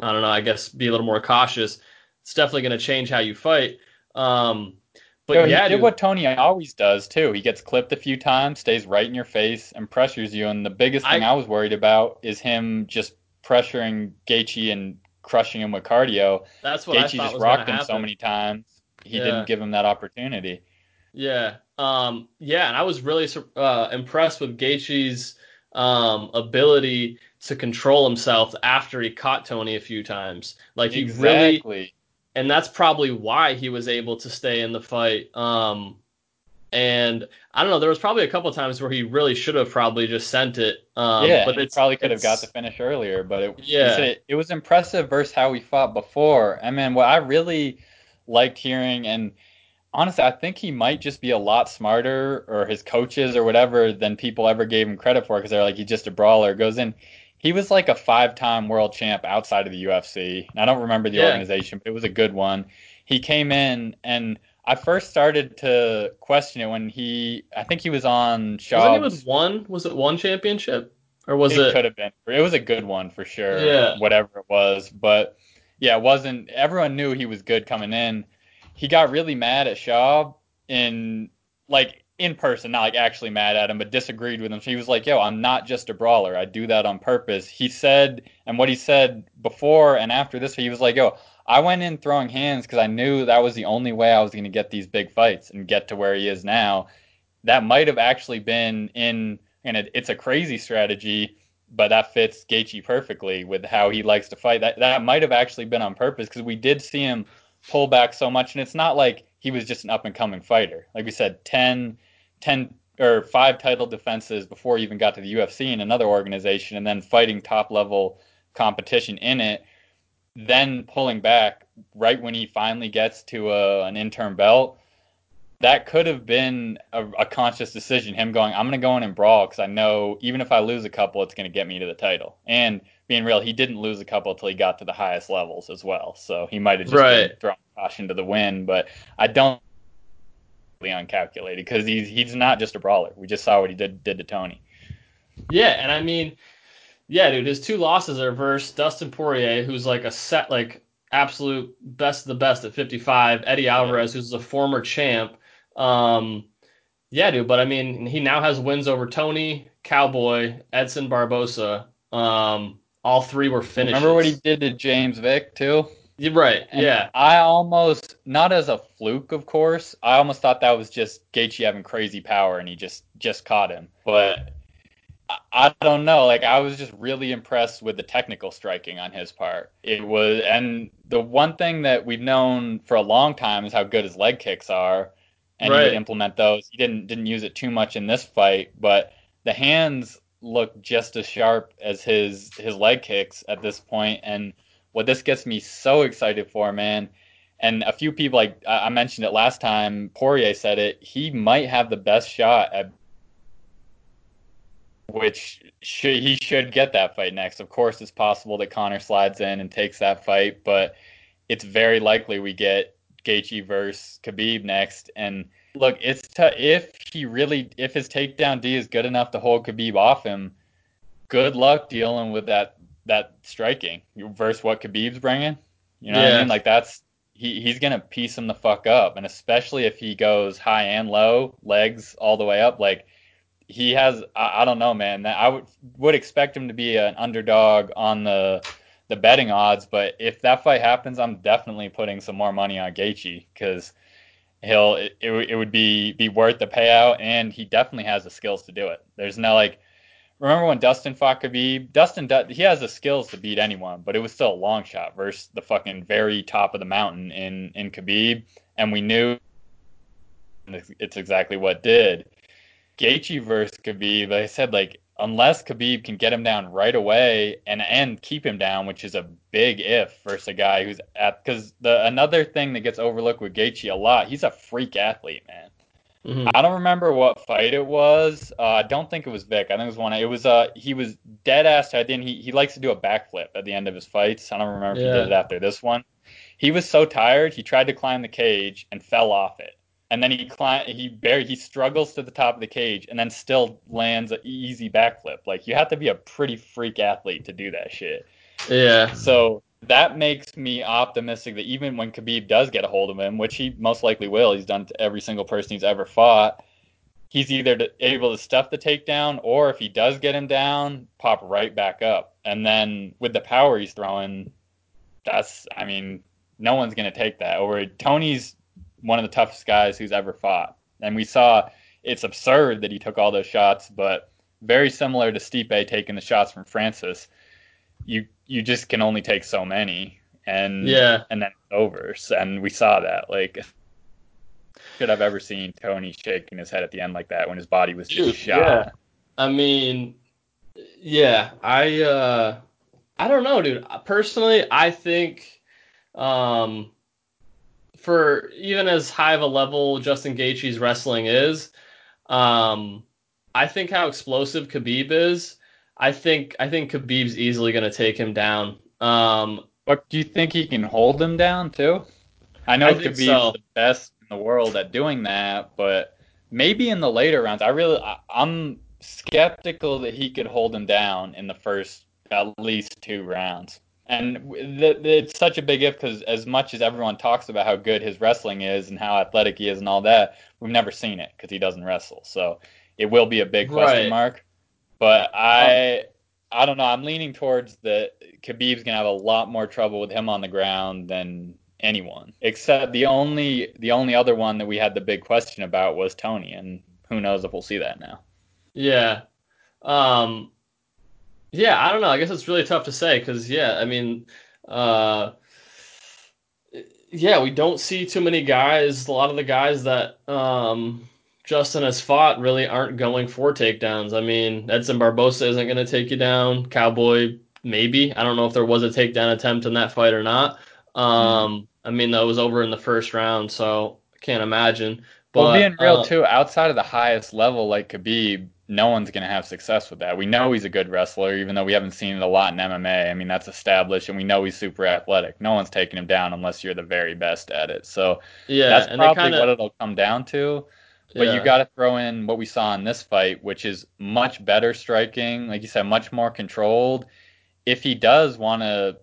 I don't know. I guess be a little more cautious. It's definitely gonna change how you fight. Um, but yeah, he did dude. what Tony always does too. He gets clipped a few times, stays right in your face, and pressures you. And the biggest thing I, I was worried about is him just pressuring Gaethje and crushing him with cardio. That's what I thought. Gaethje just rocked him so many times. He yeah. didn't give him that opportunity. Yeah, um, yeah, and I was really uh, impressed with Gaethje's um, ability to control himself after he caught Tony a few times. Like he exactly. really and that's probably why he was able to stay in the fight. Um, and I don't know, there was probably a couple times where he really should have probably just sent it. Um, yeah, but it probably could have got the finish earlier, but it, yeah, it, it was impressive versus how we fought before. I mean, what I really liked hearing, and honestly, I think he might just be a lot smarter, or his coaches or whatever, than people ever gave him credit for, because they're like, he's just a brawler. Goes in, he was like a five-time world champ outside of the UFC. I don't remember the yeah. organization, but it was a good one. He came in, and I first started to question it when he. I think he was on. Schaub's, Was it one? Was it one championship, or was it? It could have been. It was a good one for sure. Yeah. Whatever it was, but yeah, it wasn't. Everyone knew he was good coming in. he got really mad at Schaub in like in person, not like actually mad at him, but disagreed with him. So he was like, "Yo, I'm not just a brawler. I do that on purpose." He said, and what he said before and after this, he was like, "Yo, I went in throwing hands because I knew that was the only way I was going to get these big fights and get to where he is now." That might have actually been in, and it, it's a crazy strategy, but that fits Gaethje perfectly with how he likes to fight. That that might have actually been on purpose because we did see him pull back so much, and it's not like he was just an up and coming fighter. Like we said, 10 10 or five title defenses before he even got to the UFC in another organization and then fighting top level competition in it, then pulling back right when he finally gets to a, an interim belt. That could have been a, a conscious decision. Him going, I'm going to go in and brawl because I know even if I lose a couple, it's going to get me to the title. And being real, he didn't lose a couple until he got to the highest levels as well. So he might have just right. thrown caution to the wind. But I don't uncalculated because he's he's not just a brawler. We just saw what he did did to Tony. Yeah, and I mean, yeah, dude, his two losses are versus Dustin Poirier, who's like a set like absolute best of the best at 55. Eddie Alvarez, who's a former champ. Um, yeah, dude, but I mean, he now has wins over Tony, Cowboy, Edson Barbosa. Um, all three were finished. Remember what he did to James Vick too? Right. And yeah. I almost, not as a fluke, of course. I almost thought that was just Gaethje having crazy power, and he just just caught him. But I, I don't know. Like I was just really impressed with the technical striking on his part. It was, and the one thing that we've known for a long time is how good his leg kicks are, and right. he would implement those. He didn't didn't use it too much in this fight, but the hands look just as sharp as his his leg kicks at this point, and what this gets me so excited for, man. And a few people, like I mentioned it last time, Poirier said it. He might have the best shot at which should, he should get that fight next. Of course, it's possible that Conor slides in and takes that fight, but it's very likely we get Gaethje versus Khabib next. And look, it's t- if he really if his takedown D is good enough to hold Khabib off him, good luck dealing with that that striking versus what Khabib's bringing. You know yeah. what I mean? Like that's he he's gonna piece him the fuck up, and especially if he goes high and low, legs all the way up. Like he has, I, I don't know, man. I would would expect him to be an underdog on the the betting odds, but if that fight happens, I'm definitely putting some more money on Gaethje because he'll it, it, it would be be worth the payout, and he definitely has the skills to do it. There's no like remember when Dustin fought Khabib? Dustin, he has the skills to beat anyone, but it was still a long shot versus the fucking very top of the mountain in in Khabib, and we knew it's exactly what did. Gaethje versus Khabib, I said like unless Khabib can get him down right away and and keep him down, which is a big if versus a guy who's at because the another thing that gets overlooked with Gaethje a lot, he's a freak athlete, man. Mm-hmm. I don't remember what fight it was. Uh, I don't think it was Vick. I think it was one. It was uh he was dead ass the end. He he likes to do a backflip at the end of his fights. I don't remember yeah. if he did it after this one. He was so tired he tried to climb the cage and fell off it. And then he climb he barely he struggles to the top of the cage and then still lands an easy backflip. Like you have to be a pretty freak athlete to do that shit. Yeah. So that makes me optimistic that even when Khabib does get a hold of him, which he most likely will, he's done to every single person he's ever fought. He's either able to stuff the takedown, or if he does get him down, pop right back up. And then with the power he's throwing, that's I mean, no one's gonna take that. Over Tony's one of the toughest guys who's ever fought, and we saw it's absurd that he took all those shots, but very similar to Stipe taking the shots from Francis you you just can only take so many, and yeah, and then it's over. And we saw that. Like, should I've ever seen Tony shaking his head at the end like that when his body was just Dude, shot. Yeah. I mean, yeah, I uh, I don't know, dude. Personally, I think um, for even as high of a level Justin Gaethje's wrestling is, um, I think how explosive Khabib is I think I think Khabib's easily going to take him down. Um, but do you think he can hold him down too? I know I Khabib's so. the best in the world at doing that, but maybe in the later rounds, I really I, I'm skeptical that he could hold him down in the first at least two rounds. And it's such a big if because as much as everyone talks about how good his wrestling is and how athletic he is and all that, we've never seen it because he doesn't wrestle. So it will be a big question Right. mark. But I, I don't know. I'm leaning towards that Khabib's gonna have a lot more trouble with him on the ground than anyone. Except the only the only other one that we had the big question about was Tony, and who knows if we'll see that now. Yeah. Um, yeah, I don't know. I guess it's really tough to say because, yeah, I mean, uh, yeah, we don't see too many guys. A lot of the guys that um, Justin has fought really aren't going for takedowns. I mean, Edson Barbosa isn't going to take you down. Cowboy, maybe. I don't know if there was a takedown attempt in that fight or not. Um, I mean, that was over in the first round, so I can't imagine. But well, being real uh, too, outside of the highest level like Khabib, no one's gonna have success with that. We know he's a good wrestler, even though we haven't seen it a lot in MMA. I mean, that's established, and we know he's super athletic. No one's taking him down unless you're the very best at it. So yeah, that's probably kind what it'll come down to. But yeah. you got to throw in what we saw in this fight, which is much better striking, like you said, much more controlled. If he does want to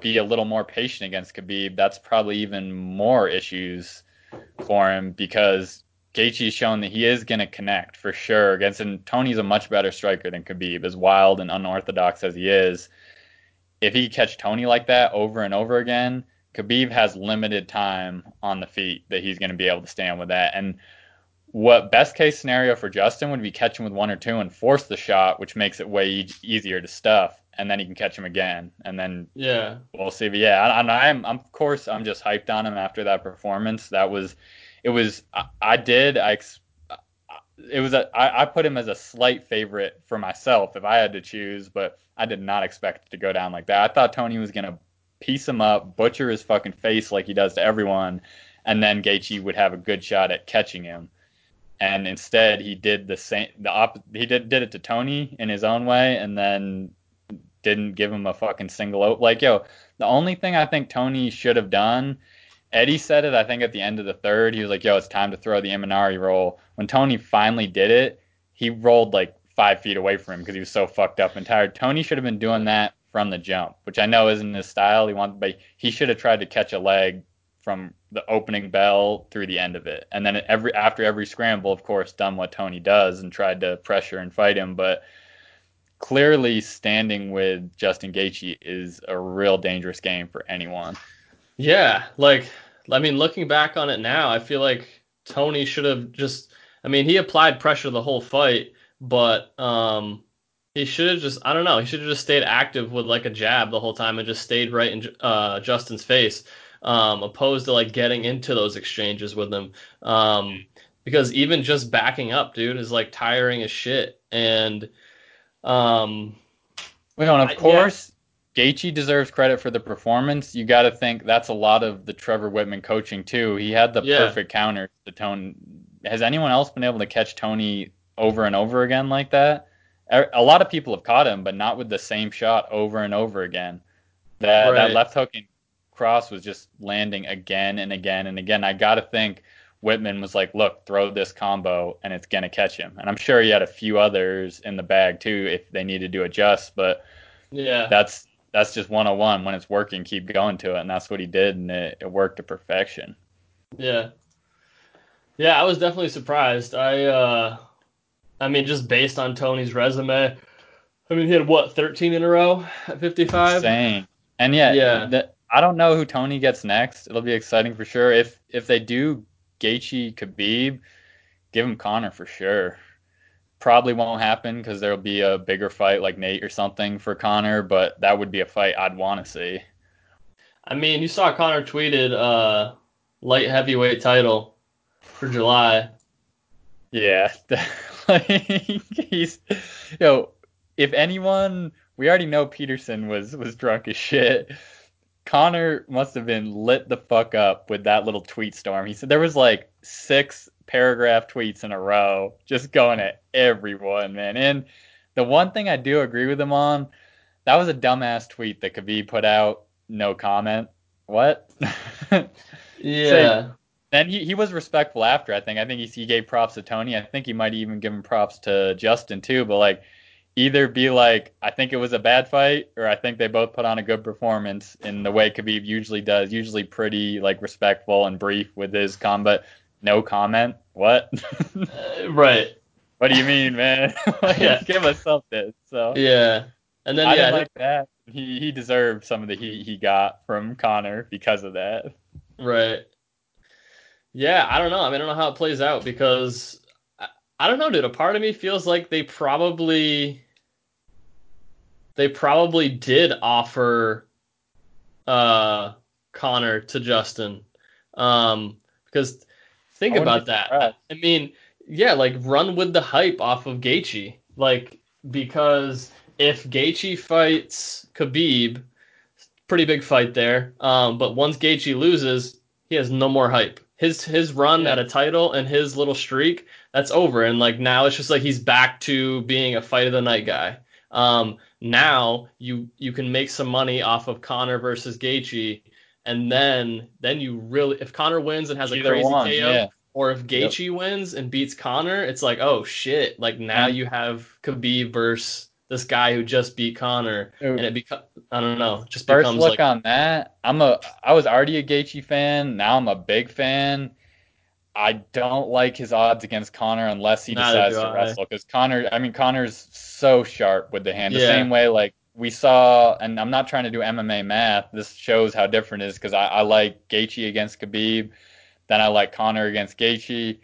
be a little more patient against Khabib, that's probably even more issues for him because Gaethje's shown that he is going to connect for sure against. And Tony's a much better striker than Khabib, as wild and unorthodox as he is. If he catch Tony like that over and over again, Khabib has limited time on the feet that he's going to be able to stand with that. And what best case scenario for Justin would be catch him with one or two and force the shot, which makes it way e- easier to stuff, and then he can catch him again, and then yeah. we'll see. But yeah, I, I'm, I'm, of course I'm just hyped on him after that performance. That was, it was, I, I did, I, it was a, I, I put him as a slight favorite for myself if I had to choose, but I did not expect it to go down like that. I thought Tony was gonna piece him up, butcher his fucking face like he does to everyone, and then Gaethje would have a good shot at catching him. And instead, he did the same. The op- he did did it to Tony in his own way, and then didn't give him a fucking single out. Like, yo, the only thing I think Tony should have done, Eddie said it, I think, at the end of the third. He was like, yo, it's time to throw the Imanari roll. When Tony finally did it, he rolled like five feet away from him because he was so fucked up and tired. Tony should have been doing that from the jump, which I know isn't his style. He wanted, but he should have tried to catch a leg from the opening bell through the end of it. And then every after every scramble, of course, done what Tony does and tried to pressure and fight him. But clearly, standing with Justin Gaethje is a real dangerous game for anyone. Yeah, like I mean, looking back on it now, I feel like Tony should have just. I mean, he applied pressure the whole fight, but um, he should have just. I don't know. He should have just stayed active with like a jab the whole time and just stayed right in uh, Justin's face, um, opposed to like getting into those exchanges with him. Um, because even just backing up, dude, is like tiring as shit. And um, Well, and I- of course, Gaethje deserves credit for the performance. You got to think that's a lot of the Trevor Wittman coaching too. He had the Yeah. perfect counter to Tony. Has anyone else been able to catch Tony over and over again like that? A a lot of people have caught him, but not with the same shot over and over again. That Right. that left hook and cross was just landing again and again and again. I got to think Wittman was like, "Look, throw this combo and it's gonna catch him." And I'm sure he had a few others in the bag too if they needed to adjust, but yeah, that's that's just 101 when it's working keep going to it and that's what he did and it, it worked to perfection Yeah. Yeah, I was definitely surprised. I uh I mean just based on Tony's resume, I mean he had what, 13 in a row at 55? insane and yeah, Yeah. I don't know who tony gets next it'll be exciting for sure if if they do Gaethje Khabib give him Conor for sure probably won't happen because there'll be a bigger fight like Nate or something for Conor but that would be a fight I'd want to see I mean, you saw Conor tweeted uh light heavyweight title for July. Yeah, <laughs> like he's, you know, if anyone, we already know Peterson was was drunk as shit. Connor must have been lit the fuck up with that little tweet storm. He said there was like six paragraph tweets in a row, just going at everyone, man. And the one thing I do agree with him on, that was a dumbass tweet that Khabib put out. No comment. What? <laughs> Yeah. And he, he was respectful after. I think. I think he, he gave props to Tony. I think he might even give him props to Justin too. But like, either be like, I think it was a bad fight, or I think they both put on a good performance in the way Khabib usually does, usually pretty like respectful and brief with his combat. No comment. What? <laughs> right. What do you mean, man? <laughs> like, yeah. Give us something. So yeah, and then I yeah, didn't like that. He he deserved some of the heat he got from Conor because of that. Right. Yeah, I don't know. I mean, I don't know how it plays out because I, I don't know, dude. A part of me feels like they probably they probably did offer uh Conor to Justin. Um because think about that. I mean, yeah, like run with the hype off of Gaethje. Like because if Gaethje fights Khabib, pretty big fight there. Um, but once Gaethje loses, he has no more hype. His his run yeah. at a title and his little streak, that's over. And like now it's just like he's back to being a fight of the night guy. Um, now you you can make some money off of Conor versus Gaethje, and then then you really if Conor wins and has Either a crazy one, KO, yeah. or if Gaethje yep. wins and beats Conor, it's like oh shit, like now mm-hmm. you have Khabib versus this guy who just beat Conor, and it becomes I don't know, just First becomes look like on that. I'm a I was already a Gaethje fan. Now I'm a big fan. I don't like his odds against Conor unless he decides to wrestle because Conor, I mean, Conor's so sharp with the hand. The yeah. same way like we saw, and I'm not trying to do MMA math. This shows how different it is because I, I like Gaethje against Khabib, then I like Conor against Gaethje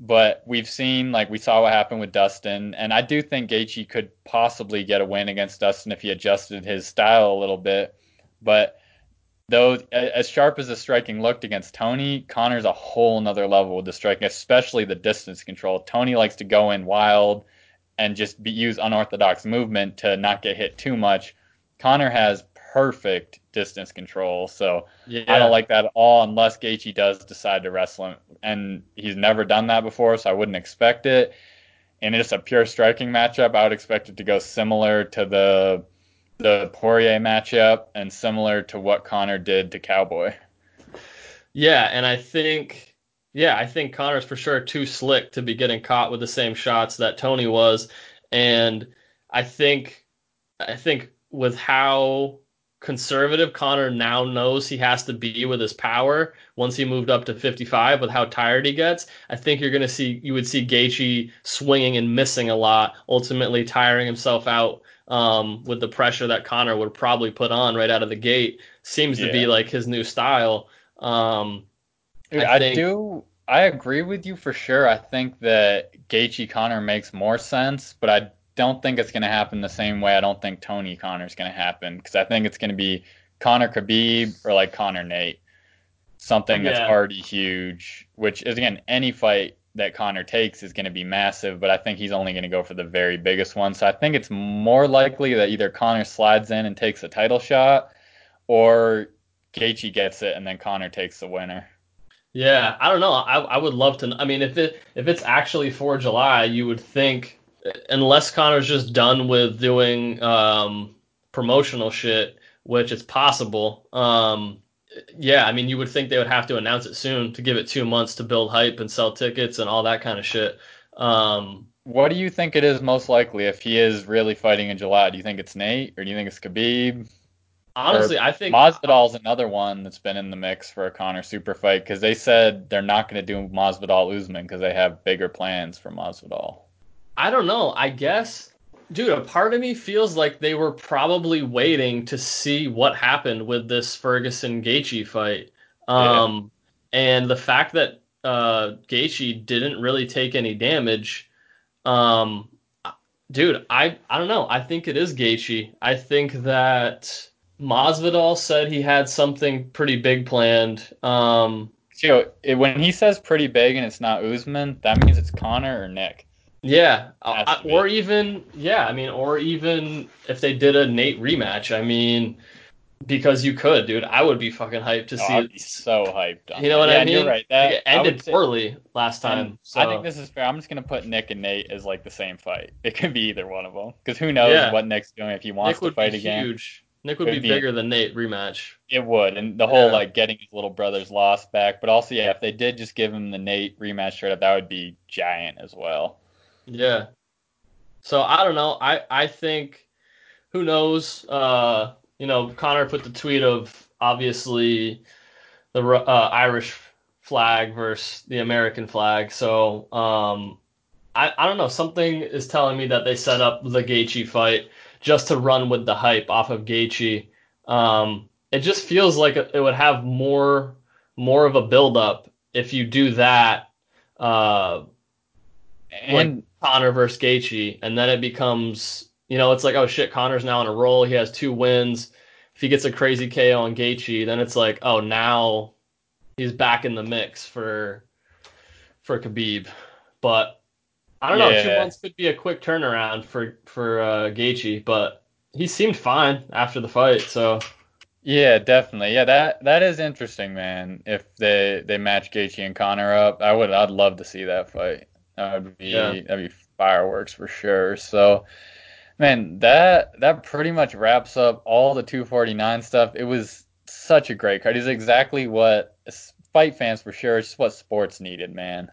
but we've seen like we saw what happened with Dustin, and I do think Gaethje could possibly get a win against Dustin if he adjusted his style a little bit. But though as sharp as the striking looked against Tony, Conor's a whole nother level with the striking, especially the distance control. Tony likes to go in wild and just be, use unorthodox movement to not get hit too much. Conor has perfect distance control. So yeah. I don't like that at all unless Gaethje does decide to wrestle him. And he's never done that before, so I wouldn't expect it. And it's a pure striking matchup. I would expect it to go similar to the the Poirier matchup and similar to what Conor did to Cowboy. Yeah, and I think yeah, I think Conor's for sure too slick to be getting caught with the same shots that Tony was. And I think I think with how conservative Conor now knows he has to be with his power once he moved up to 55 with how tired he gets. I think you're going to see you would see Gaethje swinging and missing a lot, ultimately tiring himself out um, with the pressure that Conor would probably put on right out of the gate. Seems yeah. to be like his new style. Um, Dude, I, think, I do. I agree with you for sure. I think that Gaethje Conor makes more sense, but I don't think it's going to happen the same way. I don't think Tony Conor is going to happen because I think it's going to be Conor Khabib or like Conor Nate, something that's yeah. already huge. Which is again, any fight that Conor takes is going to be massive, but I think he's only going to go for the very biggest one. So I think it's more likely that either Conor slides in and takes a title shot, or Gaethje gets it and then Conor takes the winner. Yeah, I don't know. I, I would love to. I mean, if it if it's actually for July, you would think unless Conor's just done with doing um, promotional shit, which is possible. Um, yeah, I mean, you would think they would have to announce it soon to give it two months to build hype and sell tickets and all that kind of shit. Um, what do you think it is most likely if he is really fighting in July? Do you think it's Nate or do you think it's Khabib? Honestly, I think Masvidal's another one that's been in the mix for a Conor super fight because they said they're not going to do Masvidal Usman because they have bigger plans for Masvidal. I don't know. I guess, dude, a part of me feels like they were probably waiting to see what happened with this Ferguson Gaethje fight. Um, yeah. and the fact that uh, Gaethje didn't really take any damage. Um, dude, I I don't know. I think it is Gaethje. I think that Masvidal said he had something pretty big planned. Um, so when he says pretty big and it's not Usman, that means it's Conor or Nick. Yeah, uh, or even yeah, I mean, or even if they did a Nate rematch, I mean, because you could, dude, I would be fucking hyped to oh, see I'd it. so hyped. you know what yeah, I mean? You're right. That it ended poorly last time. So. I think this is fair. I'm just gonna put Nick and Nate as like the same fight. <laughs> It could be either one of them because who knows yeah. what Nick's doing if he wants Nick to fight again. Huge. Nick would be, be, bigger than Nate rematch. It would, and the whole yeah. like getting his little brother's loss back, but also yeah, if they did just give him the Nate rematch straight up, that would be giant as well. Yeah, So I don't know. I I think who knows. Uh, you know, Conor put the tweet of obviously the uh, Irish flag versus the American flag. So um, I I don't know. Something is telling me that they set up the Gaethje fight just to run with the hype off of Gaethje. Um, it just feels like it would have more more of a build up if you do that. Uh, and Conor versus Gaethje, and then it becomes you know it's like oh shit, Conor's now on a roll. He has two wins. If he gets a crazy KO on Gaethje, then it's like oh now he's back in the mix for for Khabib. But I don't know. Two months could be a quick turnaround for for uh, Gaethje, but he seemed fine after the fight. So yeah, definitely. Yeah, that that is interesting, man. If they they match Gaethje and Conor up, I would I'd love to see that fight. That would be yeah. that'd be fireworks for sure. So, man, that that pretty much wraps up all the 249 stuff. It was such a great card. It's exactly what fight fans for sure. It's what sports needed, man.